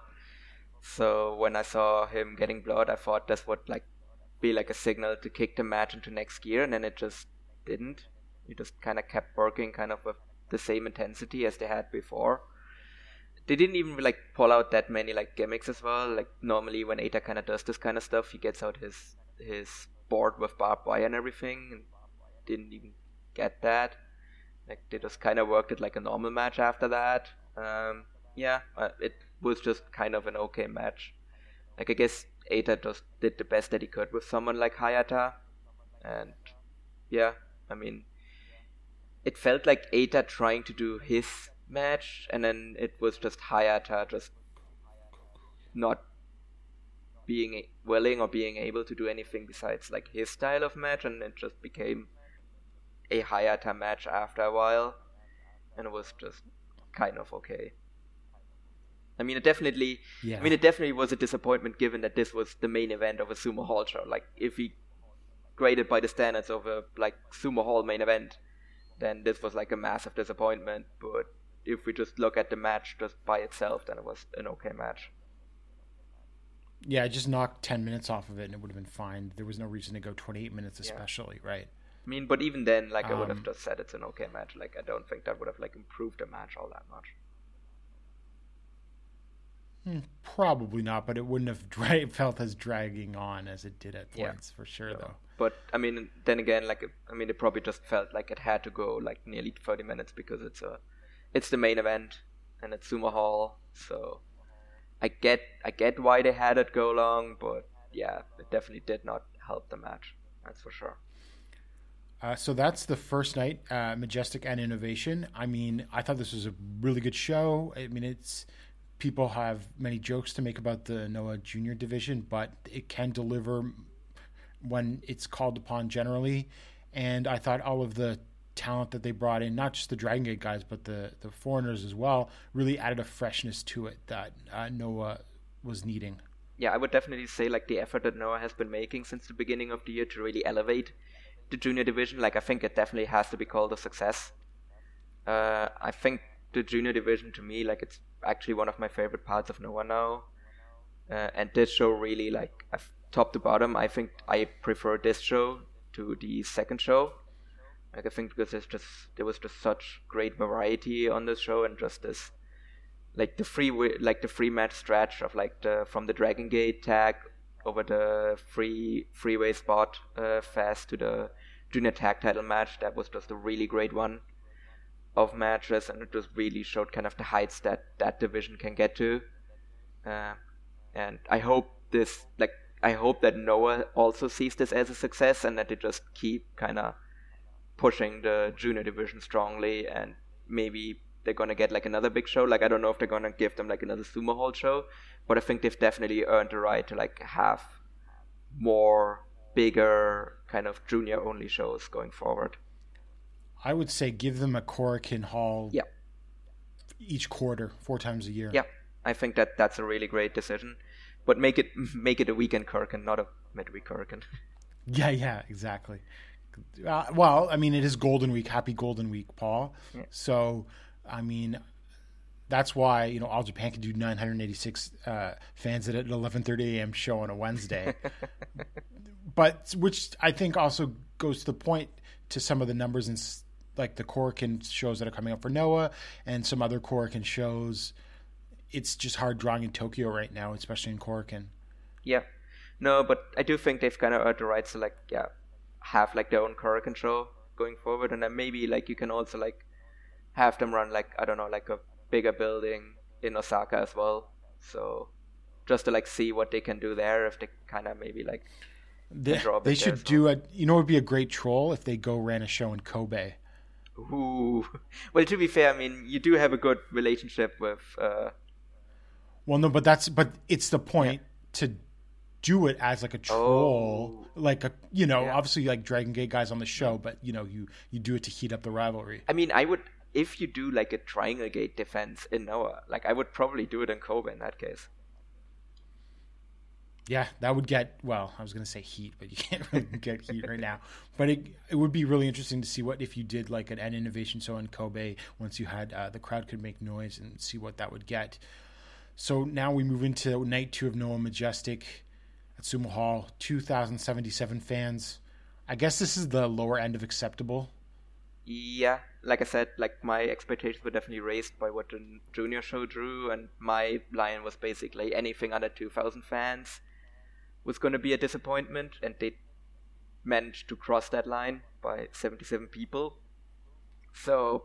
So when I saw him getting blood, I thought this would like be like a signal to kick the match into next gear, and then it just didn't. You just kind of kept working kind of with the same intensity as they had before. They didn't even like pull out that many like gimmicks as well. Like normally when Eita kind of does this kind of stuff, he gets out his his board with barbed wire and everything, and didn't even get that. Like they just kind of worked it like a normal match after that. Um, yeah, uh, it was just kind of an okay match. Like I guess Eita just did the best that he could with someone like Hayata, and yeah, I mean, it felt like Eita trying to do his match, and then it was just Hayata just not being willing or being able to do anything besides like his style of match, and it just became a Hayata match after a while, and it was just kind of okay. I mean, it definitely. Yeah. I mean, it definitely was a disappointment given that this was the main event of a sumo hall show. Like, if we graded by the standards of a like sumo hall main event, then this was like a massive disappointment. But if we just look at the match just by itself, then it was an okay match. Yeah, I just knock 10 minutes off of it and it would have been fine. There was no reason to go 28 minutes, especially, right? I mean, but even then, like I would have Um, just said it's an okay match. Like I don't think that would have like improved the match all that much. Probably not, but it wouldn't have dra- felt as dragging on as it did at Yeah. for sure, though. But I mean, then again, like I mean, it probably just felt like it had to go like nearly 30 minutes because it's a, it's the main event and it's Sumo Hall. So I get I get why they had it go long, but yeah, it definitely did not help the match. That's for sure. Uh, so that's the first night, uh, Majestic and Innovation. I mean, I thought this was a really good show. I mean, it's people have many jokes to make about the Noah Junior division, but it can deliver when it's called upon generally. And I thought all of the talent that they brought in, not just the Dragon Gate guys, but the the foreigners as well, really added a freshness to it that uh, Noah was needing. yeah, I would definitely say like the effort that Noah has been making since the beginning of the year to really elevate the junior division. Like I think it definitely has to be called a success. Uh, I think the junior division to me, like it's actually one of my favorite parts of Noah now. Uh, and this show really like I've, top to bottom, I think I prefer this show to the second show. Like I think because there's just there was just such great variety on this show and just this like the free like the free match stretch of like the from the Dragon Gate tag over the free freeway spot uh, fast to the junior tag title match that was just a really great one of matches and it just really showed kind of the heights that that division can get to uh, and I hope this like I hope that Noah also sees this as a success and that they just keep kind of pushing the junior division strongly and maybe they're gonna get like another big show. Like I don't know if they're gonna give them like another sumo hall show, but I think they've definitely earned the right to like have more bigger kind of junior only shows going forward. I would say give them a Korakuen Hall Yeah. each quarter, four times a year. Yeah, I think that that's a really great decision, but make it make it a weekend Kirkin, not a midweek Kirkin. Yeah, yeah, exactly. Uh, well, I mean, it is Golden Week. Happy Golden Week, Paul. Yeah. So, I mean, that's why you know All Japan can do 986 uh, fans at an 11:30 a.m. show on a Wednesday. but which I think also goes to the point to some of the numbers and like the Korakuen shows that are coming up for Noah and some other Korakuen shows. It's just hard drawing in Tokyo right now, especially in Korakuen. Yeah. No, but I do think they've kind of earned the rights to like yeah have like their own Korakuen show going forward, and then maybe like you can also like have them run like I don't know like a bigger building in Osaka as well. So just to like see what they can do there if they kind of maybe like They, draw a they should do a. You know, it would be a great troll if they go ran a show in Kobe. Ooh. Well, to be fair, I mean you do have a good relationship with uh Well, no, but that's but it's the point to do it as like a troll, like a you know, Oh. Yeah. obviously like Dragon Gate guys on the show, but you know, you you do it to heat up the rivalry. I mean I would if you do like a triangle gate defense in Noah, like I would probably do it in Kobe in that case. Yeah, that would get well. I was going to say heat, but you can't really get heat right now. But it it would be really interesting to see what if you did like an, an innovation show in Kobe once you had uh, the crowd could make noise and see what that would get. So now we move into night two of Noah Majestic at Sumo Hall. Two thousand seventy seven fans. I guess this is the lower end of acceptable. Yeah, like I said, like my expectations were definitely raised by what the junior show drew, and my line was basically anything under 2,000 fans was going to be a disappointment, and they managed to cross that line by 77 people. So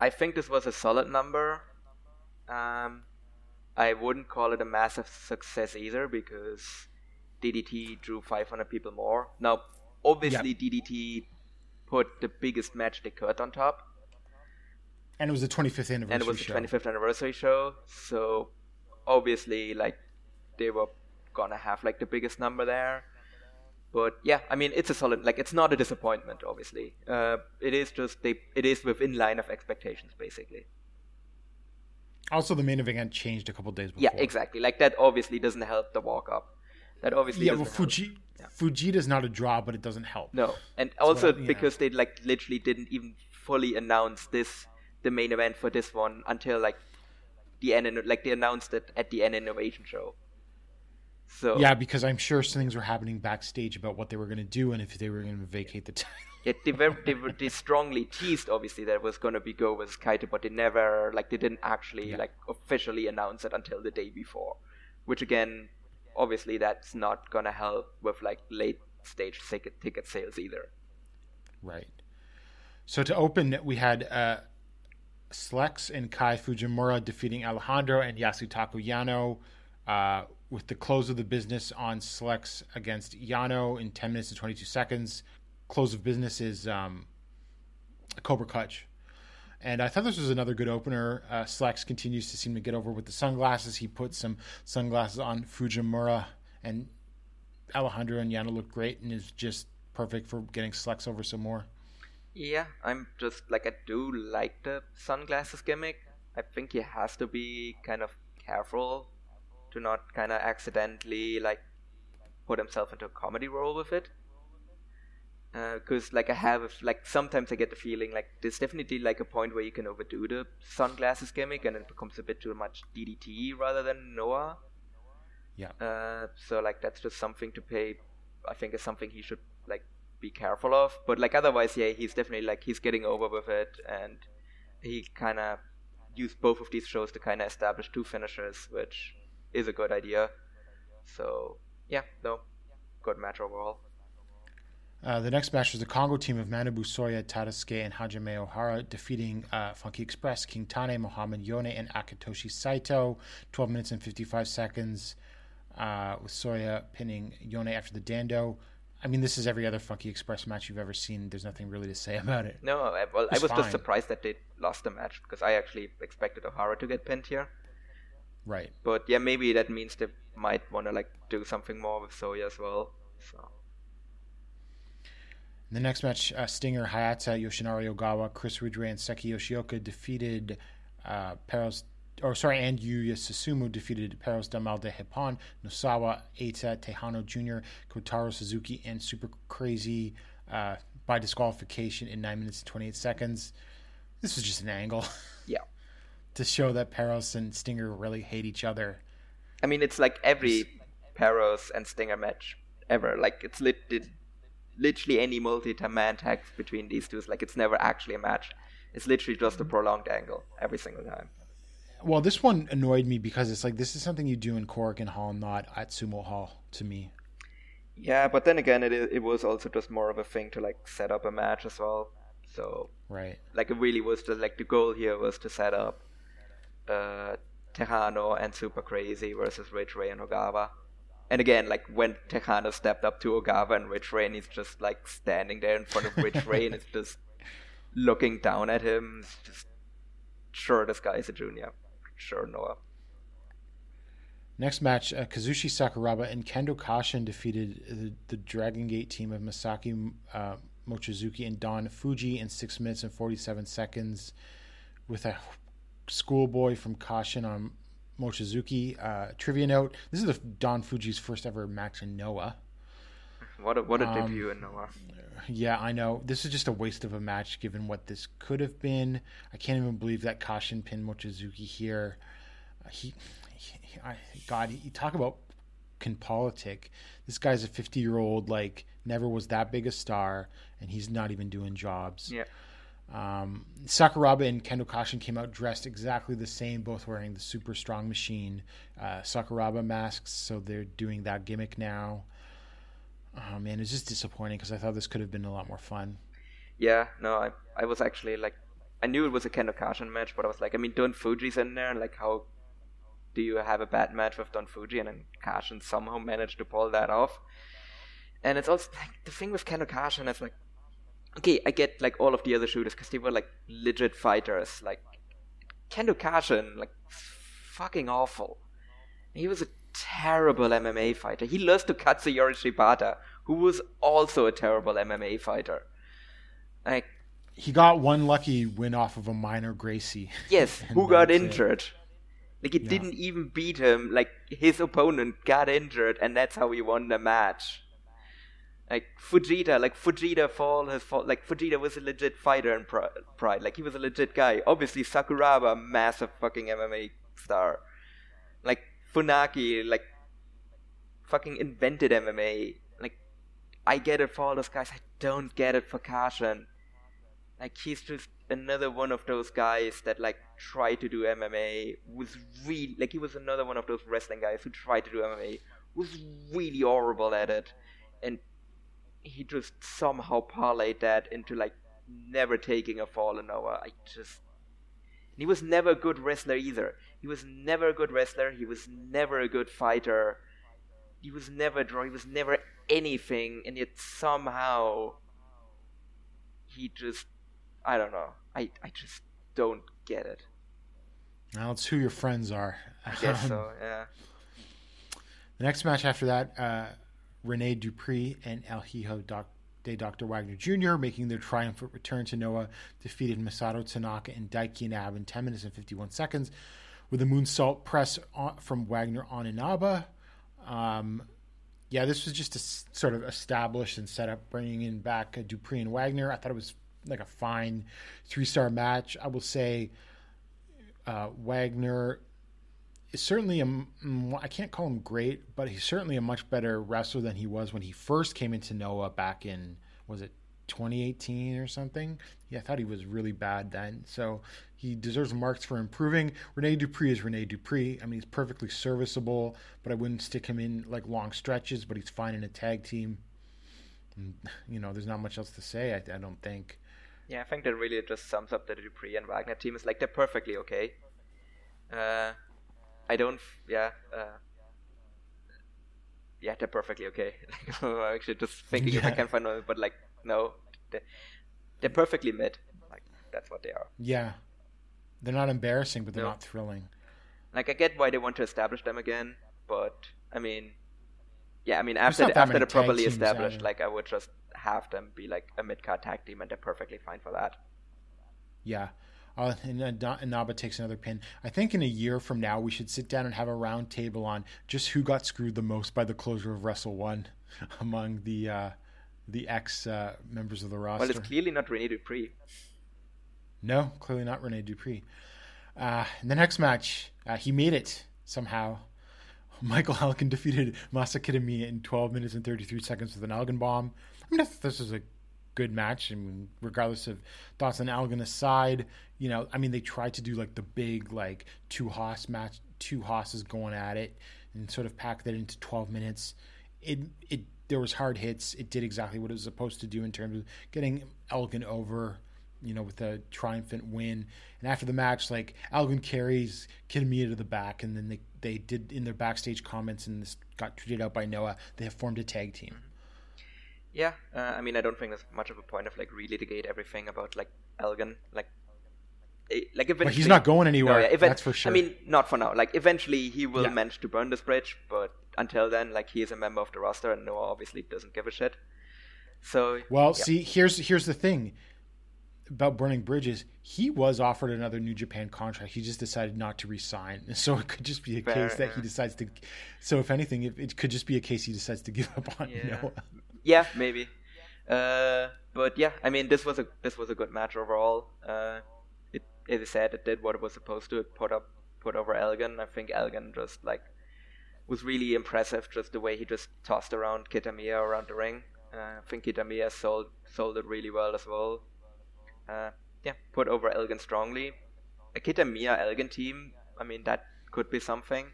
I think this was a solid number. Um, I wouldn't call it a massive success either because DDT drew 500 people more. Now, obviously, DDT put the biggest match they could on top, And it was the 25th anniversary and it was the show. 25th anniversary show. So obviously, like they were gonna have like the biggest number there. But yeah, I mean, it's a solid. Like, it's not a disappointment. Obviously, uh, it is just they. It is within line of expectations, basically. Also, the main event changed a couple days before. Yeah, exactly. Like that obviously doesn't help the walk up. That obviously Yeah, doesn't well. Fuji Fujita's not a draw, but it doesn't help. No, and also I- yeah. because they like literally didn't even fully announce this the main event for this one until like the N like they announced it at the N Innovation show. So Yeah, because I'm sure things were happening backstage about what they were going to do and if they were going to vacate the title. Yeah, they, were, they, were, they strongly teased obviously that it was gonna be Go versus Kaito, but they never like they didn't actually Yeah. like officially announce it until the day before, which again, obviously that's not gonna help with like late stage ticket ticket sales either. Right. So to open, we had uh, Slex and Kai Fujimura defeating Alejandro and Yasutaka Yano. Uh, with the close of the business on Slex against Yano in 10 minutes and 22 seconds. Close of business is um, Cobra Clutch. And I thought this was another good opener. Uh, Slex continues to seem to get over with the sunglasses. He put some sunglasses on Fujimura, and Alejandro and Yano look great and is just perfect for getting Slex over some more. Yeah, I'm just like I do like the sunglasses gimmick. I think he has to be kind of careful to not kind of accidentally like put himself into a comedy role with it. Because like I have like sometimes I get the feeling like there's definitely like a point where you can overdo the sunglasses gimmick and it becomes a bit too much DDT rather than Noah. Yeah. Uh, so like that's just something to pay. I think is something he should like be careful of. But like otherwise, yeah, he's definitely like he's getting over with it, and he kind of used both of these shows to kind of establish two finishers, which is a good idea. So yeah, no, good match overall. Uh, the next match was the Kongo team of Manabu Soya, Tadasuke, and Hajime Ohara defeating uh, Funky Express, King Tane, Mohamed Yone, and Akitoshi Saito. 12 minutes and 55 seconds uh, with Soya pinning Yone after the Dando. I mean, this is every other Funky Express match you've ever seen. There's nothing really to say about it. No, I, well, I was fine. just surprised that they lost the match because I actually expected Ohara to get pinned here. Right. But yeah, maybe that means they might want to like do something more with Soya as well. So In The next match, uh, Stinger, Hayata, Yoshinari Ogawa, Chris Ridgeway, and Seiki Yoshioka defeated uh, Perros, or sorry, and Yuya Susumu defeated Perros del Mal de Japon, Nosawa, Eita, Tejano Jr., Kotaro Suzuki, and Super Crazy uh, by disqualification in 9 minutes and 28 seconds. This was just an angle to show that Perros and Stinger really hate each other. I mean it's like every Perros and Stinger match ever. Like it's lit, it, literally any multi-man tag between these two. is like it's never actually a match. It's literally just a prolonged angle every single time. Well, this one annoyed me because it's like this is something you do in Korakuen Hall, not at Sumo Hall to me. Yeah, but then again, it it was also just more of a thing to like set up a match as well. So Right. like it really was just like the goal here was to set up uh Tejano and Super Crazy versus Ridgeway and Ogawa. And again, like when Tejano stepped up to Ogawa and Ridgeway and he's just like standing there in front of Rich Ray and is just looking down at him. Just sure this guy is a junior. Sure Noah. Next match, uh, Kazushi Sakuraba and Kendo Kashin defeated the, the Dragon Gate team of Masaaki uh, Mochizuki and Don Fujii in 6 minutes and 47 seconds with a schoolboy from Kashin on Mochizuki. Uh, trivia note this is the Don Fujii's first ever match in Noah. What a what a Um, debut in Noah. Yeah, I know. This is just a waste of a match given what this could have been. I can't even believe that Kashin pinned Mochizuki here. Uh, he, he, I, God, you talk about can politic. This guy's a 50 year old, like, never was that big a star, and he's not even doing jobs. Yeah. Um, Sakuraba and Kendo Kashin came out dressed exactly the same, both wearing the super strong machine uh, Sakuraba masks, so they're doing that gimmick now. Oh man, it's just disappointing because I thought this could have been a lot more fun. Yeah, no, I I was actually like I knew it was a Kendo Kashin match, but I was like, I mean Don Fujii's in there, and like how do you have a bad match with Don Fujii and then Kashin somehow managed to pull that off? And it's also like the thing with Kendo Kashin is like okay, I get like all of the other shooters because they were like legit fighters. Like Kendo Kashin, like fucking awful. He was a terrible MMA fighter. He lost to Katsuyori Shibata, who was also a terrible MMA fighter. Like He got one lucky win off of a minor Gracie. Yes, who got that's it. injured? Like it didn't even beat him. Like his opponent got injured, and that's how he won the match. Like Fujita, like Fujita for all his. Like Fujita was a legit fighter in Pride. Like he was a legit guy. Obviously Sakuraba, massive fucking MMA star. Like Funaki, like fucking invented MMA. Like, I get it for all those guys. I don't get it for Kashin. Like, he's just another one of those guys that like tried to do MMA. Was really like he was another one of those wrestling guys who tried to do MMA. Was really horrible at it, and he just somehow parlayed that into like never taking a fall in Noah. I just he was never a good wrestler either. He was never a good wrestler. He was never a good fighter. He was never a draw. He was never anything, and yet somehow he just I don't know. I I just don't get it. Now it's who your friends are. I guess Um, so. Yeah. The next match after that, uh, Rene Dupree and El Hijo Doc- de Dr. Wagner Jr., making their triumphant return to Noah, defeated Masato Tanaka and Daiki Inaba in 10 minutes and 51 seconds with a moonsault press on, from Wagner on Inaba. Um, yeah, this was just s- sort of establish and set up bringing in back uh, Dupree and Wagner. I thought it was like a fine three star match. I will say uh, Wagner is certainly a I can't call him great, but he's certainly a much better wrestler than he was when he first came into Noah back in was it 2018 or something. Yeah, I thought he was really bad then. So he deserves marks for improving. Rene Dupree is Rene Dupree. I mean, he's perfectly serviceable, but I wouldn't stick him in like long stretches. But he's fine in a tag team. And, you know, there's not much else to say. I, I don't think. Yeah, I think that really just sums up the Dupree and Wagner team. Is like they're perfectly okay. Uh, I don't. Yeah. Uh, yeah, they're perfectly okay. I'm actually just thinking if I Yeah. can find one, but like no, they're, they're perfectly mid. Like that's what they are. Yeah, they're not embarrassing, but they're No. not thrilling. Like I get why they want to establish them again, but I mean, yeah, I mean after that after they're properly established, either. like I would just have them be like a mid card tag team, and they're perfectly fine for that. Yeah. Uh, and Ina- Inaba takes another pin. I think in a year from now, we should sit down and have a round table on just who got screwed the most by the closure of Wrestle One among the uh, the ex uh, members of the roster. Well, it's clearly not Rene Dupree. No, clearly not Rene Dupree. Uh, in the next match, uh, he made it somehow. Michael Elgin defeated Masa Kitamiya in 12 minutes and 33 seconds with an Elgin bomb. I mean, this was a good match. I mean, regardless of thoughts on Elgin aside, you know, I mean, they tried to do like the big, like, two hoss match, two hoss's going at it and sort of pack that into 12 minutes. It, it, there was hard hits. It did exactly what it was supposed to do in terms of getting Elgin over you know, with a triumphant win. And after the match, like Elgin carries Kitamiya to the back, and then they they did in their backstage comments, and this got tweeted out by Noah. They have formed a tag team. Yeah, uh, I mean, I don't think there's much of a point of like relitigate everything about like Elgin, like, eh, like eventually. But he's not going anywhere. No, yeah, even- that's for sure. I mean, not for now. Like, eventually he will Yeah. manage to burn this bridge, but until then, like, he is a member of the roster, and Noah obviously doesn't give a shit. So, well, yeah. see, here's here's the thing about burning bridges. He was offered another New Japan contract. He just decided not to resign. So it could just be a Fair, case that he decides to. So if anything, it, it could just be a case he decides to give up on Yeah. Noah. Yeah, maybe. Uh, but yeah, I mean, this was a this was a good match overall. Uh, it, as I said, it did what it was supposed to. It put up put over Elgin. I think Elgin just like was really impressive. Just the way he just tossed around Kitamiya around the ring. Uh, I think Kitamiya sold sold it really well as well. Uh, yeah, put over Elgin strongly. A Kitamiya Elgin team. I mean, that could be something.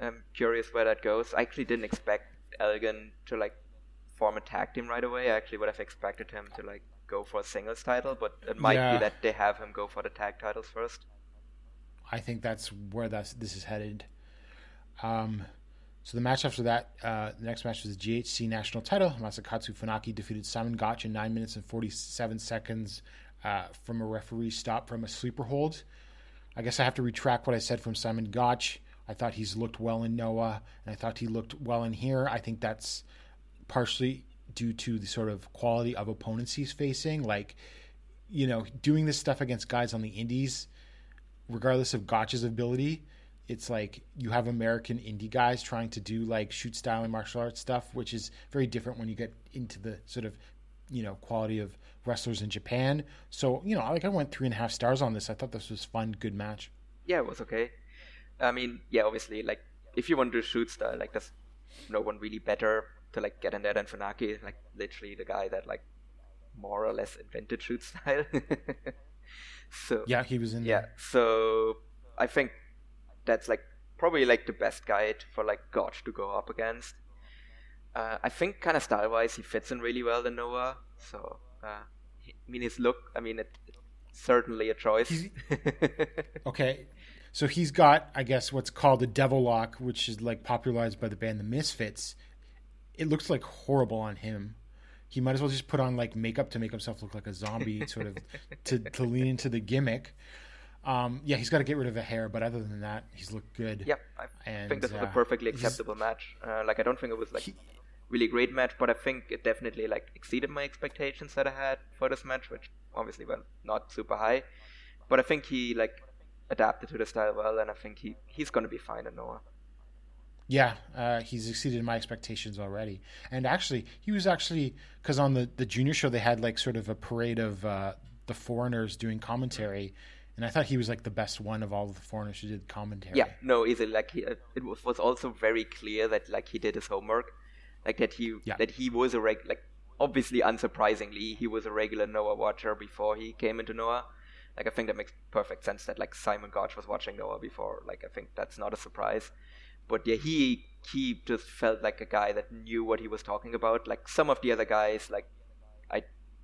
I'm curious where that goes. I actually didn't expect Elgin to like form a tag team right away. I actually would have expected him to like go for a singles title, but it might Yeah. be that they have him go for the tag titles first. I think that's where that's this is headed. Um, so the match after that, uh, the next match was the GHC national title. Masakatsu Funaki defeated Simon Gotch in nine minutes and forty-seven seconds uh, from a referee stop from a sleeper hold. I guess I have to retract what I said from Simon Gotch. I thought he's looked well in Noah, and I thought he looked well in here. I think that's partially due to the sort of quality of opponents he's facing. Like, you know, doing this stuff against guys on the indies, regardless of Gotch's ability, it's like you have American indie guys trying to do like shoot style and martial arts stuff, which is very different when you get into the sort of, you know, quality of wrestlers in Japan. So, you know, like I went three and a half stars on this. I thought this was fun, good match. Yeah, it was okay. I mean, yeah, obviously, like if you want to shoot style, like there's no one really better to like get in there And Funaki. Like literally the guy that like more or less invented shoot style. so Yeah, he was in yeah, there. so I think that's like probably like the best guide for like Gotch to go up against. Uh, I think kind of style wise he fits in really well in Noah. So uh, he- I mean his look. I mean it, it's certainly a choice. Okay. So he's got, I guess, what's called a devil lock, which is like popularized by the band The Misfits. It looks like horrible on him. He might as well just put on like makeup to make himself look like a zombie, sort of to, to lean into the gimmick. Um, yeah, he's got to get rid of the hair, but other than that, he's looked good. Yep, I And, think this was uh, a perfectly acceptable match. Uh, like I don't think it was like really great match, but I think it definitely like exceeded my expectations that I had for this match, which obviously were not super high. But I think he like adapted to the style well, and I think he he's gonna be fine in Noah. Yeah, uh, he's exceeded my expectations already. And actually, he was actually because on the the junior show they had like sort of a parade of uh, the foreigners doing commentary, and I thought he was like the best one of all of the foreigners who did commentary. Yeah, no, easily. Like he, uh, it was, was also very clear that like he did his homework, like that he Yeah. that he was a reg like obviously unsurprisingly he was a regular Noah watcher before he came into Noah. Like I think that makes perfect sense that like Simon Gotch was watching Noah before. Like I think that's not a surprise. But yeah, he he just felt like a guy that knew what he was talking about. Like some of the other guys, like I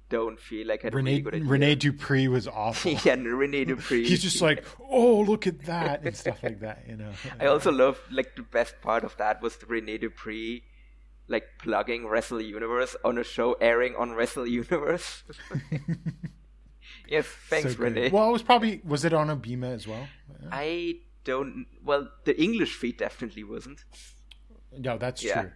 don't feel like had Rene really good idea. Rene Dupree was awful. yeah, Rene Dupree. He's just like, oh, look at that and stuff like that. You know. I also love like the best part of that was Rene Dupree like plugging Wrestle Universe on a show airing on Wrestle Universe. yes, thanks, So good. Rene. Well, it was probably was it on ABEMA as well? I don't. Well, the English feed definitely wasn't. No, that's Yeah. true.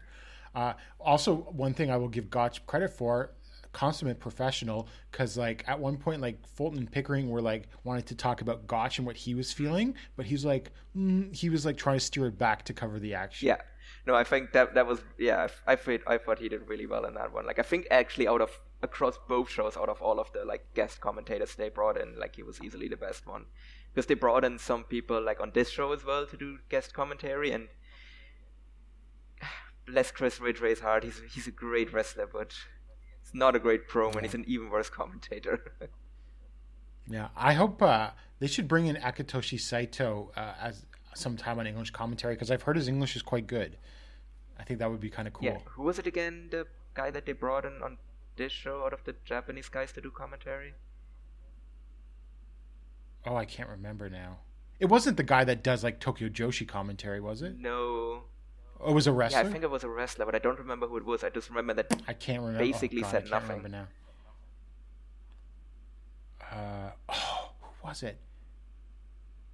Uh, also, one thing I will give Gotch credit for, consummate professional, because like at one point, like Fulton and Pickering were like wanted to talk about Gotch and what he was feeling, but he's like, mm, he was like trying to steer it back to cover the action. Yeah. No, I think that that was yeah. I I thought I thought he did really well in that one. Like I think actually out of across both shows, out of all of the like guest commentators they brought in, like he was easily the best one because they brought in some people like on this show as well to do guest commentary and. Bless Chris Ridgeway's heart. He's he's a great wrestler, but it's not a great pro, and he's an even worse commentator. Yeah, I hope uh, they should bring in Akitoshi Saito uh, as sometime on English commentary because I've heard his English is quite good. I think that would be kind of cool. Yeah, who was it again? The guy that they brought in on this show out of the Japanese guys to do commentary? Oh, I can't remember now. It wasn't the guy that does like Tokyo Joshi commentary, was it? No. Oh, it was a wrestler. Yeah. I think it was a wrestler, but I don't remember who it was. I just remember that. I can't remember. basically oh, God, said I can't nothing. Remember now. Uh, oh, who was it?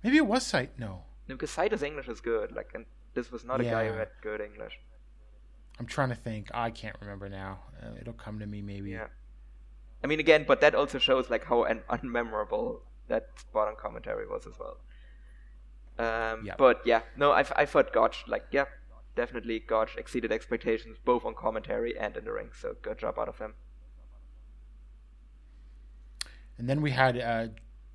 Maybe it was Sight. No, No, because Saito's English is good. Like, and this was not a guy who had good English. I'm trying to think. I can't remember now. Uh, it'll come to me maybe. Yeah. I mean, again, but that also shows like how un- unmemorable that spot on commentary was as well. Um, Yeah. But yeah, no, I, I thought Gotch, like, yeah, definitely Gotch exceeded expectations both on commentary and in the ring. So good job out of him. And then we had uh,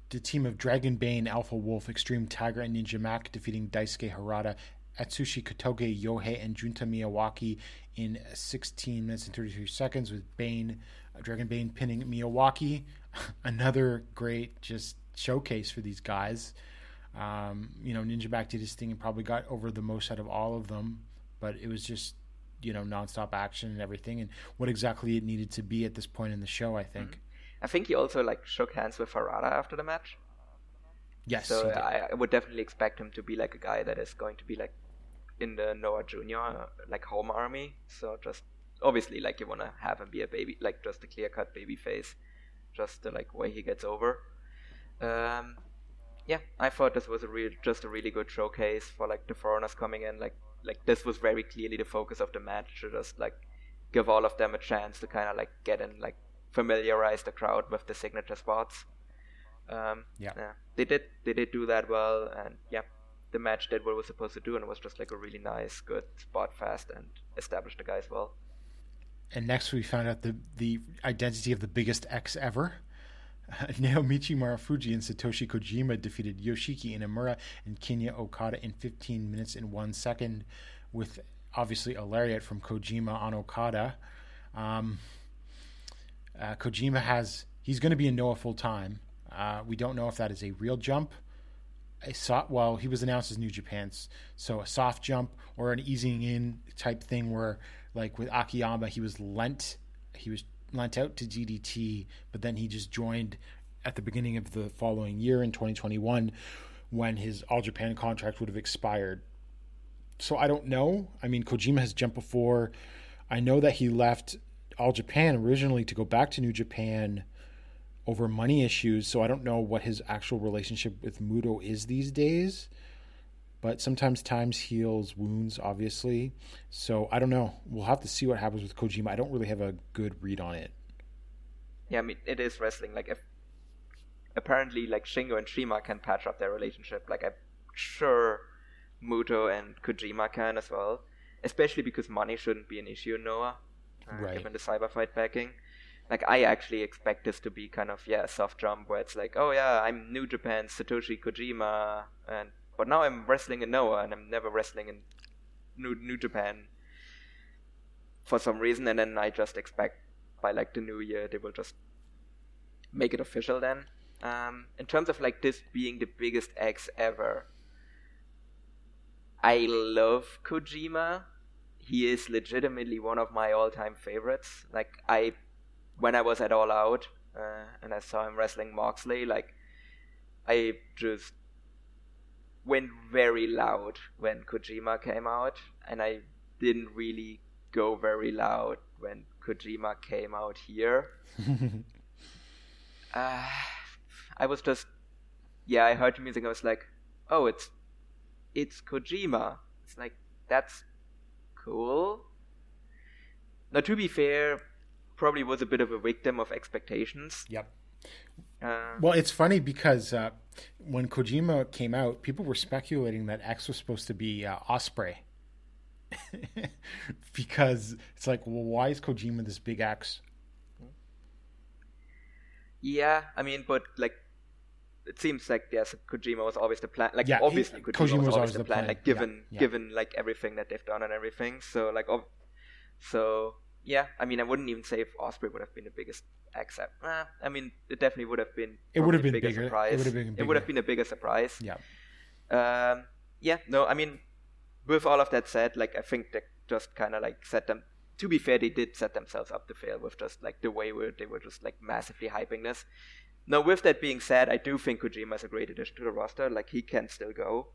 the team of Dragon Bane, Alpha Wolf, Extreme Tiger, and Ninja Mack defeating Daisuke Harada, Atsushi Kotoge, Yohei, and Junta Miyawaki in 16 minutes and 33 seconds with Bane, uh, Dragon Bane pinning Miyawaki. Another great just showcase for these guys. Um, you know, Ninja Mack did his thing and probably got over the most out of all of them, but it was just, you know, nonstop action and everything and what exactly it needed to be at this point in the show, I think. I think he also like shook hands with Harada after the match. Yes. So. I, I would definitely expect him to be like a guy that is going to be like in the Noah Junior like home army. So just obviously like you want to have him be a baby, like just a clear cut baby face, just the like way he gets over. Um, yeah, I thought this was a real, just a really good showcase for like the foreigners coming in. Like like this was very clearly the focus of the match to just like give all of them a chance to kind of like get in, like familiarize the crowd with the signature spots. Um, Yeah. yeah, they did they did do that well, and yeah, the match did what it was supposed to do, and it was just like a really nice, good spot fast and established the guys well. And next, we found out the the identity of the biggest X ever. Naomichi Marufuji and Satoshi Kojima defeated Yoshiki Inamura and Kenya Okada in 15 minutes and one second, with obviously a lariat from Kojima on Okada. Um, uh, Kojima has he's going to be in Noah full time. Uh, we don't know if that is a real jump. A soft, well, he was announced as New Japan's, so a soft jump or an easing in type thing where, like with Akiyama, he was lent, he was lent out to DDT, but then he just joined at the beginning of the following year in 2021 when his All Japan contract would have expired. So I don't know. I mean, Kojima has jumped before. I know that he left All Japan originally to go back to New Japan over money issues. So I don't know what his actual relationship with Muto is these days. But sometimes times heals wounds, obviously. So I don't know. We'll have to see what happens with Kojima. I don't really have a good read on it. Yeah, I mean, it is wrestling. Like, if apparently, like Shingo and CIMA can patch up their relationship. Like, I'm sure Muto and Kojima can as well. Especially because money shouldn't be an issue Noah, uh, Right. given the cyber fight backing. Like, I actually expect this to be kind of yeah a soft jump where it's like, oh yeah, I'm New Japan's Satoshi Kojima, and but now I'm wrestling in Noah, and I'm never wrestling in New New Japan for some reason, and then I just expect by like the new year they will just make it official then. Um, in terms of like this being the biggest X ever, I love Kojima. He is legitimately one of my all-time favorites. Like I, when I was at All Out uh, and I saw him wrestling Moxley, like I just went very loud when Kojima came out, and I didn't really go very loud when Kojima came out here. uh, I was just, yeah, I heard the music. I was like, oh, it's, it's Kojima. It's like that's cool. Now, to be fair, probably was a bit of a victim of expectations. Yep. Uh, Well, it's funny because uh, when Kojima came out, people were speculating that X was supposed to be uh, Ospreay. because it's like, well, why is Kojima this big X? Yeah, I mean, but like, it seems like yes, Kojima was always the plan. Like, Yeah, he- obviously, Kojima, was, always the plan. Like, Yeah, given yeah. given like everything that they've done and everything. So like, ob- so yeah, I mean, I wouldn't even say if Ospreay would have been the biggest accept. Uh, I mean, it definitely would have been. It would have been a bigger. bigger. It would have been It would have been a bigger surprise. Yeah. Um, yeah, no, I mean, with all of that said, like I think they just kind of like set them. To be fair, they did set themselves up to fail with just like the way where they were just like massively hyping this. Now, with that being said, I do think Kojima is a great addition to the roster. Like he can still go.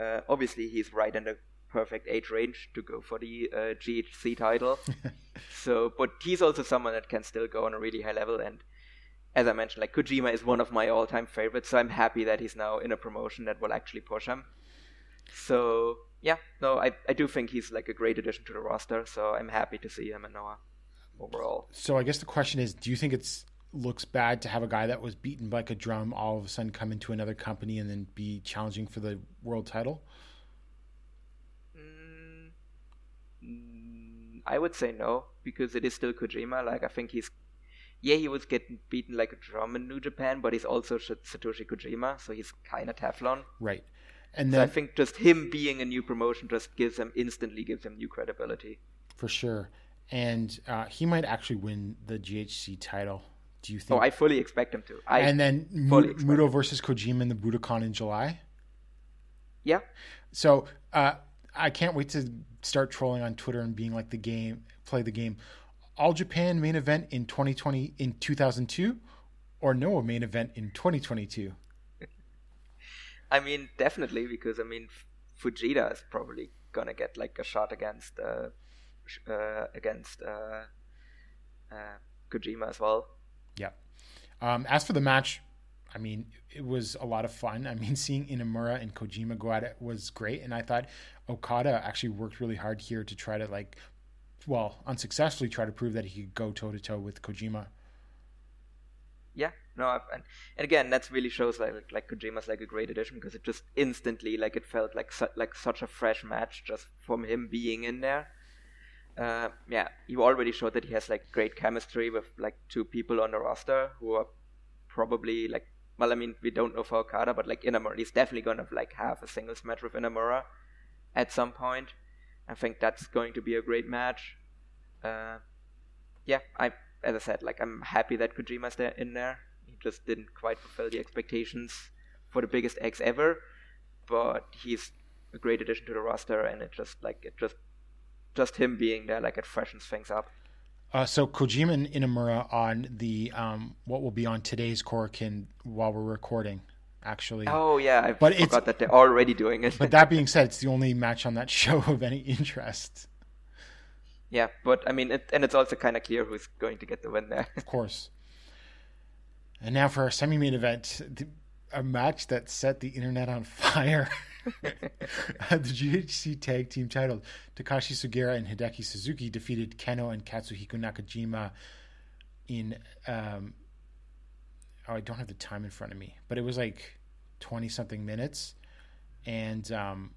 Uh, obviously, he's right in the perfect age range to go for the uh, GHC title. so, but he's also someone that can still go on a really high level. And as I mentioned, like Kojima is one of my all-time favorites. So I'm happy that he's now in a promotion that will actually push him. So yeah, no, I I do think he's like a great addition to the roster. So I'm happy to see him in Noah overall. So I guess the question is, do you think it's looks bad to have a guy that was beaten like a drum all of a sudden come into another company and then be challenging for the world title? Mm, mm, I would say no because it is still Kojima. Like I think he's, yeah, he was getting beaten like a drum in New Japan, but he's also Satoshi Kojima, so he's kind of Teflon. Right. And So I think just him being a new promotion just gives him instantly gives him new credibility. for sure. And uh, he might actually win the GHC title. Do you Oh, think? I fully expect him to. I and then expect Muto versus Kojima in the Budokan in July. yeah, So uh, I can't wait to start trolling on Twitter and being like the game, play the game. All Japan main event in 2020 in 2002, or no main event in 2022. I mean definitely because I mean F- Fujita is probably gonna get like a shot against uh, uh against uh, uh Kojima as well. Yeah. Um, as for the match, I mean, it was a lot of fun. I mean, seeing Inamura and Kojima go at it was great, and I thought Okada actually worked really hard here to try to like, well, unsuccessfully try to prove that he could go toe to toe with Kojima. Yeah, no, and, and again, that really shows like like Kojima's like a great addition because it just instantly like it felt like su- like such a fresh match just from him being in there. Uh, yeah, you already showed that he has like great chemistry with like two people on the roster who are probably like well, I mean, we don't know for Okada, but like Inamura, he's definitely gonna like have a singles match with Inamura at some point. I think that's going to be a great match. Uh, yeah, I as I said, like I'm happy that Kojima's there in there. He just didn't quite fulfill the expectations for the biggest X ever, but he's a great addition to the roster, and it just like it just just him being there, like it freshens things up. Uh, so Kojima and Inamura on the um, what will be on today's Korakuen while we're recording, actually. Oh yeah, I But forgot that they're already doing it. But that being said, it's the only match on that show of any interest, yeah, but I mean, it, and it's also kind of clear who's going to get the win there. of course. And now for our semi-main event, the- a match that set the internet on fire. the GHC Tag Team titles, Takashi Sugiura and Hideki Suzuki defeated Kenoh and Katsuhiko Nakajima in. Um, oh, I don't have the time in front of me, but it was like twenty something minutes, and um,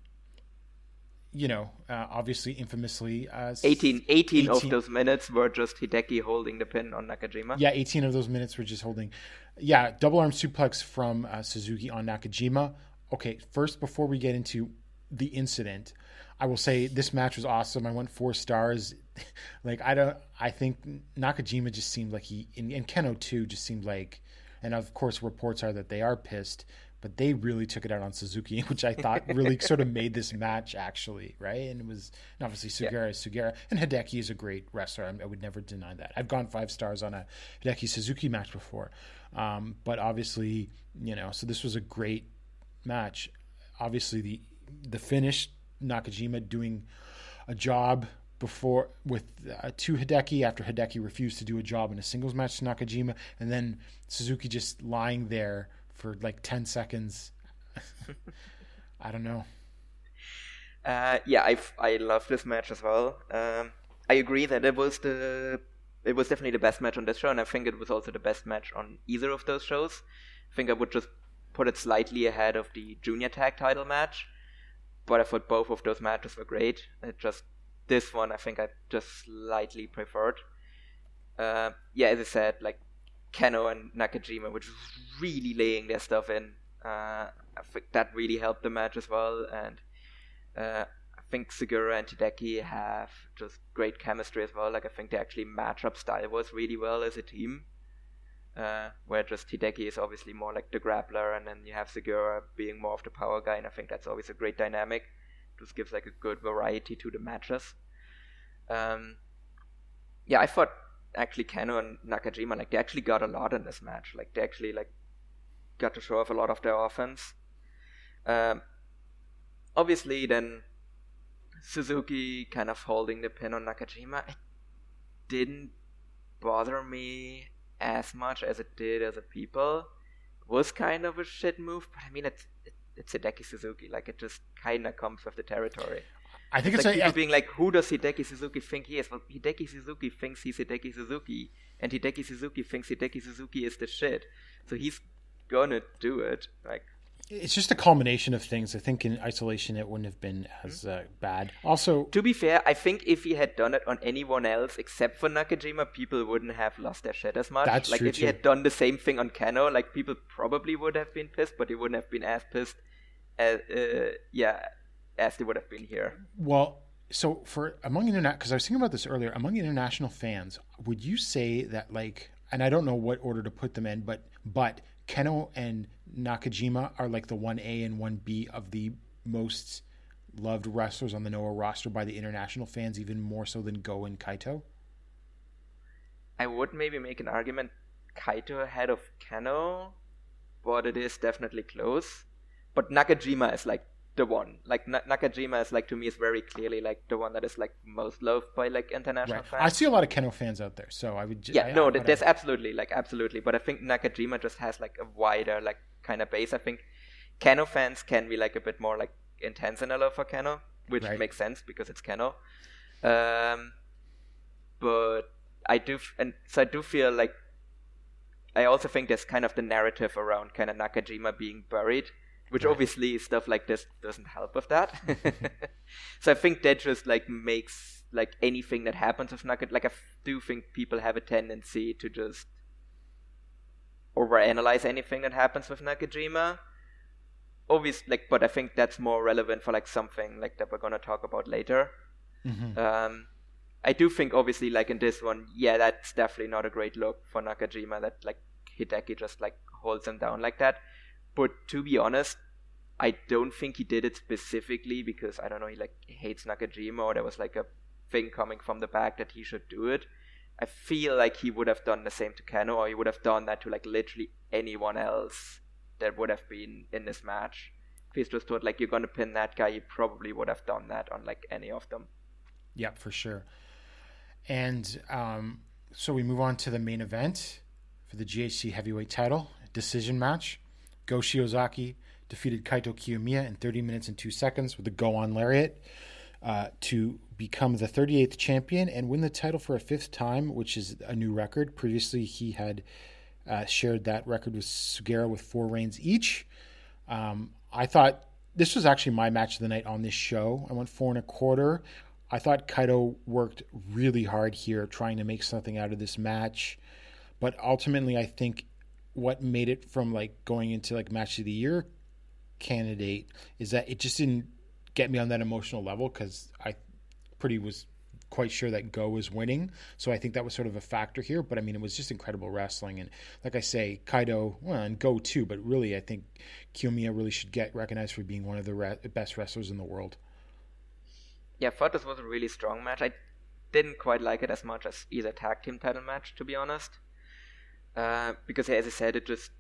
you know, uh, obviously, infamously, uh, 18, 18, of those minutes were just Hideki holding the pin on Nakajima. Yeah, 18 of those minutes were just holding. Yeah, double arm suplex from uh, Suzuki on Nakajima. Okay, first, before we get into the incident, I will say this match was awesome. I went four stars. like, I don't, I think Nakajima just seemed like he, and, and Kenoh too, just seemed like, and of course, reports are that they are pissed, but they really took it out on Suzuki, which I thought really sort of made this match actually, right? And it was, and obviously, Sugiura is Sugiura, and Hideki is a great wrestler. I, I would never deny that. I've gone five stars on a Hideki Suzuki match before. Um, but obviously, you know, so this was a great match. Obviously, the the finish, Nakajima doing a job before with uh, to Hideki after Hideki refused to do a job in a singles match to Nakajima, and then Suzuki just lying there for like ten seconds. I don't know. Uh, yeah, I I love this match as well. Um, I agree that it was the it was definitely the best match on this show, and I think it was also the best match on either of those shows. I think I would just put it slightly ahead of the junior tag title match, but I thought both of those matches were great. It just this one I think I just slightly preferred. Uh, yeah, as I said, like Kenoh and Nakajima, which was really laying their stuff in. Uh, I think that really helped the match as well, and uh, I think Sugiura and Hideki have just great chemistry as well. Like I think they actually match up style was really well as a team. Uh, where just Hideki is obviously more like the grappler, and then you have Sugiura being more of the power guy, and I think that's always a great dynamic. Just gives like a good variety to the matches. Um, yeah, I thought actually Kenoh and Nakajima like they actually got a lot in this match. Like they actually like got to show off a lot of their offense. Um, obviously, then Suzuki kind of holding the pin on Nakajima. It didn't bother me as much as it did as a people. Was kind of a shit move, but I mean it's it, it's Hideki Suzuki. Like it just kind of comes with the territory. I think It's it's, like a, being like, who does Hideki Suzuki think he is? Well, Hideki Suzuki thinks he's Hideki Suzuki, and Hideki Suzuki thinks Hideki Suzuki is the shit. So he's gonna do it. Like, it's just a combination of things. I think in isolation it wouldn't have been as uh, bad. Also, to be fair, I think if he had done it on anyone else except for Nakajima, people wouldn't have lost their shit as much. That's like true, if he had done the same thing on Kenoh, like people probably would have been pissed, but they wouldn't have been as pissed as uh, yeah as they would have been here. Well, so for among internet, because I was thinking about this earlier, among international fans, would you say that like, and I don't know what order to put them in, but but Kenoh and Nakajima are like the one A and one B of the most loved wrestlers on the Noah roster by the international fans, even more so than Go and Kaito. I would maybe make an argument Kaito ahead of Kenoh, but it is definitely close. But Nakajima is like the one. Like Na- Nakajima is like to me is very clearly like the one that is like most loved by like international Right. fans. I see a lot of Kenoh fans out there, so I would. Ju- yeah, I- no, I- th- there's absolutely like absolutely, but I think Nakajima just has like a wider like kind of base. I think Kenoh fans can be like a bit more like intense in their love for Kenoh, which Right. makes sense because it's Kenoh. Um, but I do, f- and so I do feel like I also think there's kind of the narrative around kind of Nakajima being buried, which obviously stuff like this doesn't help with that. so I think that just like makes like anything that happens with Nakajima. Like I f- do think people have a tendency to just overanalyze anything that happens with Nakajima. Obviously, like, but I think that's more relevant for like something like that we're gonna talk about later. Um, I do think obviously like in this one, yeah, that's definitely not a great look for Nakajima that like Hideki just like holds him down like that. But to be honest, I don't think he did it specifically because I don't know he like hates Nakajima or there was like a thing coming from the back that he should do it. I feel like he would have done the same to Kenoh or he would have done that to like literally anyone else that would have been in this match. If he's just thought like you're gonna pin that guy, he probably would have done that on like any of them. Yep, for sure. And um, so we move on to the main event for the GHC heavyweight title decision match. Go Shiozaki defeated Kaito Kiyomiya in 30 minutes and 2 seconds with a Gowan lariat uh, to become the 38th champion and win the title for a fifth time, which is a new record. Previously, he had uh, shared that record with Sugiura with four reigns each. Um, I thought this was actually my match of the night on this show. I went four and a quarter. I thought Kaito worked really hard here trying to make something out of this match. But ultimately, I think what made it from like going into like match of the year candidate is that it just didn't get me on that emotional level because I pretty was quite sure that Go was winning. So I think that was sort of a factor here. But I mean, it was just incredible wrestling. And like I say, Kaito, well, and Go too. But really, I think Kiyomiya really should get recognized for being one of the re- best wrestlers in the world. Yeah, I thought this was a really strong match. I didn't quite like it as much as either tag team title match, to be honest. Uh, because as I said, it just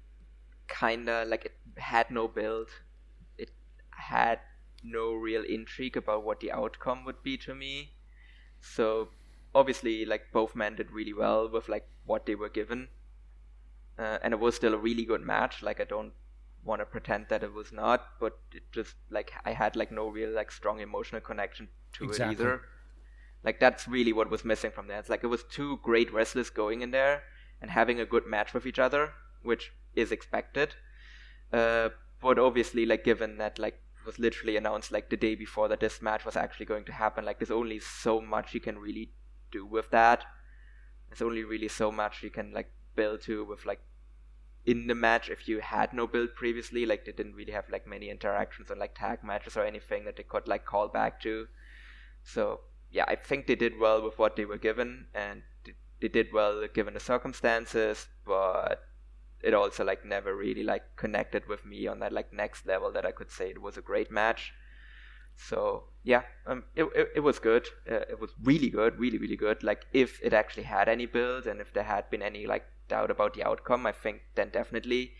kinda like it had no build. It had no real intrigue about what the outcome would be to me. So obviously, like both men did really well with like what they were given, uh, and it was still a really good match. Like I don't want to pretend that it was not, but it just like I had like no real like strong emotional connection to Exactly. it either. Like that's really what was missing from there. It's like it was two great wrestlers going in there and having a good match with each other, which is expected. Uh, but obviously, like given that like was literally announced like the day before that this match was actually going to happen, like there's only so much you can really do with that. There's only really so much you can like build to with like in the match if you had no build previously like they didn't really have like many interactions on like tag matches or anything that they could like call back to so yeah i think they did well with what they were given and they did well given the circumstances but it also like never really like connected with me on that like next level that i could say it was a great match. So yeah um it, it, it was good. Uh, it was really good really really good. Like if it actually had any build and if there had been any like doubt about the outcome i think then definitely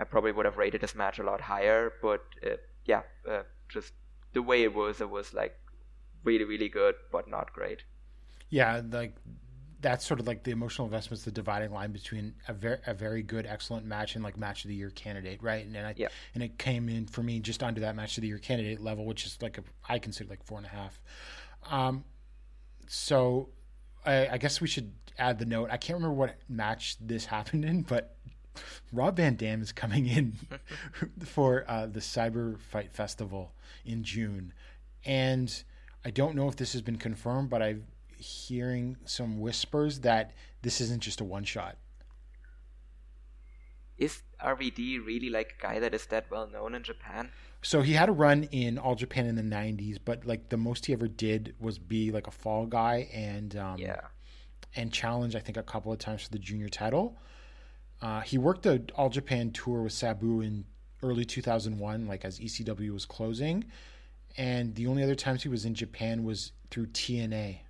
i probably would have rated this match a lot higher. But uh, yeah uh, just the way it was it was like really really good but not great. Yeah, like that's sort of like the emotional investment's the dividing line between a very a very good, excellent match and like match of the year candidate, right? And, then I Yeah. and it came in for me just under that match of the year candidate level, which is like a I consider like four and a half. Um, so I, I guess we should add the note. I can't remember what match this happened in, but Rob Van Dam is coming in for uh, the Cyber Fight Festival in June, and I don't know if this has been confirmed, but I'm hearing some whispers that this isn't just a one shot. is rvd really like a guy that is that well known in japan So he had a run in All Japan in the '90s, but like the most he ever did was be like a fall guy and um, yeah and challenge I think a couple of times for the junior title. Uh, he worked the All Japan tour with Sabu in early 2001, like as ECW was closing, and the only other times he was in Japan was through TNA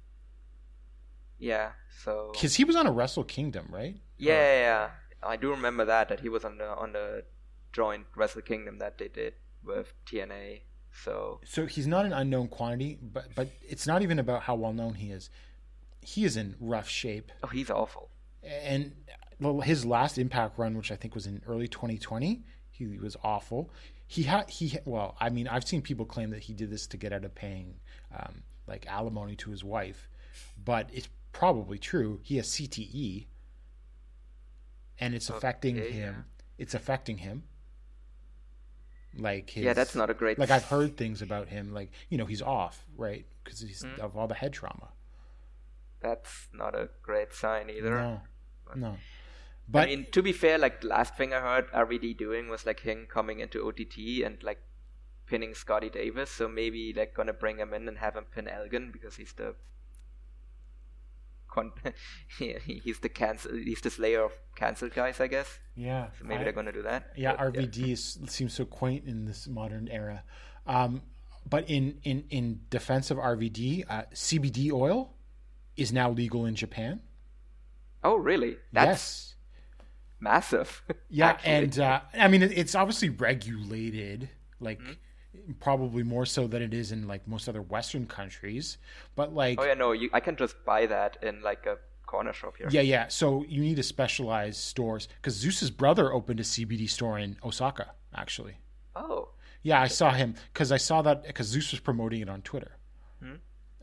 yeah so because he was on a Wrestle Kingdom, right? Yeah, yeah, yeah. I do remember that that he was on the on the joint Wrestle Kingdom that they did with TNA. So So he's not an unknown quantity, but but it's not even about how well known he is. He is in rough shape. oh, he's awful. and well, his last impact run which i think was in early 2020 he was awful he had he well i mean i've seen people claim that he did this to get out of paying um, like alimony to his wife but it's probably true. He has cte and it's affecting Okay, him. It's affecting him. Like his, Yeah, that's not a great. like i've heard things about him like you know he's off right? Because he's Mm. of all the head trauma. That's not a great sign either. no no. But I mean, to be fair, like the last thing I heard RVD doing was like him coming into OTT and like pinning Scotty Davis, so maybe they're gonna bring him in and have him pin Elgin because he's the con- he's the cancel he's the slayer of cancelled guys, I guess. Yeah. So maybe I- they're gonna do that. Yeah, But, RVD is, seems so quaint in this modern era. Um, but in, in, in defense of RVD, uh, CBD oil is now legal in Japan. Oh, really? That's yes. massive. Yeah, actually. and uh, I mean it's obviously regulated, like probably more so than it is in like most other Western countries. But like, oh yeah, no, you, I can just buy that in like a corner shop here. yeah, yeah. So you need to specialize stores because Zeus's brother opened a CBD store in Osaka, actually. Oh, Yeah, I saw him because I saw that because Zeus was promoting it on Twitter,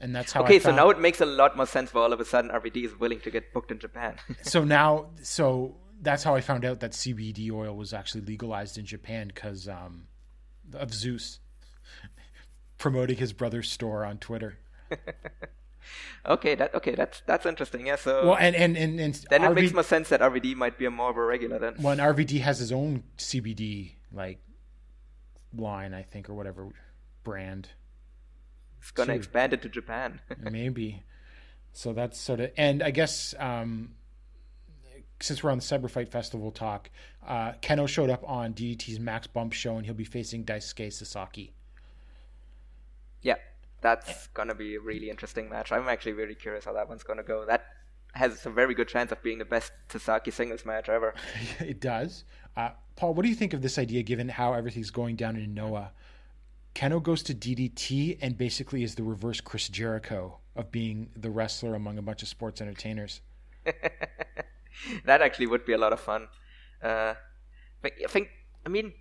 and that's how. Hmm? okay. I So now it makes a lot more sense why all of a sudden RVD is willing to get booked in Japan. so now, so that's how I found out that CBD oil was actually legalized in Japan because um, of Zeus promoting his brother's store on Twitter. okay, that okay, that's that's interesting. Yeah. So Well, and and and, and then it makes more sense that RVD might be a more of a regular then. when RVD has his own CBD like line, I think, or whatever brand. It's gonna Sure. expand it to Japan. maybe. So that's sort of, and I guess um, since we're on the Cyber Fight Festival talk, uh, Kenoh showed up on DDT's Max Bump show, and he'll be facing Daisuke Sasaki. yeah, that's gonna be a really interesting match. I'm actually very curious how that one's gonna go. That has a very good chance of being the best Sasaki singles match ever. it does. Uh, Paul, what do you think of this idea, given how everything's going down in Noah? Kenoh goes to DDT and basically is the reverse Chris Jericho of being the wrestler among a bunch of sports entertainers. that actually would be a lot of fun. Uh, I think, I mean,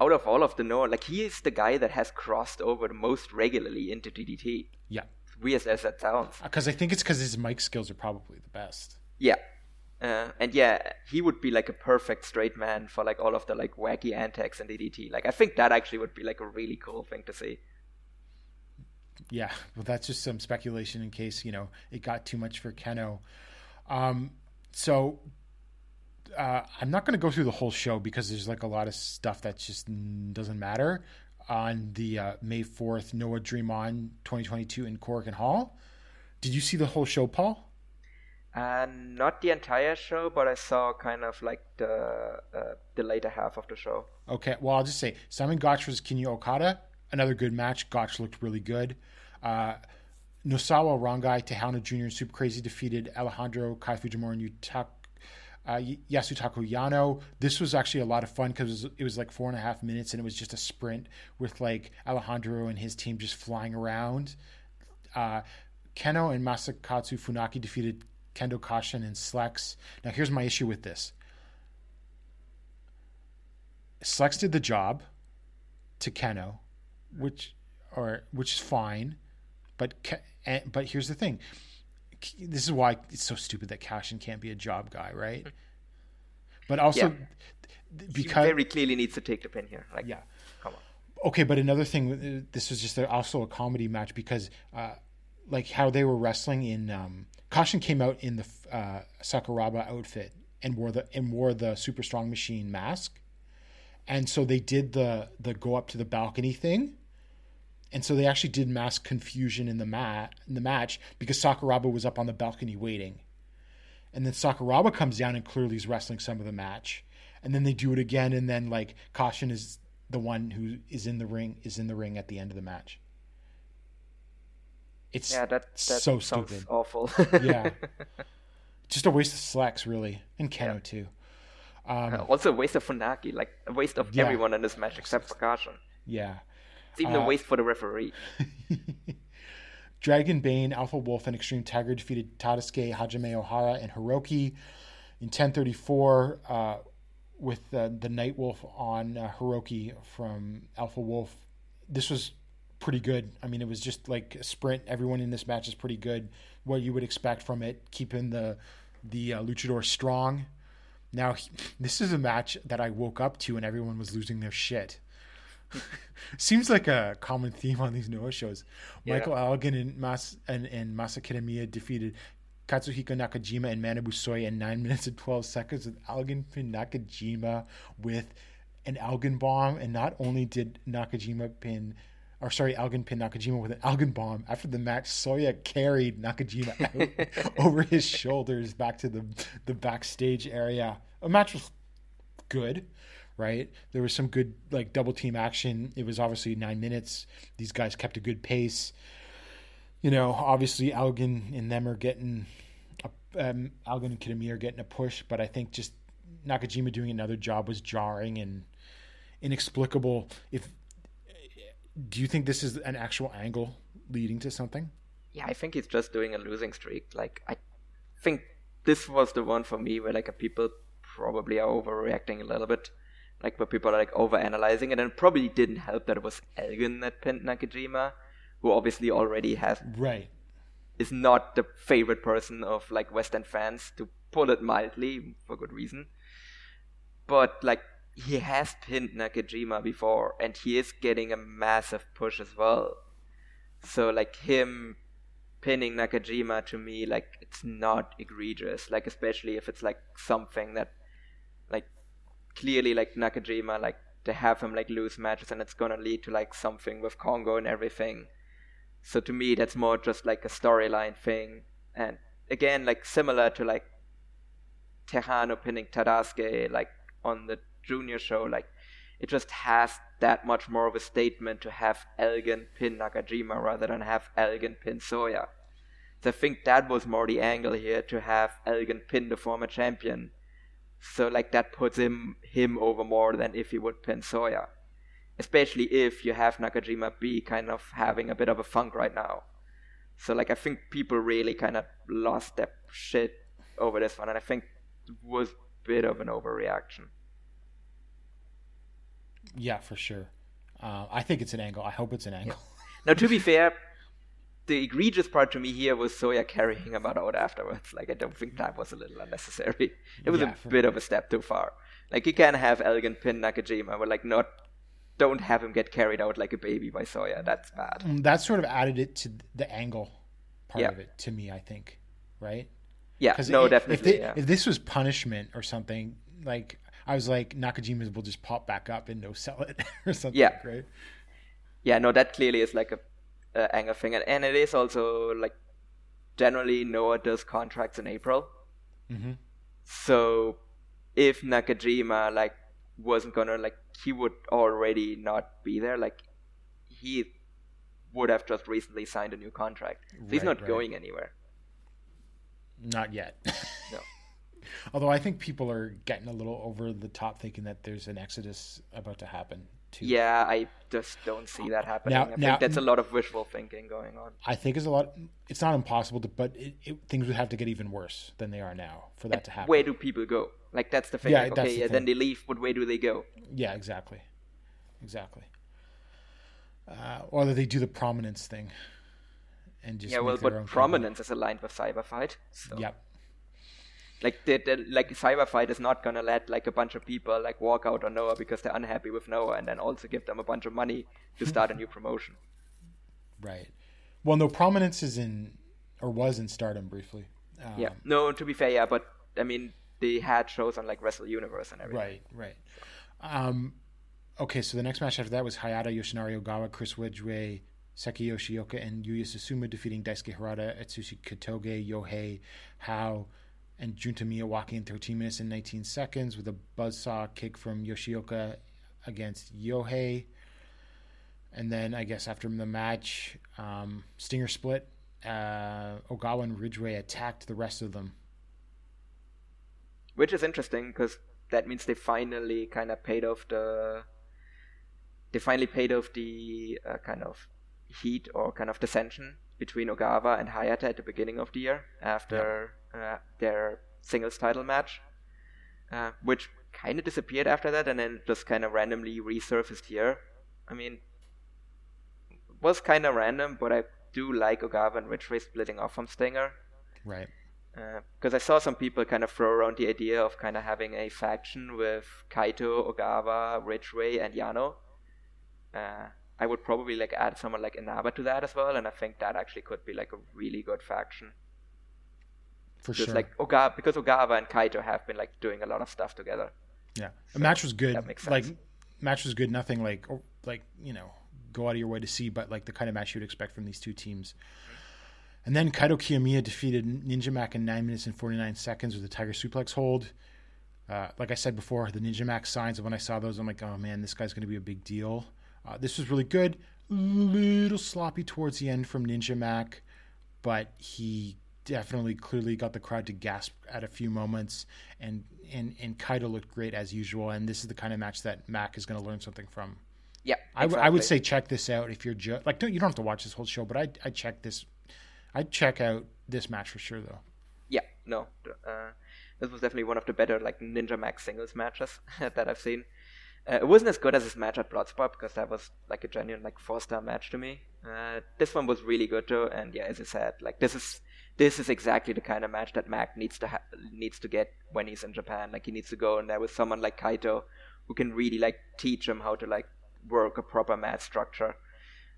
out of all of the Noah, like he is the guy that has crossed over the most regularly into DDT. Yeah, Weird as that sounds. because I think it's because his mic skills are probably the best. Yeah. Uh, and yeah, he would be like a perfect straight man for like all of the like wacky antics and DDT. Like I think that actually would be like a really cool thing to see. Yeah, well, that's just some speculation in case you know it got too much for Kenoh. Um, so uh, I'm not going to go through the whole show because there's like a lot of stuff that just doesn't matter. On the uh, May 4th, Noah Dream On 2022 in Korakuen Hall. Did you see the whole show, Paul? Uh, not the entire show, but I saw kind of like the uh, the later half of the show. Okay, well, I'll just say Simon Gotch versus Kinya Okada. Another good match. Gotch looked really good. Nosawa Rongai, Tejano Jr., and Super Crazy defeated Alejandro, Kai Fujimura, and Yutak, uh, Y- Yasutaka Yano. This was actually a lot of fun because it was, it was like four and a half minutes and it was just a sprint with like Alejandro and his team just flying around. Uh, Kenoh and Masakatsu Funaki defeated Kendo Kashin and Slex. Now, here's my issue with this. Slex did the job to Kenoh, which or which is fine, but and, but here's the thing. This is why it's so stupid that Kashin can't be a job guy, right? But also Yeah. th- He because very clearly needs to take the pin here. Like, yeah. come on. Okay, but another thing, this was just also a comedy match because, uh, like how they were wrestling in, um, Kashin came out in the uh, Sakuraba outfit and wore the and wore the Super Strong Machine mask, and so they did the the go up to the balcony thing, and so they actually did mass confusion in the mat in the match because Sakuraba was up on the balcony waiting, and then Sakuraba comes down and clearly is wrestling some of the match, and then they do it again, and then like Kashin is the one who is in the ring is in the ring at the end of the match. It's Yeah, that, that so stupid. awful. Yeah, just a waste of Slex, really, and Kenoh too. Uh, um, also a waste of Funaki, like a waste of Yeah. everyone in this match except for Kashin. Yeah, It's even Uh, a waste for the referee. Dragon Bane, Alpha Wolf, and Extreme Tiger defeated Tadasuke, Hajime Ohara, and Hiroki in 1034 uh, with uh, the Night Wolf on uh, Hiroki from Alpha Wolf. This was pretty good. I mean, it was just like a sprint. Everyone in this match is pretty good. What you would expect from it, keeping the the uh, luchador strong. Now, he- this is a match that I woke up to and everyone was losing their shit. Seems like a common theme on these Noah shows. Michael Elgin and Mas and, and Masa Kitamiya defeated Katsuhiko Nakajima and Manabu Soya in nine minutes and twelve seconds with Elgin pinned Nakajima with an Elgin bomb, and not only did Nakajima pin, or sorry, Elgin pin Nakajima with an Elgin bomb. After the match, Soya carried Nakajima out over his shoulders back to the the backstage area. A match was good, right? There was some good like double team action. It was obviously nine minutes. These guys kept a good pace. You know, obviously Elgin and them are getting, a, um, Elgin and Kitami are getting a push, but I think just Nakajima doing another job was jarring and inexplicable. If do you think this is an actual angle leading to something? Yeah, I think he's just doing a losing streak. Like I think this was the one for me where like people probably are overreacting a little bit. Like where people are like overanalyzing it and it probably didn't help that it was Elgin that pinned Nakajima, who obviously already has Right. is not the favorite person of like West End fans, to pull it mildly, for good reason. But like he has pinned Nakajima before, and he is getting a massive push as well. So like him pinning Nakajima to me, like it's not egregious. Like especially if it's like something that, clearly like Nakajima, like to have him like lose matches, and it's gonna lead to like something with Kongo and everything. So to me, that's more just like a storyline thing. And again, like similar to like Tejano pinning Tadasuke, like on the junior show, like it just has that much more of a statement to have Elgin pin Nakajima rather than have Elgin pin Soya. So I think that was more the angle here to have Elgin pin the former champion. So like that puts him him over more than if he would pin Soya especially if you have Nakajima be kind of having a bit of a funk right now. So like I think people really kind of lost their shit over this one, and I think it was a bit of an overreaction. Yeah, for sure. Uh, I think it's an angle. I hope it's an angle. Now to be fair, the egregious part to me here was Soya carrying him out afterwards. Like I don't think that was a little unnecessary. It was Yeah, a bit of a step too far. Like you can have Elgin pin Nakajima, but like not. Don't have him get carried out like a baby by Soya. That's bad. Mm, That sort of added it to the angle part Yeah. of it to me. I think, right? Yeah, no, if- definitely. If, they, yeah. if this was punishment or something, like I was like Nakajima will just pop back up and no sell it or something, Yeah. right? yeah no that clearly is like a, a anger thing and, and it is also like generally noah does contracts in april Mhm. so if nakajima like wasn't gonna like he would already not be there like he would have just recently signed a new contract so he's not right. going anywhere Not yet. no Although I think people are getting a little over the top, thinking that there's an exodus about to happen. Too. yeah i just don't see that happening Now- i think now- that's a lot of wishful thinking going on I think it's a lot. It's not impossible, to, but it, it, things would have to get even worse than they are now for that to happen. where do people go like that's the thing Yeah, like, that's okay the yeah, then they leave but where do they go Yeah, exactly, exactly. Uh, or that they do the prominence thing, and just yeah, well, but prominence is aligned with Cyberfight. So. Yep. Like the, the, like Cyberfight is not gonna let like a bunch of people like walk out on Noah because they're unhappy with Noah, and then also give them a bunch of money to start a new promotion. Right. Well, no, prominence is in or was in Stardom briefly. Um, yeah, no, to be fair, yeah, but I mean they had shows on like Wrestle Universe and everything. Right, right. Um, okay, so the next match after that was Hayata Yoshinari Ogawa, Chris Ridgeway, Seiki Yoshioka, and Yuya Susumu defeating Daisuke Harada, Atsushi Kotoge, Yohei, Hao, and Junta Miyawaki in 13 minutes and 19 seconds with a buzzsaw kick from Yoshioka against Yohei. And then I guess after the match, um, Stinger split. Uh, Ogawa and Ridgeway attacked the rest of them. which is interesting because that means they finally kind of paid off the they finally paid off the uh, kind of heat or kind of dissension between Ogawa and Hayata at the beginning of the year after uh, their singles title match, uh, which kind of disappeared after that and then just kind of randomly resurfaced here. I mean, was kind of random, but I do like Ogawa and Ridgeway splitting off from Stinger Right. because I saw some people kind of throw around the idea of kind of having a faction with Kaito, Ogawa, Ridgeway, and Yano. Uh, I would probably like add someone like Inaba to that as well, and I think that actually could be like a really good faction. For Just sure. like Ogawa, because Ogawa and Kaito have been like doing a lot of stuff together. Yeah, the match was good. that makes sense. Like match was good. Nothing like or, like you know go out of your way to see, but like the kind of match you'd expect from these two teams. And then Kaito Kiyomiya defeated Ninja Mack in nine minutes and forty nine seconds with a Tiger Suplex hold. Uh, like I said before, the Ninja Mack signs. When I saw those, I'm like, oh man, this guy's going to be a big deal. Uh, this was really good. Little sloppy towards the end from Ninja Mack, but he definitely clearly got the crowd to gasp at a few moments. And and and Kaito looked great as usual. And this is the kind of match that Mack is going to learn something from. Yeah, I, w- I would say check this out if you're just like don't you don't have to watch this whole show, but I I check this. I'd check out this match for sure though. Yeah, no. Uh, this was definitely one of the better like Ninja Mack's singles matches that I've seen. Uh, it wasn't as good as this match at Bloodsport because that was like a genuine like four star match to me. Uh, this one was really good though, and yeah, as I said, like this is this is exactly the kind of match that Mack needs to ha- needs to get when he's in Japan. Like he needs to go in there with someone like Kaito who can really like teach him how to like work a proper match structure.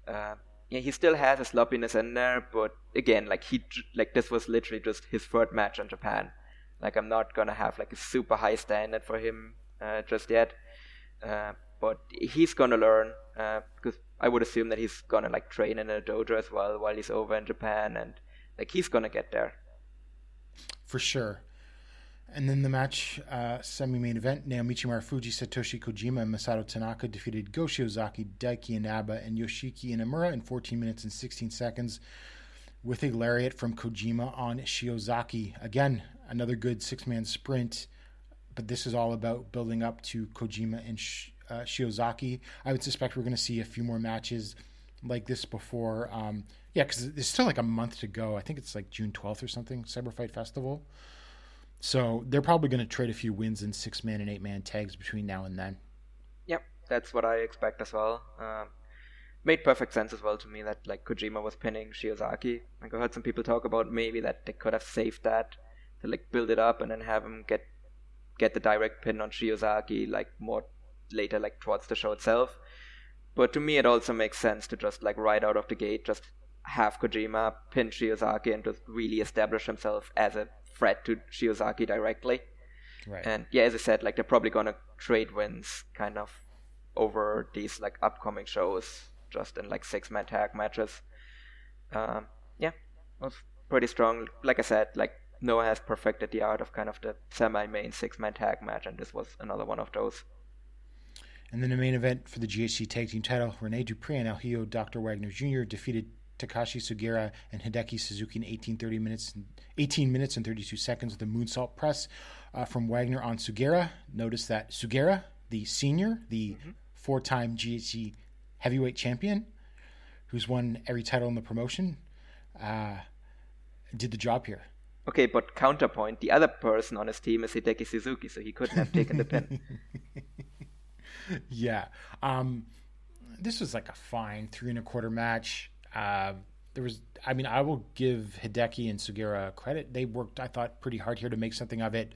Uh, yeah, he still has a sloppiness in there, but again, like he like this was literally just his third match in Japan. Like I'm not gonna have like a super high standard for him uh, just yet, uh, but he's gonna learn uh, because I would assume that he's gonna like train in a dojo as well while he's over in Japan, and like he's gonna get there. for sure. And then the match, uh, semi-main event, Naomichi Marufuji, Satoshi Kojima, and Masato Tanaka defeated Go Shiozaki, Daiki Inaba, and Yoshiki Inamura in 14 minutes and 16 seconds with a lariat from Kojima on Shiozaki. Again, another good six-man sprint, but this is all about building up to Kojima and Sh- uh, Shiozaki. I would suspect we're going to see a few more matches like this before. Um, yeah, because there's still like a month to go. I think it's like June 12th or something, Cyber Fight Festival. So they're probably going to trade a few wins in six man and eight man tags between now and then. Yep, that's what I expect as well. Um, made perfect sense as well to me that like Kojima was pinning Shiozaki. Like I heard some people talk about maybe that they could have saved that to like build it up and then have him get get the direct pin on Shiozaki like more later like towards the show itself. But to me it also makes sense to just like right out of the gate just have Kojima pin Shiozaki and just really establish himself as a threat to Shiozaki directly. Right. And yeah, as I said, like they're probably gonna trade wins kind of over these like upcoming shows, just in like six man tag matches. Um, yeah, it was pretty strong. Like I said, like Noah has perfected the art of kind of the semi main six man tag match, and this was another one of those. And then the main event for the GHC Tag Team title, Rene Dupree and El Hijo Dr. Wagner Jr. defeated Takashi Sugiura and Hideki Suzuki in 18, 30 minutes, 18 minutes and 32 seconds with a moonsault press uh, from Wagner on Sugiura. Notice that Sugiura, the senior, the four-time GHC heavyweight champion, who's won every title in the promotion, uh, did the job here. Okay, but counterpoint, the other person on his team is Hideki Suzuki, so he couldn't have taken the pin. yeah. Um, this was like a fine three and a quarter match. Uh, there was, I mean, I will give Hideki and Sugiura credit. They worked, I thought, pretty hard here to make something of it.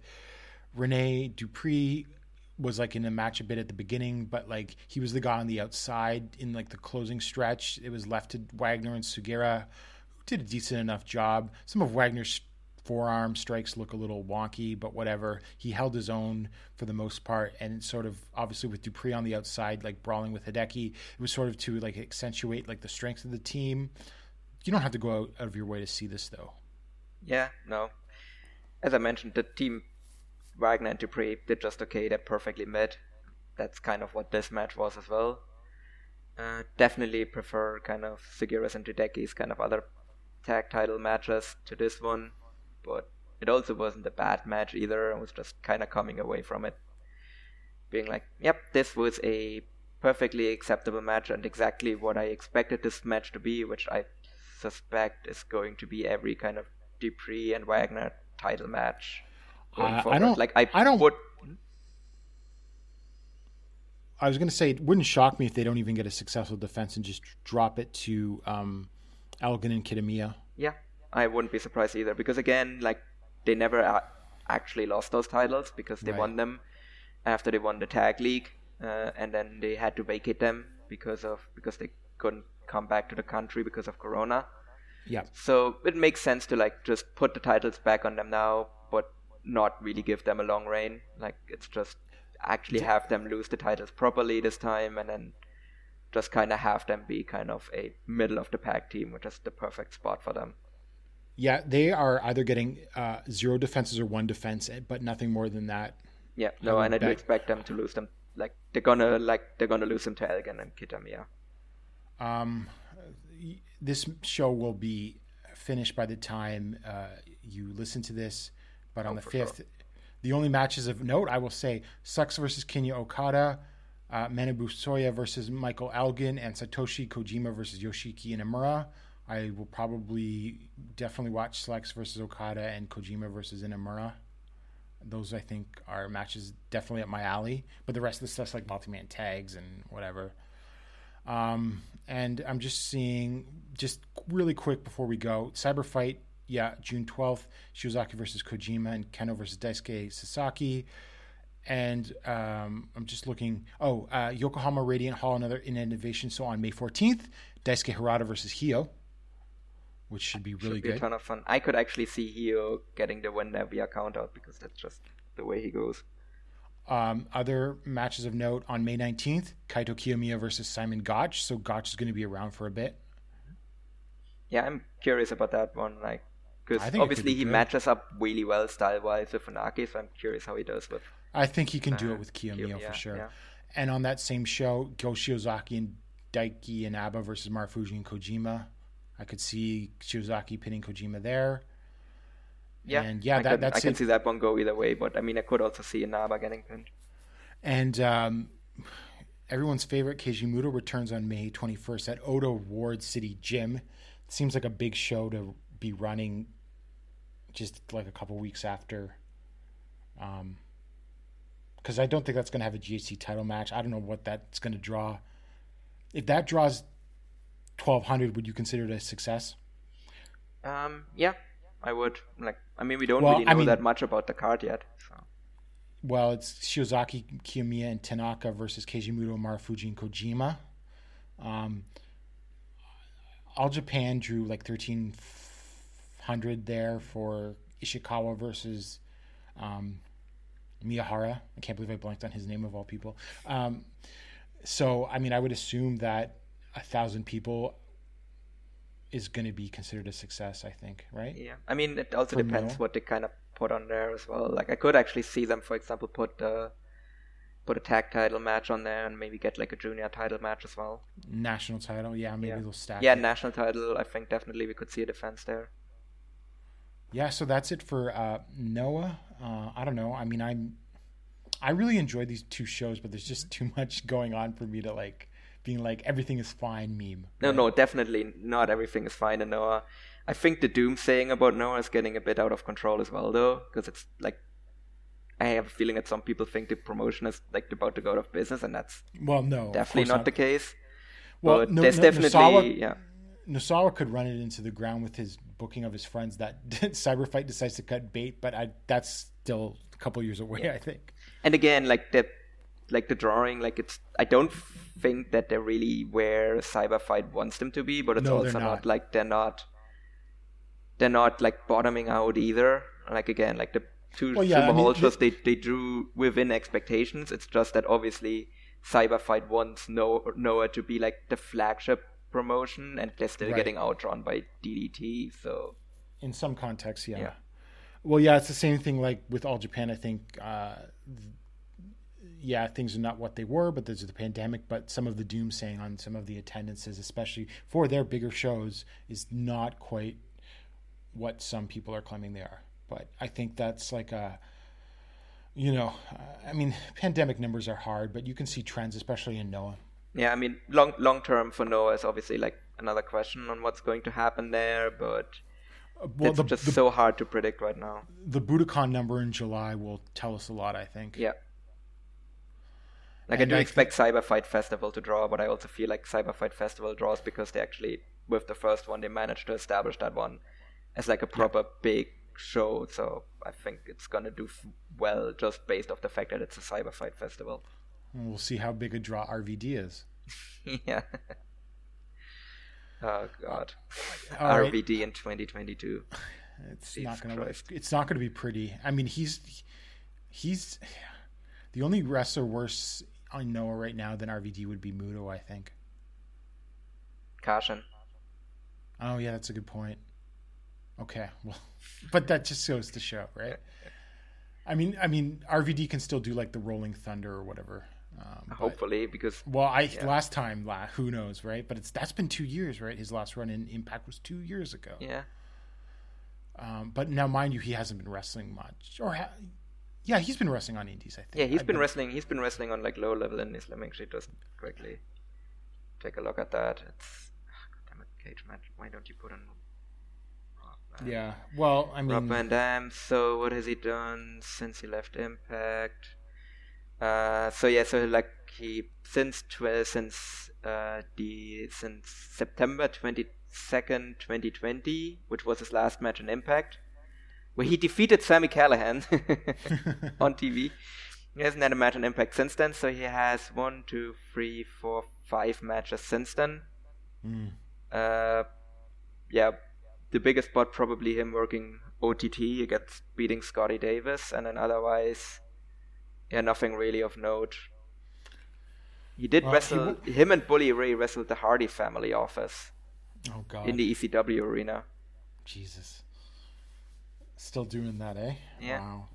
Rene Dupree was like in the match a bit at the beginning, but like he was the guy on the outside in like the closing stretch. It was left to Wagner and Sugiura, who did a decent enough job. Some of Wagner's forearm strikes look a little wonky, but whatever. He held his own for the most part, and sort of obviously with Dupree on the outside, like brawling with Hideki, it was sort of to like accentuate like the strength of the team. You don't have to go out, of your way to see this though. Yeah, no. As I mentioned, the team Wagner and Dupree did just okay. They perfectly met. That's kind of what this match was as well. Uh, definitely prefer kind of Sugiura's and Hideki's kind of other tag title matches to this one, but it also wasn't a bad match either. I was just kind of coming away from it, being like, "Yep, this was a perfectly acceptable match and exactly what I expected this match to be, which I suspect is going to be every kind of Dupree and Wagner title match." going Uh, I don't- like I, I don't- would I was going to say it wouldn't shock me if they don't even get a successful defense and just drop it to um, Elgin and Kitamiya. Yeah, I wouldn't be surprised either because again, like they never a- actually lost those titles because they Right. won them after they won the tag league, uh, and then they had to vacate them because of because they couldn't come back to the country because of Corona. Yeah. So it makes sense to like just put the titles back on them now, but not really give them a long reign. Like it's just actually have them lose the titles properly this time, and then just kind of have them be kind of a middle of the pack team, which is the perfect spot for them. Yeah, they are either getting uh, zero defenses or one defense, eh, but nothing more than that. Yeah, no, and I do bet- expect them to lose them. Like they're gonna like they're gonna lose them to Elgin and Kitamiya. Um, this show will be finished by the time uh, you listen to this, but on the for sure. fifth, the only matches of note I will say: Slex versus Kinya Okada, uh, Manabu Soya versus Michael Elgin, and Satoshi Kojima versus Yoshiki Inamura. I will probably definitely watch Slex versus Okada and Kojima versus Inamura. Those I think are matches definitely up my alley. But the rest of the stuff's like multi-man tags and whatever. Um, and I'm just seeing, just really quick before we go, Cyber Fight, yeah, June 12th, Shiozaki versus Kojima and Kenoh versus Daisuke Sasaki. And um, I'm just looking, oh, uh, Yokohama Radiant Hall, another in innovation. So on May 14th, Daisuke Harada versus Hio, which should be really Should be a ton of fun. I could actually see Hio getting the win there via count out because that's just the way he goes. Um, other matches of note on May 19th, Kaito Kiyomiya versus Simon Gotch. So Gotch is going to be around for a bit. Yeah, I'm curious about that one. Like, because I think it could obviously be he good. matches up really well style wise with Funaki, so I'm curious how he does with. I think he can do Uh, it with Kiyomiya Kiyomiya, for sure. yeah. And on that same show, Go Shiozaki and Daiki Inaba versus Marufuji and Kojima. I could see Shiozaki pinning Kojima there. Yeah, And yeah, I that, can, that's I can it. see that one go either way, but I mean, I could also see Inaba getting pinned. And um, everyone's favorite Keiji Muto returns on May 21st at Ota Ward City Gym. It seems like a big show to be running just like a couple weeks after. Um, because I don't think that's going to have a GHC title match. I don't know what that's going to draw. If that draws 1200, would you consider it a success? Um, yeah, I would. Like, I mean, we don't Well, really know I mean- that much about the card yet. So. Well, it's Shiozaki, Kiyomiya, and Tanaka versus Keiji Muto, Marufuji, and Kojima. Um, All Japan drew like 1300 there for Ishikawa versus um, Miyahara. I can't believe I blanked on his name of all people. Um, so, I mean, I would assume that a thousand people is going to be considered a success, I think, right? Yeah, I mean, it also For depends what they kind of put on there as well. Like, I could actually see them, for example, put uh, put a tag title match on there and maybe get like a junior title match as well. National title, yeah, maybe Yeah, they'll stack yeah, it. national title. I think definitely we could see a defense there. yeah so that's it for uh noah uh i don't know i mean i'm i really enjoy these two shows but there's just too much going on for me to like being like everything is fine meme No, no, definitely not everything is fine in Noah. I think the doom saying about Noah is getting a bit out of control as well, though, because it's like I have a feeling that some people think the promotion is like about to go out of business, and that's well no definitely course not, the case. well but no, there's no, definitely Nosawa, yeah. Nosawa could run it into the ground with his booking of his friends that cyberfight decides to cut bait but i that's still a couple years away i think and again like the like the drawing like it's i don't think that they're really where cyberfight wants them to be but it's No, also not. not. like they're not they're not like bottoming out either like again like the two Well, yeah, I Sumo mean, Hall they, they drew within expectations it's just that obviously cyberfight wants no noah to be like the flagship promotion and they're still Right. getting outdrawn by ddt so in some context, yeah. Yeah. well yeah it's the same thing like with all japan i think uh yeah things are not what they were but there's the pandemic but some of the doomsaying on some of the attendances especially for their bigger shows is not quite what some people are claiming they are but i think that's like a you know i mean pandemic numbers are hard but you can see trends especially in noah Yeah, I mean, long long term for Noah is obviously like another question on what's going to happen there, but Uh, well it's the, just the, so hard to predict right now. the budokan number in july will tell us a lot i think Yeah. Like And I do I expect Cyberfight Festival to draw, but I also feel like Cyberfight Festival draws because they actually, with the first one, they managed to establish that one as like a proper big show. So I think it's gonna do f- well just based off the fact that it's a Cyberfight Festival. And we'll see how big a draw rvd is yeah. oh God. All right. RVD in 2022. It's Jesus not going to. Christ. It's not going to be pretty. I mean, he's he's The only wrestler worse on Noah right now than RVD would be Muto, I think. Kashin. Oh yeah, that's a good point. Okay, well, but that just goes to show, right? I mean, I mean, RVD can still do like the Rolling Thunder or whatever. Um, but- Hopefully, because well, I last time, la, who knows, right? But it's that's been two years, right? His last run in Impact was two years ago. yeah, Um, but now, mind you, he hasn't been wrestling much, or ha- yeah, he's been wrestling on Indies. I think. yeah, he's I've been wrestling. He's been wrestling on like low level in Islam. Actually, just quickly take a look at that. It's God damn it, cage match. Why don't you put on? Rob Van- Yeah. Well, I mean, Rob Van Dam. So what has he done since he left Impact? Uh, so yeah, so like he since tw- since uh, the since September twenty second, twenty twenty, which was his last match in Impact, where he defeated Sami Callihan on TV. He hasn't had a match in Impact since then, so he has one, two, three, four, five matches since then. Mm. Uh, yeah, the biggest spot probably him working OTT against beating Scotty Davis, and then otherwise, yeah, nothing really of note. He did Well, he wrestle w- him and Bully Ray wrestled the Hardy family office oh god, in the ECW arena. Jesus, still doing that, eh? Yeah. Wow.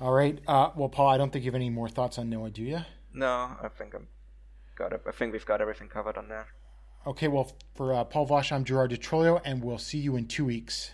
All right. Uh, well, Paul, I don't think you have any more thoughts on Noah, do you? No, I think I'm got it. I think we've got everything covered on there. Okay. Well, for uh, Paul Vosh, I'm Gerard DeTroio, and we'll see you in two weeks.